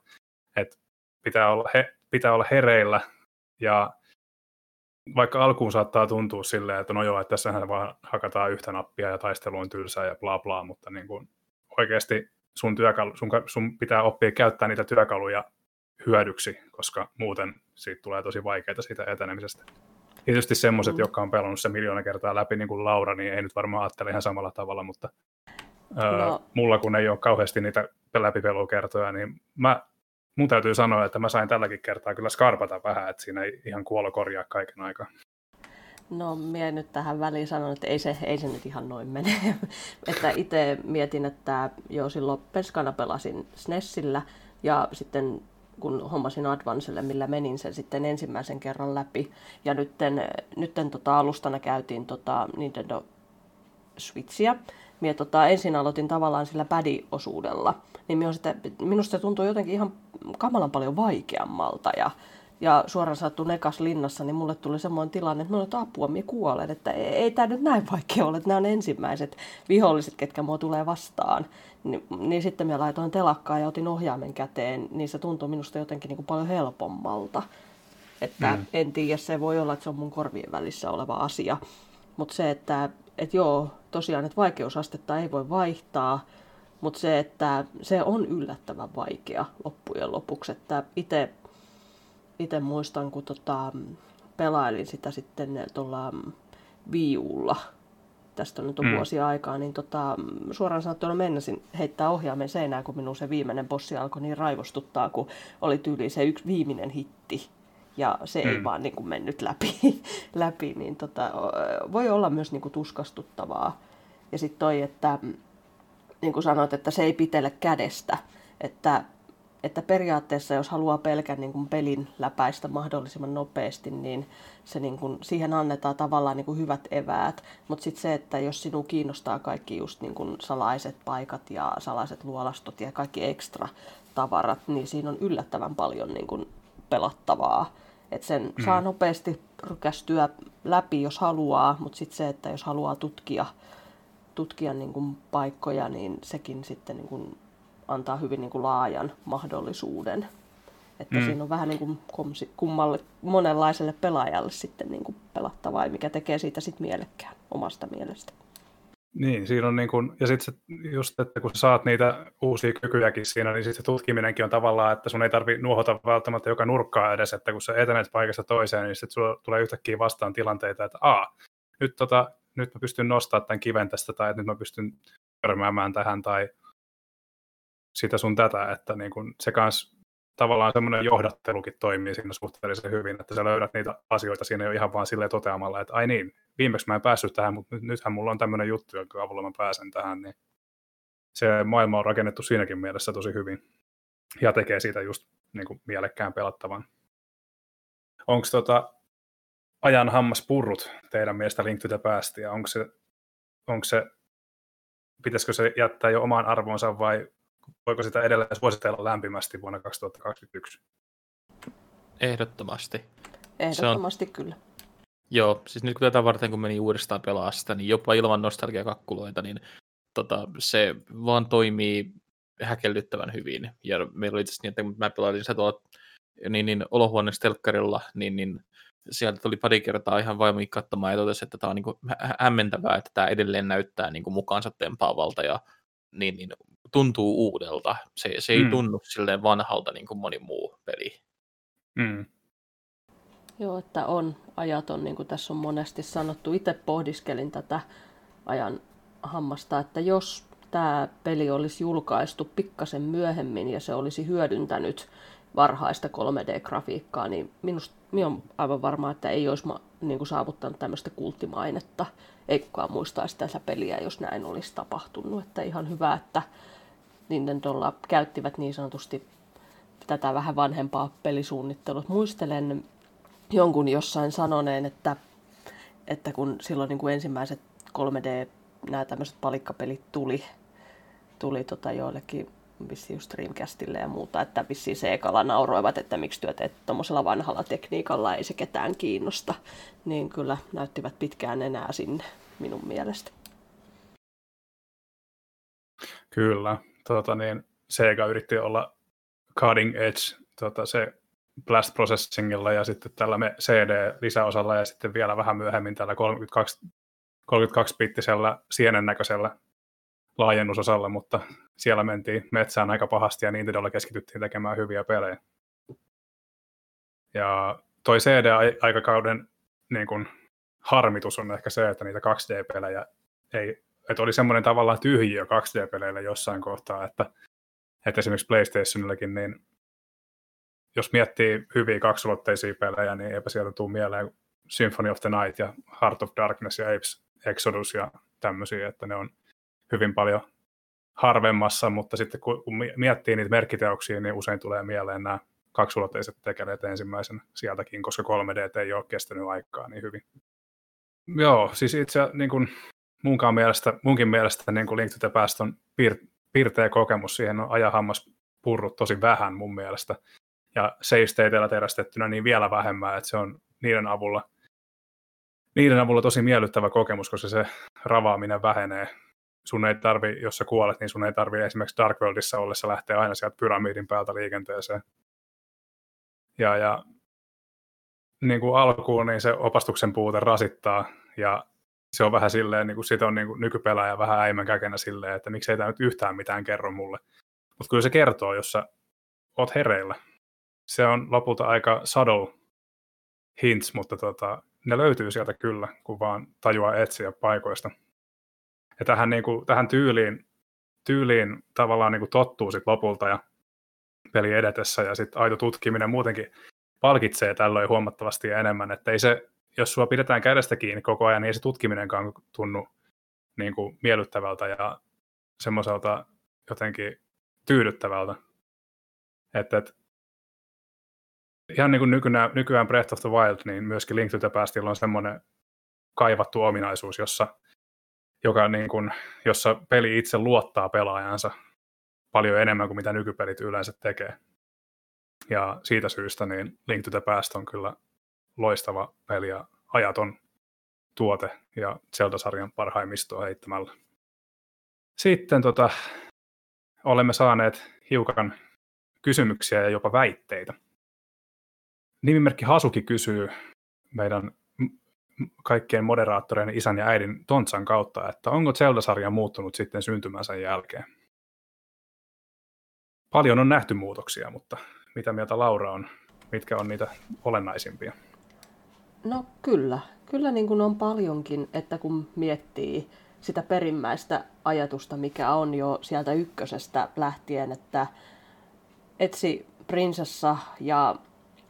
Että pitää olla, he, pitää olla hereillä ja vaikka alkuun saattaa tuntua silleen, että no joo, että tässähän vaan hakataan yhtä nappia ja taistelu on tylsää ja bla bla, mutta niin kuin oikeasti sun, työkalu, sun, sun pitää oppia käyttää niitä työkaluja hyödyksi, koska muuten siitä tulee tosi vaikeaa siitä etenemisestä. Tietysti semmoiset, mm. jotka on pelannut se miljoona kertaa läpi, niin kuin Laura, niin ei nyt varmaan ajattele ihan samalla tavalla, mutta no. mulla kun ei ole kauheasti niitä läpipelukertoja, niin mä mun täytyy sanoa, että mä sain tälläkin kertaa kyllä skarpata vähän, että siinä ei ihan kuolo korjaa kaiken aikaa. No, minä nyt tähän väliin sanon, että ei se, ei se nyt ihan noin mene. että itse mietin, että jo silloin Peskana pelasin SNESillä ja sitten kun hommasin Advancelle, millä menin sen sitten ensimmäisen kerran läpi. Ja nytten, nytten tota alustana käytiin tota Nintendo Switchia, Mie tota, ensin aloitin tavallaan sillä pädi-osuudella, niin sitä, minusta se tuntui jotenkin ihan kamalan paljon vaikeammalta. Ja, ja suoraan sattu nekas linnassa, niin mulle tuli semmoinen tilanne, että minulla apua, minä kuolen, että ei, ei tämä nyt näin vaikea ole, että nämä on ensimmäiset viholliset, ketkä mua tulee vastaan. Ni, niin sitten minä laitoin telakkaa ja otin ohjaimen käteen, niin se tuntui minusta jotenkin niin kuin paljon helpommalta. Että mm. en tiedä, se voi olla, että se on mun korvien välissä oleva asia. Mutta se, että et joo, tosiaan, että vaikeusastetta ei voi vaihtaa, mutta se, että se on yllättävän vaikea loppujen lopuksi, että itse itse muistan, kun tota, pelailin sitä sitten tuolla viulla, tästä on nyt on mm. vuosia aikaa, niin tota, suoraan sanottuna mennäsin heittää ohjaamen seinään, kun minun se viimeinen bossi alkoi niin raivostuttaa, kun oli tyyli se yksi viimeinen hitti. Ja se mm. ei vaan niin kuin mennyt läpi, läpi niin tota, voi olla myös niin kuin tuskastuttavaa. Ja sitten toi, että niin kuin sanoit, että se ei pitele kädestä, että että periaatteessa jos haluaa pelkän niin kuin pelin läpäistä mahdollisimman nopeasti, niin, se niin kuin, siihen annetaan tavallaan niin kuin hyvät eväät. Mutta sitten se, että jos sinua kiinnostaa kaikki just niin kuin salaiset paikat ja salaiset luolastot ja kaikki ekstra tavarat, niin siinä on yllättävän paljon niin kuin pelattavaa. Et sen mm. saa nopeasti rykästyä läpi, jos haluaa, mutta sitten se, että jos haluaa tutkia, tutkia niin kuin paikkoja, niin sekin sitten niin kuin antaa hyvin niin kuin laajan mahdollisuuden. Että mm. siinä on vähän niin kuin kummalle, monenlaiselle pelaajalle sitten niin kuin pelattavaa, mikä tekee siitä sitten mielekkään omasta mielestä. Niin, siinä on niin kuin, ja sitten just, että kun saat niitä uusia kykyjäkin siinä, niin sitten se tutkiminenkin on tavallaan, että sun ei tarvi nuohota välttämättä joka nurkkaa edes, että kun sä etenet paikasta toiseen, niin sitten sulla tulee yhtäkkiä vastaan tilanteita, että aa, nyt, tota, nyt mä pystyn nostamaan tämän kiven tästä, tai että nyt mä pystyn törmäämään tähän, tai sitä sun tätä, että niin kun se kans tavallaan semmoinen johdattelukin toimii siinä suhteellisen hyvin, että sä löydät niitä asioita siinä jo ihan vaan silleen toteamalla, että ai niin, viimeksi mä en päässyt tähän, mutta nyt, nythän mulla on tämmöinen juttu, jonka avulla mä pääsen tähän, niin se maailma on rakennettu siinäkin mielessä tosi hyvin ja tekee siitä just niin kuin mielekkään pelattavan. Onko tota ajan hammas purrut teidän mielestä Link to the Past, ja onko se, onko se, pitäisikö se jättää jo omaan arvoonsa vai voiko sitä edelleen suositella lämpimästi vuonna 2021? Ehdottomasti. Ehdottomasti on, kyllä. Joo, siis nyt kun tätä varten kun meni uudestaan pelaa sitä, niin jopa ilman nostalgiakakkuloita, niin tota, se vaan toimii häkellyttävän hyvin. Ja meillä oli itse niin, että kun mä pelailin sitä tuolla niin, niin olohuoneessa telkkarilla, niin, niin sieltä tuli pari kertaa ihan vaimokin katsomaan ja totesi, että tämä on niin kuin hämmentävää, että tämä edelleen näyttää niin kuin mukaansa tempaavalta ja niin, niin tuntuu uudelta. Se, se ei mm. tunnu silleen vanhalta niin kuin moni muu peli. Mm. Joo, että on ajaton, niin kuin tässä on monesti sanottu. Itse pohdiskelin tätä ajan hammasta, että jos tämä peli olisi julkaistu pikkasen myöhemmin ja se olisi hyödyntänyt varhaista 3D-grafiikkaa, niin minusta minä olen aivan varma, että ei olisi niin kuin saavuttanut tämmöistä kulttimainetta. Ei kukaan muistaisi tätä peliä, jos näin olisi tapahtunut. Että ihan hyvä, että Nintendolla käyttivät niin sanotusti tätä vähän vanhempaa pelisuunnittelua. Muistelen jonkun jossain sanoneen, että, että kun silloin niin kuin ensimmäiset 3D, nämä tämmöiset palikkapelit tuli, tuli tota joillekin vissiin just Dreamcastille ja muuta, että vissiin Seekalla nauroivat, että miksi työ teet tuommoisella vanhalla tekniikalla, ei se ketään kiinnosta, niin kyllä näyttivät pitkään enää sinne minun mielestä. Kyllä, tota niin, Sega yritti olla cutting edge tota, se blast processingilla ja sitten tällä me CD-lisäosalla ja sitten vielä vähän myöhemmin tällä 32, 32-bittisellä sienen näköisellä laajennusosalla, mutta siellä mentiin metsään aika pahasti ja Nintendolla keskityttiin tekemään hyviä pelejä. Ja toi CD-aikakauden niin kun, harmitus on ehkä se, että niitä 2D-pelejä ei, että oli semmoinen tavallaan tyhjiö 2D-peleillä jossain kohtaa, että, että esimerkiksi PlayStationillakin, niin jos miettii hyviä kaksulotteisia pelejä, niin eipä sieltä tule mieleen Symphony of the Night ja Heart of Darkness ja Apes Exodus ja tämmöisiä, että ne on hyvin paljon harvemmassa, mutta sitten kun miettii niitä merkkiteoksia, niin usein tulee mieleen nämä kaksulotteiset tekeleet ensimmäisen sieltäkin, koska 3D ei ole kestänyt aikaa niin hyvin. Joo, siis itse niin kuin munkaan mielestä, munkin mielestä niin kuin Link to the Past on piir- piirteä kokemus, siihen on ajahammas purrut tosi vähän mun mielestä, ja stateilla terästettynä niin vielä vähemmän, että se on niiden avulla, niiden avulla tosi miellyttävä kokemus, koska se ravaaminen vähenee sun ei tarvi, jos sä kuolet, niin sun ei tarvi esimerkiksi Dark Worldissa ollessa lähteä aina sieltä pyramidin päältä liikenteeseen. Ja, ja niin kuin alkuun niin se opastuksen puute rasittaa ja se on vähän silleen, niin kuin sit on niin kuin nykypelaaja vähän äimän käkenä silleen, että miksei tämä nyt yhtään mitään kerro mulle. Mutta kyllä se kertoo, jos sä oot hereillä. Se on lopulta aika subtle hints, mutta tota, ne löytyy sieltä kyllä, kun vaan tajuaa etsiä paikoista. Ja tähän, niin kuin, tähän tyyliin, tyyliin tavallaan niin kuin tottuu sit lopulta ja peli edetessä ja sitten aito tutkiminen muutenkin palkitsee tällöin huomattavasti enemmän, että ei se, jos sua pidetään kädestä kiinni koko ajan, niin ei se tutkiminenkaan tunnu niin kuin miellyttävältä ja semmoiselta jotenkin tyydyttävältä. Että, että ihan niin kuin nykyään, nykyään Breath of the Wild, niin myöskin Link to the Pastilla on semmoinen kaivattu ominaisuus, jossa, joka niin kuin, jossa peli itse luottaa pelaajansa paljon enemmän kuin mitä nykypelit yleensä tekee. Ja siitä syystä niin Link to the Past on kyllä loistava peli ja ajaton tuote ja Zelda-sarjan parhaimmistoa heittämällä. Sitten tota, olemme saaneet hiukan kysymyksiä ja jopa väitteitä. Nimimerkki Hasuki kysyy meidän kaikkien moderaattoreiden isän ja äidin Tontsan kautta, että onko Zelda-sarja muuttunut sitten syntymänsä jälkeen? Paljon on nähty muutoksia, mutta mitä mieltä Laura on? Mitkä on niitä olennaisimpia? No kyllä. Kyllä niin kuin on paljonkin, että kun miettii sitä perimmäistä ajatusta, mikä on jo sieltä ykkösestä lähtien, että etsi prinsessa ja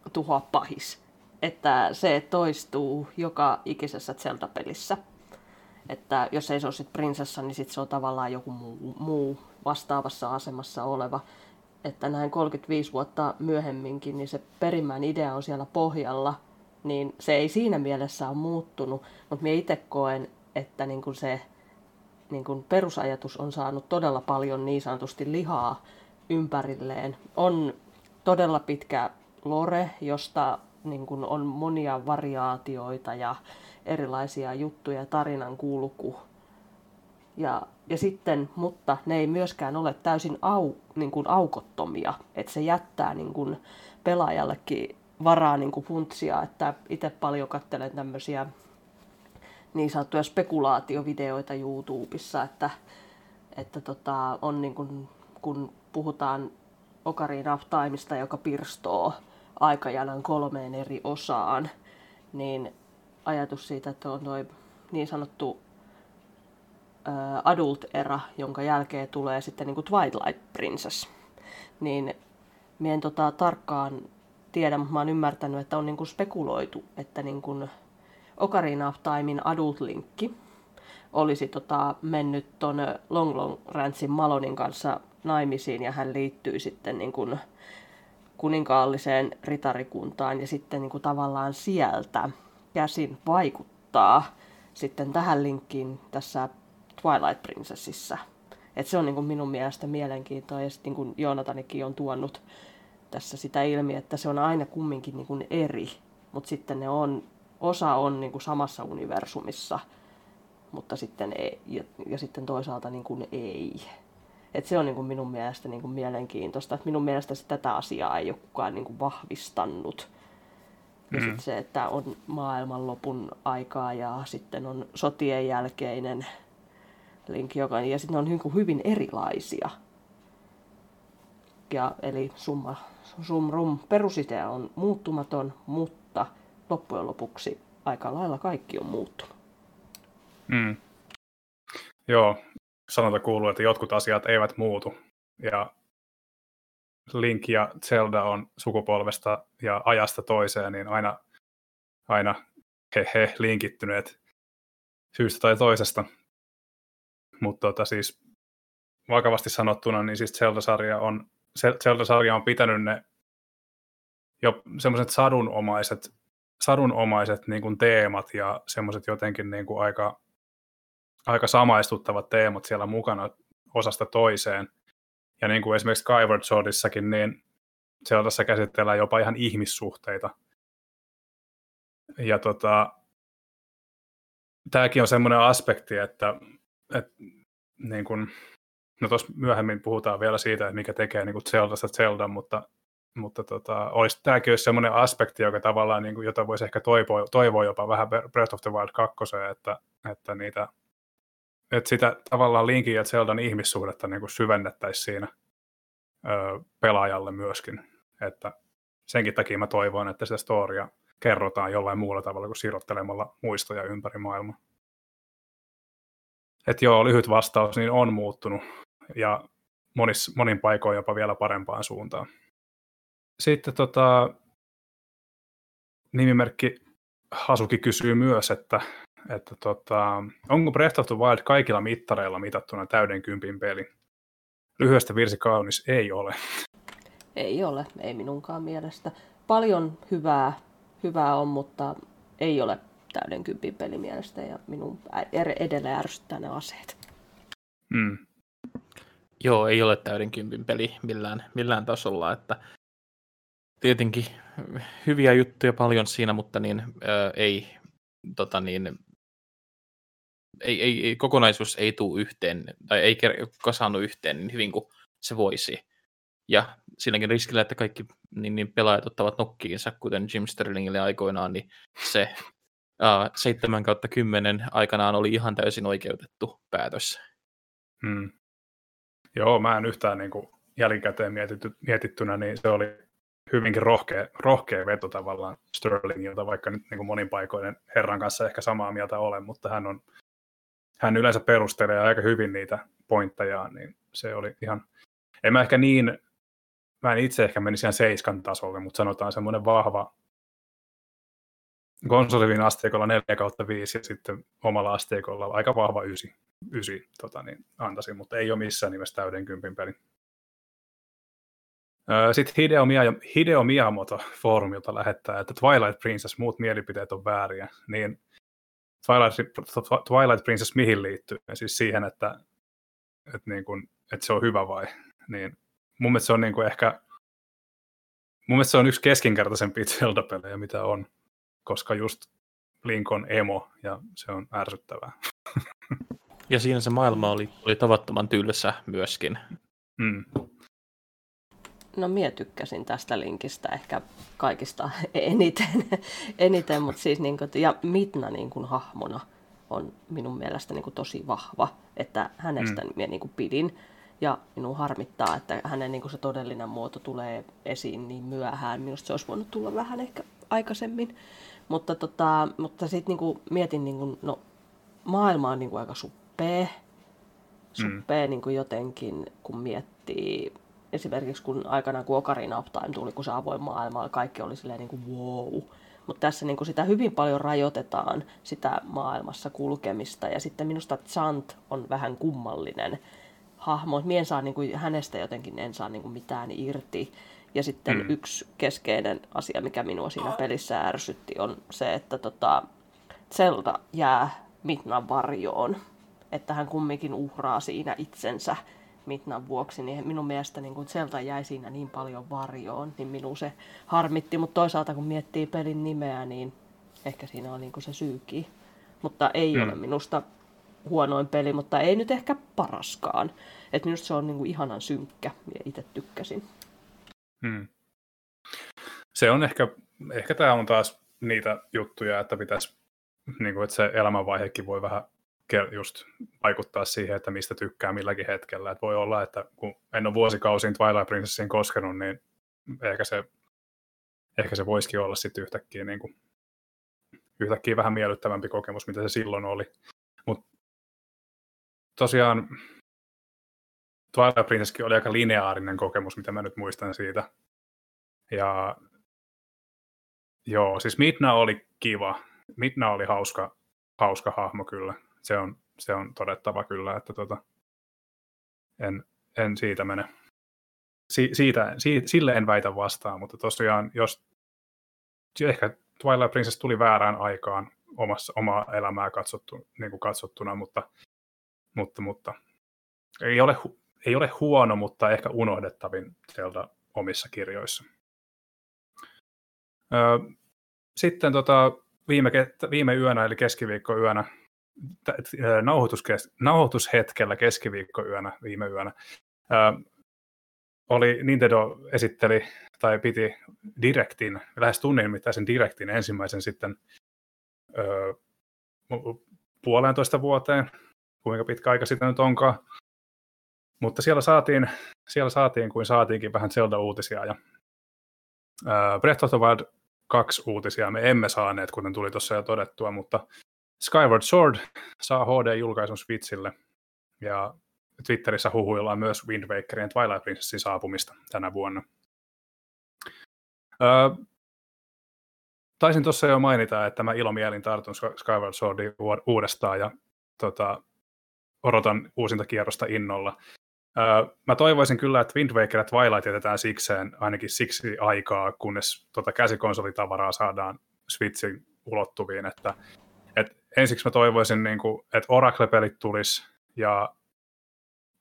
tuhoa pahis. Että se toistuu joka ikisessä Zelda-pelissä. Että jos ei se ole sit prinsessa, niin sit se on tavallaan joku muu, muu vastaavassa asemassa oleva. Että näin 35 vuotta myöhemminkin, niin se perimmäinen idea on siellä pohjalla, niin se ei siinä mielessä ole muuttunut, mutta minä itse koen, että niin kuin se niin kuin perusajatus on saanut todella paljon niin sanotusti lihaa ympärilleen. On todella pitkä lore, josta niin kuin on monia variaatioita ja erilaisia juttuja, tarinan kulku. Ja, ja sitten, mutta ne ei myöskään ole täysin au, niin kuin aukottomia, että se jättää niin kuin pelaajallekin varaa niin kuin funtsia, että itse paljon katselen tämmöisiä niin sanottuja spekulaatiovideoita YouTubessa, että, että tota, on niin kuin, kun puhutaan Ocarina of Timeista, joka pirstoo aikajanan kolmeen eri osaan, niin ajatus siitä, että on noin niin sanottu adult-era, jonka jälkeen tulee sitten niin kuin Twilight Princess, niin minä en tota, tarkkaan tiedä, mutta mä oon ymmärtänyt, että on niin kuin spekuloitu, että niin kuin Ocarina of Timein adult-linkki olisi tota, mennyt tuon Long Long Ranchin Malonin kanssa naimisiin ja hän liittyy sitten niin kuin kuninkaalliseen ritarikuntaan ja sitten niin kuin tavallaan sieltä käsin vaikuttaa sitten tähän linkkiin tässä Twilight Princessissa. Et se on niin kuin minun mielestä mielenkiintoa ja sitten niin Joonatanikin on tuonut tässä sitä ilmi, että se on aina kumminkin niin kuin eri, mutta sitten ne on, osa on niin kuin samassa universumissa, mutta sitten ei, ja, ja sitten toisaalta niin kuin ei. Et se on niin kuin minun mielestä niin kuin mielenkiintoista. Et minun mielestä tätä asiaa ei ole kukaan niin kuin vahvistanut. Ja mm. se, että on maailmanlopun aikaa ja sitten on sotien jälkeinen linkki, joka, ja sitten ne on niin hyvin erilaisia. Ja, eli summa sumrum perusidea on muuttumaton, mutta loppujen lopuksi aika lailla kaikki on muuttunut. Mm. Joo, sanonta kuuluu, että jotkut asiat eivät muutu. Ja Link ja Zelda on sukupolvesta ja ajasta toiseen, niin aina, aina he, he linkittyneet syystä tai toisesta. Mutta tota, siis vakavasti sanottuna, niin siis Zelda-sarja on, Zelda-sarja on pitänyt ne jo semmoiset sadunomaiset, sadunomaiset niin kuin teemat ja semmoiset jotenkin niin kuin aika aika samaistuttavat teemat siellä mukana osasta toiseen. Ja niin kuin esimerkiksi Skyward Swordissakin, niin tässä käsitellään jopa ihan ihmissuhteita. Ja tota, tämäkin on semmoinen aspekti, että, että niin kuin, no tuossa myöhemmin puhutaan vielä siitä, että mikä tekee niin kuin Zeldasta Zelda, mutta, mutta tota, olisi, tämäkin olisi semmoinen aspekti, joka tavallaan, niin kuin, jota voisi ehkä toivoa, toivoa jopa vähän Breath of the Wild 2, että, että niitä että sitä tavallaan Linkin ja Zeldan ihmissuhdetta niin kuin syvennettäisiin siinä ö, pelaajalle myöskin. Että senkin takia mä toivon, että sitä storia kerrotaan jollain muulla tavalla kuin sirottelemalla muistoja ympäri maailmaa. Että joo, lyhyt vastaus, niin on muuttunut ja monis, monin paikoin jopa vielä parempaan suuntaan. Sitten tota, nimimerkki Hasuki kysyy myös, että, että tota, onko Breath of the Wild kaikilla mittareilla mitattuna täyden kympin peli? Lyhyestä virsi kaunis ei ole. Ei ole, ei minunkaan mielestä. Paljon hyvää, hyvää on, mutta ei ole täyden kympin peli mielestä ja minun edelleen ärsyttää ne aseet. Mm. Joo, ei ole täyden kympin peli millään, millään tasolla, että tietenkin hyviä juttuja paljon siinä, mutta niin, ää, ei, tota niin, ei, ei, ei, kokonaisuus ei tule yhteen, tai ei kasannut yhteen niin hyvin kuin se voisi. Ja silläkin riskillä, että kaikki niin, niin pelaajat ottavat nokkiinsa, kuten Jim Sterlingille aikoinaan, niin se uh, 7 kautta 10 aikanaan oli ihan täysin oikeutettu päätös. Hmm. Joo, mä en yhtään niin kuin jälkikäteen mietitty, mietittynä, niin se oli hyvinkin rohkea, rohkea veto tavallaan Sterlingilta, vaikka nyt niin kuin monin paikoinen herran kanssa ehkä samaa mieltä olen, mutta hän, on, hän yleensä perustelee aika hyvin niitä pointtejaan, niin se oli ihan, en mä ehkä niin, mä en itse ehkä menisi ihan seiskan tasolle, mutta sanotaan semmoinen vahva konsolivin asteikolla 4 kautta 5 ja sitten omalla asteikolla aika vahva 9, 9 tota, niin antaisin, mutta ei ole missään nimessä täyden kympin peli. Sitten Hideo, Mia- Hideo Miyamoto foorumilta lähettää, että Twilight Princess, muut mielipiteet on vääriä. Niin Twilight, Twilight Princess mihin liittyy? Ja siis siihen, että, että, niin kuin, että se on hyvä vai? Niin mun mielestä se on niin kuin ehkä mun mielestä se on yksi keskinkertaisempi Zelda-pelejä, mitä on, koska just Link on emo ja se on ärsyttävää. Ja siinä se maailma oli, oli tavattoman tylsä myöskin. Mm. No minä tykkäsin tästä linkistä ehkä kaikista eniten, eniten mutta siis niin kuin, ja Mitna niin kuin hahmona on minun mielestä niin kuin tosi vahva, että hänestä mm. minä niin kuin pidin. Ja minun harmittaa, että hänen niin kuin se todellinen muoto tulee esiin niin myöhään. Minusta se olisi voinut tulla vähän ehkä aikaisemmin. Mutta, tota, mutta sitten niin kuin mietin, niin kuin, no maailma on niin kuin aika suppea. Suppea mm. niin kuin jotenkin, kun miettii esimerkiksi kun aikanaan kun Ocarina of Time tuli, kun se avoin maailma, kaikki oli silleen niin kuin wow. Mutta tässä niin kuin sitä hyvin paljon rajoitetaan, sitä maailmassa kulkemista. Ja sitten minusta Chant on vähän kummallinen hahmo. Mien saa niin kuin, hänestä jotenkin en saa niin kuin mitään irti. Ja sitten mm. yksi keskeinen asia, mikä minua siinä pelissä ärsytti, on se, että tota, Zelda jää Mitnan varjoon. Että hän kumminkin uhraa siinä itsensä Mitnan vuoksi, niin minun mielestä niin kun Zelda jäi siinä niin paljon varjoon, niin minun se harmitti. Mutta toisaalta kun miettii pelin nimeä, niin ehkä siinä on niin se syykin. Mutta ei mm. ole minusta huonoin peli, mutta ei nyt ehkä paraskaan. Et minusta se on niin kuin ihanan synkkä, ja itse tykkäsin. Hmm. Se on ehkä, ehkä tämä on taas niitä juttuja, että pitäisi, niin kuin, että se elämänvaihekin voi vähän just vaikuttaa siihen, että mistä tykkää milläkin hetkellä. Et voi olla, että kun en ole vuosikausiin Twilight Princessiin koskenut, niin ehkä se, ehkä se voisikin olla sitten yhtäkkiä, niin kuin, yhtäkkiä vähän miellyttävämpi kokemus, mitä se silloin oli. Mutta tosiaan Twilight Princesskin oli aika lineaarinen kokemus, mitä mä nyt muistan siitä. Ja joo, siis Midna oli kiva. Midna oli hauska, hauska hahmo kyllä se on, se on todettava kyllä, että tota, en, en siitä mene. Si, siitä, si, sille en väitä vastaan, mutta tosiaan, jos ehkä Twilight Princess tuli väärään aikaan omassa, omaa elämää katsottu, niin kuin katsottuna, mutta, mutta, mutta ei, ole, ei ole huono, mutta ehkä unohdettavin sieltä omissa kirjoissa. Öö, sitten tota, viime, viime yönä, eli keskiviikkoyönä, nauhoituskes- nauhoitushetkellä keskiviikkoyönä viime yönä ää, oli Nintendo esitteli tai piti Directin, lähes tunnin mittaisen Directin ensimmäisen sitten öö, puolentoista vuoteen, kuinka pitkä aika sitten nyt onkaan. Mutta siellä saatiin, siellä saatiin kuin saatiinkin vähän Zelda-uutisia ja Uh, Breath of the Wild 2 uutisia me emme saaneet, kuten tuli tuossa jo todettua, mutta Skyward Sword saa HD-julkaisun Switchille, ja Twitterissä huhuillaan myös Wind Wakerin Twilight Princessin saapumista tänä vuonna. Öö, taisin tuossa jo mainita, että mä ilomielin tartun Skyward Swordin uudestaan ja tota, odotan uusinta kierrosta innolla. Öö, mä toivoisin kyllä, että Wind Waker ja Twilight jätetään sikseen ainakin siksi aikaa, kunnes tota käsikonsolitavaraa saadaan Switchin ulottuviin. Että, et ensiksi mä toivoisin, niin kuin, että Oracle-pelit tulisi ja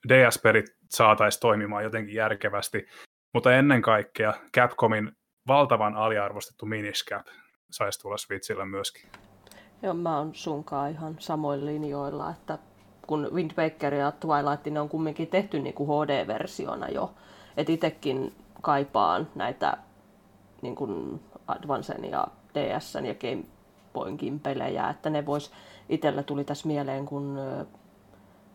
DS-pelit saataisiin toimimaan jotenkin järkevästi, mutta ennen kaikkea Capcomin valtavan aliarvostettu Miniscap saisi tulla Switchille myöskin. Joo, mä oon sunkaan ihan samoin linjoilla, että kun Wind Waker ja Twilight ne on kumminkin tehty niin kuin HD-versiona jo, että itsekin kaipaan näitä niin kuin Advancen ja DSn ja Game Boynkin pelejä, että ne vois, itsellä tuli tässä mieleen, kun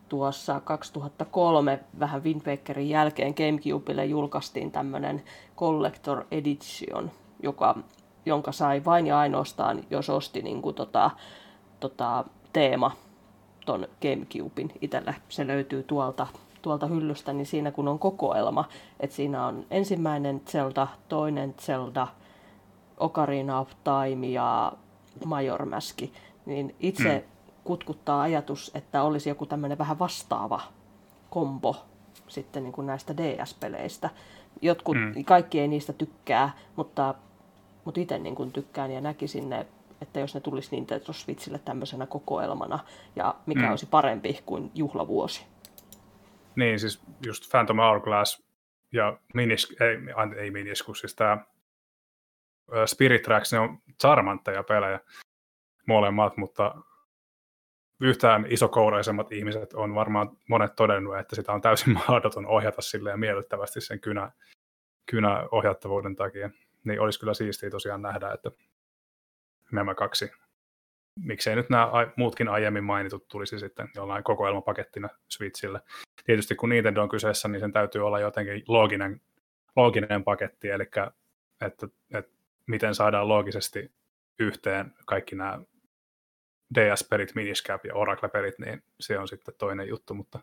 tuossa 2003 vähän Wind Wakerin jälkeen GameCubelle julkaistiin tämmöinen Collector Edition, joka, jonka sai vain ja ainoastaan, jos osti niin kuin tota, tota, teema ton GameCubein itselle. Se löytyy tuolta, tuolta hyllystä, niin siinä kun on kokoelma, että siinä on ensimmäinen Zelda, toinen Zelda, Ocarina of Time ja Major Maski, niin itse hmm kutkuttaa ajatus, että olisi joku tämmöinen vähän vastaava kombo sitten niin kuin näistä DS-peleistä. Jotkut, mm. kaikki ei niistä tykkää, mutta, mutta itse niin kuin tykkään ja näkisin ne, että jos ne tulisi Nintendo Switchille tämmöisenä kokoelmana, ja mikä mm. olisi parempi kuin juhlavuosi. Niin, siis just Phantom Hourglass ja Minis, ei, ei Minis, kun siis tämä Spirit Tracks, ne on charmantteja pelejä molemmat, mutta yhtään isokoureisemmat ihmiset on varmaan monet todennut, että sitä on täysin mahdoton ohjata silleen miellyttävästi sen kynä, kynä ohjattavuuden takia. Niin olisi kyllä siistiä tosiaan nähdä, että nämä kaksi, miksei nyt nämä muutkin aiemmin mainitut tulisi sitten jollain kokoelmapakettina Switchille. Tietysti kun Nintendo on kyseessä, niin sen täytyy olla jotenkin looginen, looginen paketti, eli että, että miten saadaan loogisesti yhteen kaikki nämä DS-perit, Miniscap ja Oracle-perit, niin se on sitten toinen juttu, mutta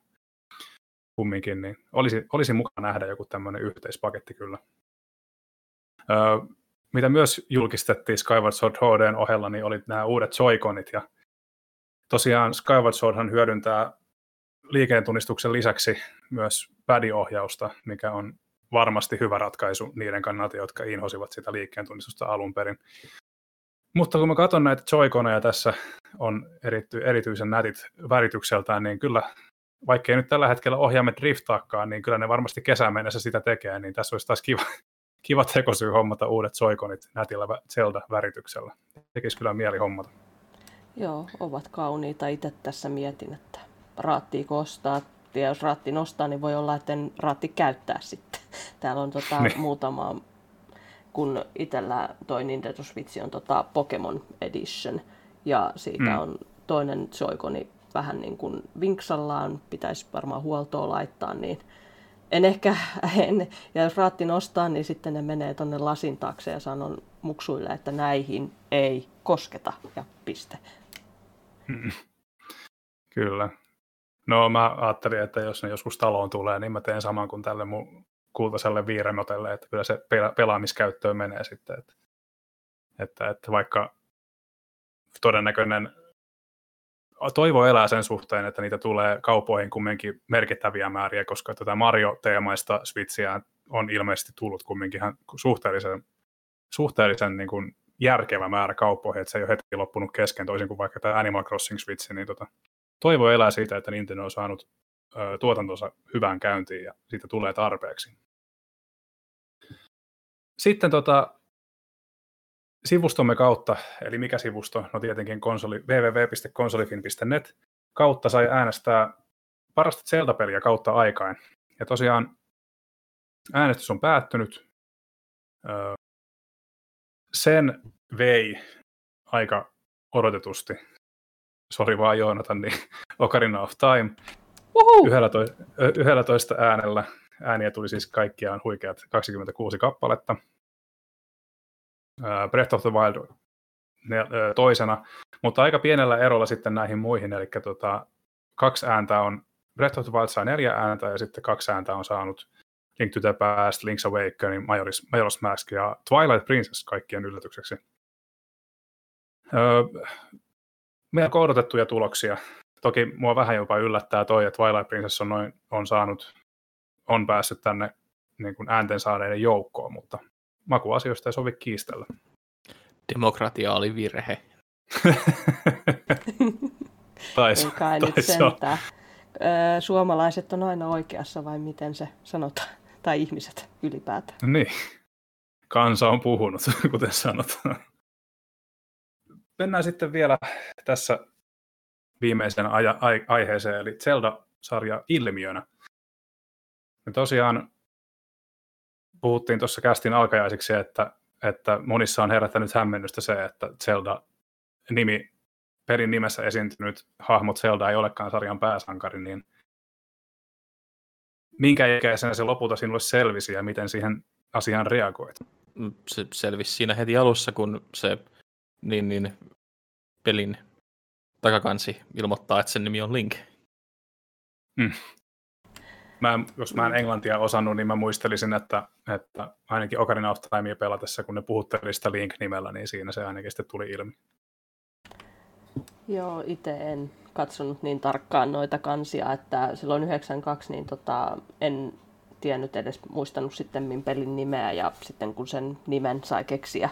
kumminkin niin olisi, olisi mukana nähdä joku tämmöinen yhteispaketti kyllä. Öö, mitä myös julkistettiin Skyward Sword HDn ohella, niin oli nämä uudet Joy-Conit, ja tosiaan Skyward Swordhan hyödyntää liikeentunnistuksen lisäksi myös padiohjausta, mikä on varmasti hyvä ratkaisu niiden kannalta, jotka inhosivat sitä liikkeentunnistusta alun perin. Mutta kun mä katson näitä joikoneja tässä on erity, erityisen nätit väritykseltään, niin kyllä, vaikkei nyt tällä hetkellä ohjaamme driftaakaan, niin kyllä ne varmasti kesän mennessä sitä tekee, niin tässä olisi taas kiva, kiva tekosyy hommata uudet soikonit nätillä Zelda-värityksellä. Tekisi kyllä mieli hommata. Joo, ovat kauniita. Itse tässä mietin, että raattiiko ostaa. Ja jos raatti nostaa, niin voi olla, että en raatti käyttää sitten. Täällä on tota, niin. muutama kun itsellä toi Nintendo Switch on tota Pokemon Edition, ja siitä mm. on toinen Joy-Coni vähän niin kuin vinksallaan, pitäisi varmaan huoltoa laittaa, niin en ehkä, en, ja jos raatti nostaa, niin sitten ne menee tonne lasin taakse ja sanon muksuille, että näihin ei kosketa, ja piste. Mm. Kyllä. No mä ajattelin, että jos ne joskus taloon tulee, niin mä teen saman kuin tälle mun kultaiselle viiremotelle, että kyllä se pelaamiskäyttöön menee sitten. Että, että, että vaikka todennäköinen toivo elää sen suhteen, että niitä tulee kaupoihin kumminkin merkittäviä määriä, koska tätä Mario-teemaista Switchiä on ilmeisesti tullut kumminkin suhteellisen, suhteellisen niin kuin järkevä määrä kauppoihin, että se ei ole heti loppunut kesken, toisin kuin vaikka tämä Animal Crossing Switch, niin tota, toivo elää siitä, että Nintendo on saanut ö, tuotantonsa hyvään käyntiin ja siitä tulee tarpeeksi. Sitten tota, sivustomme kautta, eli mikä sivusto? No tietenkin konsoli, www.konsolifin.net kautta sai äänestää parasta Zelda-peliä kautta aikain. Ja tosiaan äänestys on päättynyt. Sen vei aika odotetusti. Sori vaan Joonatan, niin Ocarina of Time. 11, 11 äänellä. Ääniä tuli siis kaikkiaan huikeat 26 kappaletta. Breath of the Wild toisena, mutta aika pienellä erolla sitten näihin muihin, eli tota, kaksi ääntä on, Breath of the Wild saa neljä ääntä ja sitten kaksi ääntä on saanut Link to the Past, Link's Awakening, Majora's, Majora's Mask ja Twilight Princess kaikkien yllätykseksi. Öö, melko odotettuja tuloksia. Toki mua vähän jopa yllättää toi, että Twilight Princess on, noin, on saanut, on päässyt tänne niin kuin äänten saaneiden joukkoon, mutta makuasioista ei sovi kiistellä. Demokratia oli virhe. taisi, ei kai nyt sentään. Suomalaiset on aina oikeassa vai miten se sanotaan? Tai ihmiset ylipäätään. Niin. Kansa on puhunut, kuten sanotaan. Mennään sitten vielä tässä viimeisen aja, ai, aiheeseen, eli Zelda-sarja ilmiönä. Me tosiaan puhuttiin tuossa kästin alkajaisiksi, että, että monissa on herättänyt hämmennystä se, että Zelda-nimi, perin nimessä esiintynyt hahmo Zelda ei olekaan sarjan pääsankari, niin minkä ikäisenä se lopulta sinulle selvisi ja miten siihen asiaan reagoit? Se selvisi siinä heti alussa, kun se niin, niin, pelin takakansi ilmoittaa, että sen nimi on Link. Hmm. Mä, jos mä en englantia osannut, niin mä muistelisin, että, että ainakin Ocarina of Timea pelatessa, kun ne puhutteli sitä Link-nimellä, niin siinä se ainakin sitten tuli ilmi. Joo, itse en katsonut niin tarkkaan noita kansia, että silloin 92 niin tota, en tiennyt edes muistanut sitten pelin nimeä ja sitten kun sen nimen sai keksiä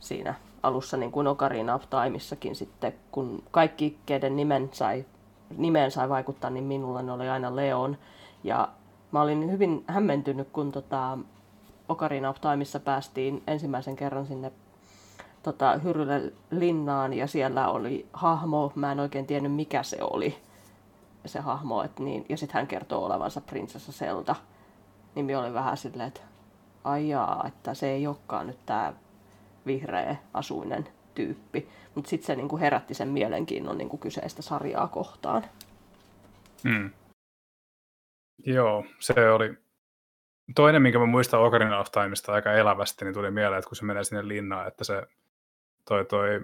siinä alussa niin kuin Ocarina of Timeissakin sitten, kun kaikki, keiden nimen sai, nimeen sai vaikuttaa, niin minulla ne oli aina Leon. Ja mä olin hyvin hämmentynyt, kun tota, Ocarina of Timeissa päästiin ensimmäisen kerran sinne tota, Hyrylle linnaan ja siellä oli hahmo, mä en oikein tiennyt mikä se oli se hahmo, et niin, ja sitten hän kertoo olevansa prinsessa Selda. Nimi oli vähän silleen, että ajaa, että se ei olekaan nyt tämä vihreä asuinen tyyppi. Mutta sitten se niinku herätti sen mielenkiinnon niinku kyseistä sarjaa kohtaan. Hmm. Joo, se oli toinen, minkä mä muistan Ocarina of Timeista aika elävästi, niin tuli mieleen, että kun se menee sinne linnaan, että se toi, toi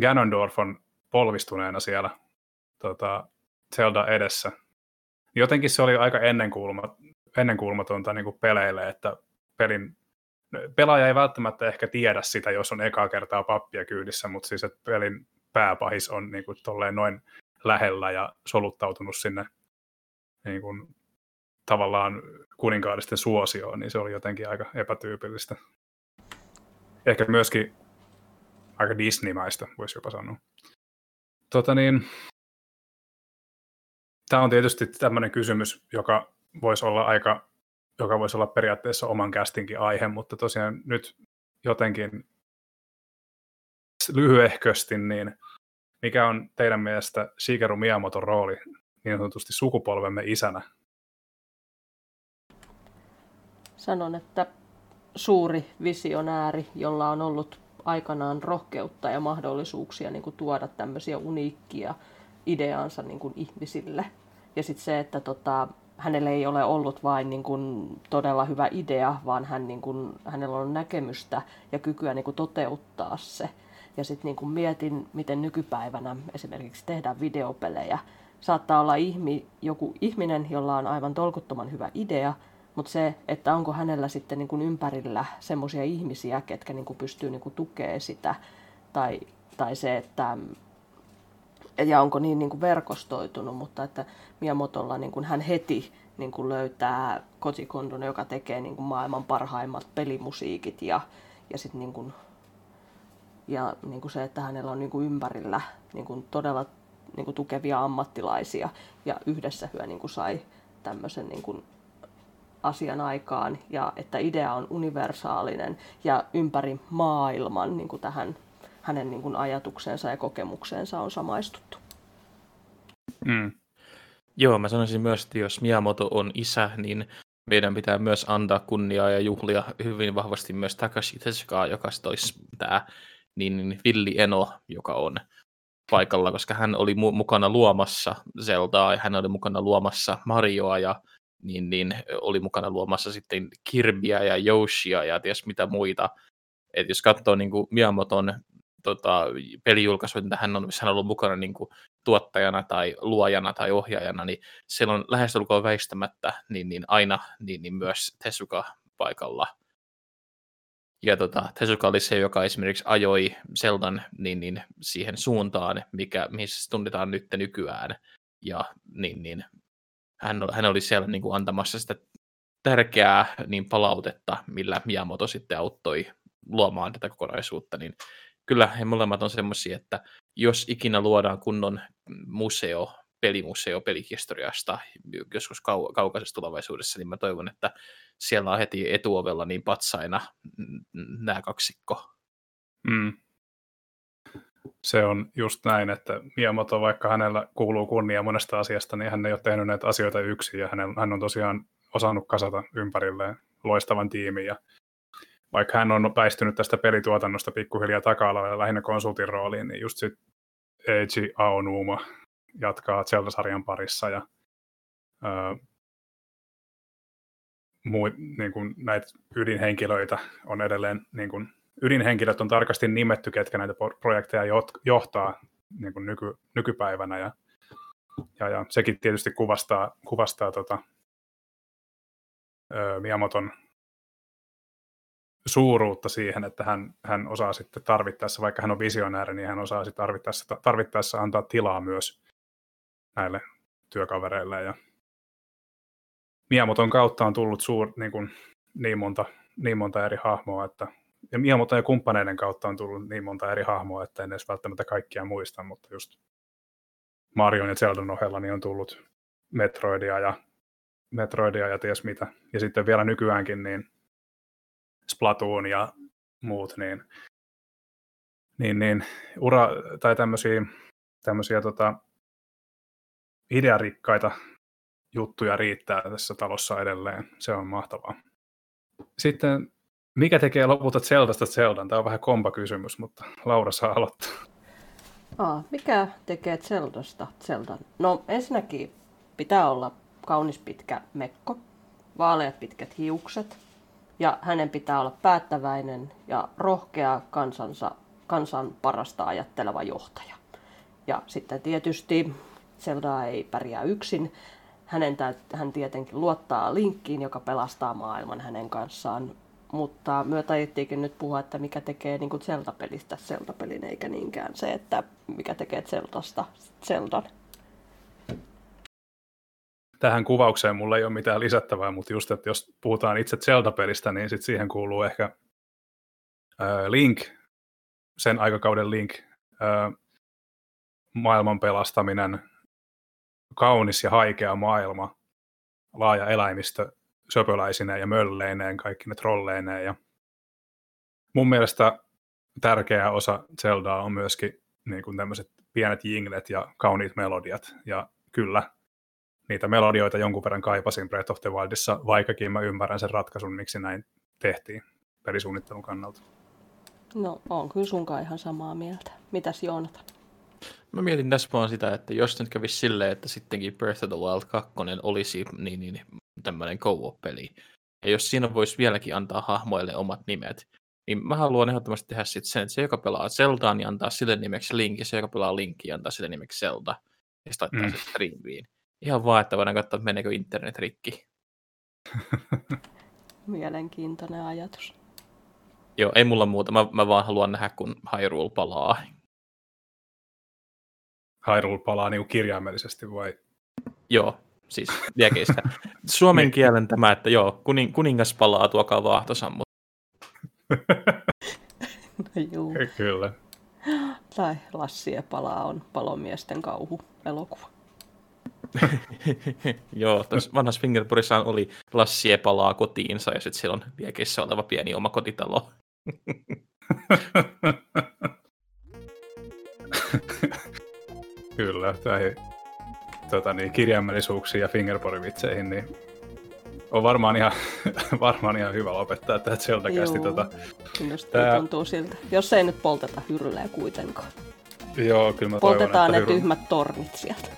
Ganondorf on polvistuneena siellä tota, Zelda edessä. Jotenkin se oli aika ennenkuulma, ennenkuulmatonta niin kuin peleille, että pelin pelaaja ei välttämättä ehkä tiedä sitä, jos on ekaa kertaa pappia kyydissä, mutta siis että pelin pääpahis on niin kuin noin lähellä ja soluttautunut sinne niin kuin, tavallaan kuninkaallisten suosioon, niin se oli jotenkin aika epätyypillistä. Ehkä myöskin aika Disney-maista, voisi jopa sanoa. Tota niin, tämä on tietysti tämmöinen kysymys, joka voisi olla aika joka voisi olla periaatteessa oman kästinkin aihe, mutta tosiaan nyt jotenkin lyhyehkösti, niin mikä on teidän mielestä Shigeru Miyamoton rooli niin sanotusti sukupolvemme isänä? Sanon, että suuri visionääri, jolla on ollut aikanaan rohkeutta ja mahdollisuuksia niin kuin tuoda tämmöisiä uniikkia ideaansa niin kuin ihmisille. Ja sitten se, että tota, hänellä ei ole ollut vain niin kuin todella hyvä idea, vaan hän, niin kuin, hänellä on näkemystä ja kykyä niin kuin toteuttaa se. Ja sitten niin kuin mietin, miten nykypäivänä esimerkiksi tehdään videopelejä. Saattaa olla ihmi, joku ihminen, jolla on aivan tolkuttoman hyvä idea, mutta se, että onko hänellä sitten niin kuin ympärillä semmoisia ihmisiä, ketkä niin kuin pystyy niin kuin tukemaan sitä, tai, tai se, että ja onko niin, niin kuin verkostoitunut, mutta että Miamotolla niin kuin hän heti niin kuin löytää Koji Kondon, joka tekee niin kuin maailman parhaimmat pelimusiikit ja, ja sitten niin kuin, ja niin kuin se, että hänellä on niin kuin ympärillä niin kuin todella niin kuin tukevia ammattilaisia ja yhdessä hyö niin kuin sai tämmöisen niin kuin asian aikaan ja että idea on universaalinen ja ympäri maailman niin kuin tähän hänen niin kuin ajatukseensa ja kokemukseensa on samaistuttu. Mm. Joo, mä sanoisin myös, että jos Miyamoto on isä, niin meidän pitää myös antaa kunniaa ja juhlia hyvin vahvasti myös Takashi Tezukaa, joka toisi tämä niin, niin Villi Eno, joka on paikalla, koska hän oli mu- mukana luomassa Zeldaa ja hän oli mukana luomassa Marioa ja niin, niin oli mukana luomassa sitten Kirbyä ja Yoshia ja ties mitä muita että jos katsoo niin kuin Miyamoton tota, pelijulkaisuja, mitä hän on, hän on ollut mukana niin kuin, tuottajana tai luojana tai ohjaajana, niin siellä on lähestulkoon väistämättä niin, niin aina niin, niin myös Tesuka paikalla. Ja tota, Tesuka oli se, joka esimerkiksi ajoi Zeldan niin, niin, siihen suuntaan, mikä, missä tunnetaan nyt nykyään. Ja niin, niin, hän, hän oli siellä niin kuin antamassa sitä tärkeää niin palautetta, millä Miyamoto sitten auttoi luomaan tätä kokonaisuutta, niin kyllä he molemmat on semmoisia, että jos ikinä luodaan kunnon museo, pelimuseo pelihistoriasta joskus kau- kaukaisessa tulevaisuudessa, niin mä toivon, että siellä on heti etuovella niin patsaina nämä kaksikko. Mm. Se on just näin, että Miyamoto, vaikka hänellä kuuluu kunnia monesta asiasta, niin hän ei ole tehnyt näitä asioita yksin, ja hän on tosiaan osannut kasata ympärilleen loistavan tiimin, ja vaikka hän on väistynyt tästä pelituotannosta pikkuhiljaa taka lähinnä konsultin rooliin, niin just sitten Eiji Aonuma jatkaa Zelda-sarjan parissa ja öö, muu, niin kuin näitä ydinhenkilöitä on edelleen, niin kuin, ydinhenkilöt on tarkasti nimetty, ketkä näitä projekteja johtaa niin kuin nyky, nykypäivänä ja, ja, ja, sekin tietysti kuvastaa, kuvastaa tota, öö, Miyamoton suuruutta siihen, että hän, hän osaa sitten tarvittaessa, vaikka hän on visionääri, niin hän osaa sitten tarvittaessa, tarvittaessa antaa tilaa myös näille työkavereille. Ja Miamoton kautta on tullut suur, niin, kuin, niin, monta, niin monta eri hahmoa, että ja Miamoton ja kumppaneiden kautta on tullut niin monta eri hahmoa, että en edes välttämättä kaikkia muista, mutta just Marion ja Zeldan ohella niin on tullut Metroidia ja Metroidia ja ties mitä. Ja sitten vielä nykyäänkin niin Splatoon ja muut, niin, niin, niin ura, tai tämmöisiä, tämmöisiä tota, idearikkaita juttuja riittää tässä talossa edelleen. Se on mahtavaa. Sitten, mikä tekee lopulta Zeldasta Zeldan? Tämä on vähän kompa kysymys, mutta Laura saa aloittaa. Aa, mikä tekee Zeldasta Zeldan? No ensinnäkin pitää olla kaunis pitkä mekko, vaaleat pitkät hiukset, ja hänen pitää olla päättäväinen ja rohkea kansansa, kansan parasta ajatteleva johtaja. Ja sitten tietysti Zelda ei pärjää yksin. Hänen täyt, hän tietenkin luottaa Linkkiin, joka pelastaa maailman hänen kanssaan. Mutta me taidettiinkin nyt puhua, että mikä tekee niin Zelda-pelistä Zelda-pelin, eikä niinkään se, että mikä tekee Zeldasta Zeldan tähän kuvaukseen mulla ei ole mitään lisättävää, mutta just, että jos puhutaan itse Zelda-pelistä, niin sit siihen kuuluu ehkä äh, Link, sen aikakauden Link, äh, maailman pelastaminen, kaunis ja haikea maailma, laaja eläimistö söpöläisineen ja mölleineen, kaikki ne trolleineen. Ja mun mielestä tärkeä osa Zeldaa on myöskin niin kuin tämmöiset pienet jinglet ja kauniit melodiat. Ja kyllä, niitä melodioita jonkun verran kaipasin Breath of the Wildissa, vaikkakin mä ymmärrän sen ratkaisun, miksi näin tehtiin pelisuunnittelun kannalta. No, on kyllä sunkaan ihan samaa mieltä. Mitäs Joonatan? Mä mietin tässä vaan sitä, että jos nyt kävisi silleen, että sittenkin Breath of the Wild 2 olisi niin, niin, tämmöinen co-op-peli, ja jos siinä voisi vieläkin antaa hahmoille omat nimet, niin mä haluan ehdottomasti tehdä sitten sen, että se, joka pelaa Zeldaa, niin antaa sille nimeksi Link, ja se, joka pelaa Linkia, antaa sille nimeksi Zelda, ja sitten laittaa mm. se streamiin. Ihan vaan, että voidaan katsoa, meneekö internet rikki. Mielenkiintoinen ajatus. Joo, ei mulla muuta. Mä, mä vaan haluan nähdä, kun Hyrule palaa. Hyrule palaa niin kirjaimellisesti vai? Joo, siis liekeistä. Suomen niin. kielen tämä, että joo, kuning, kuningas palaa, tuokaa vaahtosa, mutta... no, juu. Kyllä. Tai Lassie palaa on palomiesten kauhu elokuva. Joo, tässä vanhassa Fingerpurissa oli Lassie palaa kotiinsa ja sitten siellä on liekeissä oleva pieni oma kotitalo. Kyllä, tai tota niin, kirjaimellisuuksiin ja fingerporivitseihin, niin on varmaan ihan, varmaan ihan hyvä lopettaa tämä zelda kästi. Tota, tää... tuntuu siltä. Jos ei nyt polteta hyrylejä kuitenkaan. Joo, kyllä mä Poltetaan toivon, ne hyry... tyhmät tornit sieltä.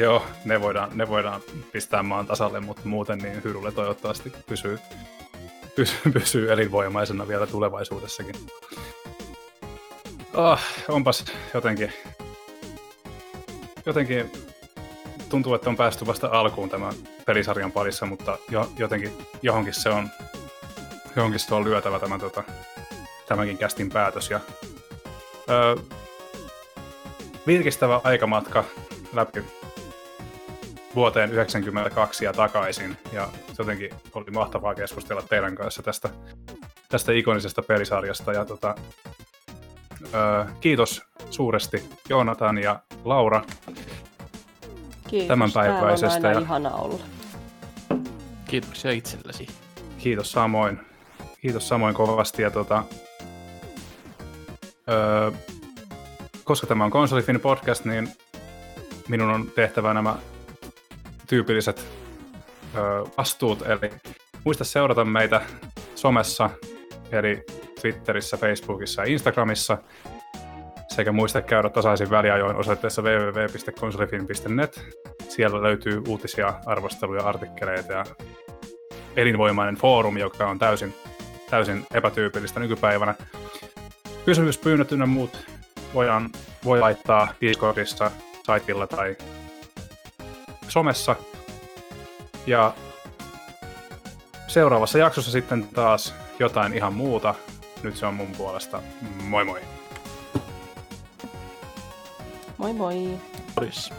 Joo, ne voidaan, ne voidaan pistää maan tasalle, mutta muuten niin Hyrulle toivottavasti pysyy, pysyy, pysyy elinvoimaisena vielä tulevaisuudessakin. Oh, onpas jotenkin, jotenkin tuntuu, että on päästy vasta alkuun tämän pelisarjan parissa, mutta jo, jotenkin johonkin se on, johonkin se on lyötävä tämä, tota, tämänkin kästin päätös. Ja, öö, virkistävä aikamatka läpi vuoteen 1992 ja takaisin. Ja jotenkin oli mahtavaa keskustella teidän kanssa tästä, tästä ikonisesta pelisarjasta. Ja tota, öö, kiitos suuresti Joonatan ja Laura Kiitos, tämänpäiväisestä. Aina ja ihana olla. Kiitoksia itsellesi. kiitos samoin. Kiitos samoin kovasti. Ja tota, öö, koska tämä on Konsolifin podcast, niin minun on tehtävä nämä tyypilliset öö, vastuut. Eli muista seurata meitä somessa, eli Twitterissä, Facebookissa ja Instagramissa. Sekä muista käydä tasaisin väliajoin osoitteessa www.konsolifin.net. Siellä löytyy uutisia, arvosteluja, artikkeleita ja elinvoimainen foorumi, joka on täysin, täysin epätyypillistä nykypäivänä. Kysymyspyynnöt ynnä muut voidaan, voi laittaa Discordissa, saitilla tai somessa. Ja seuraavassa jaksossa sitten taas jotain ihan muuta. Nyt se on mun puolesta. Moi moi! Moi moi! Morjes.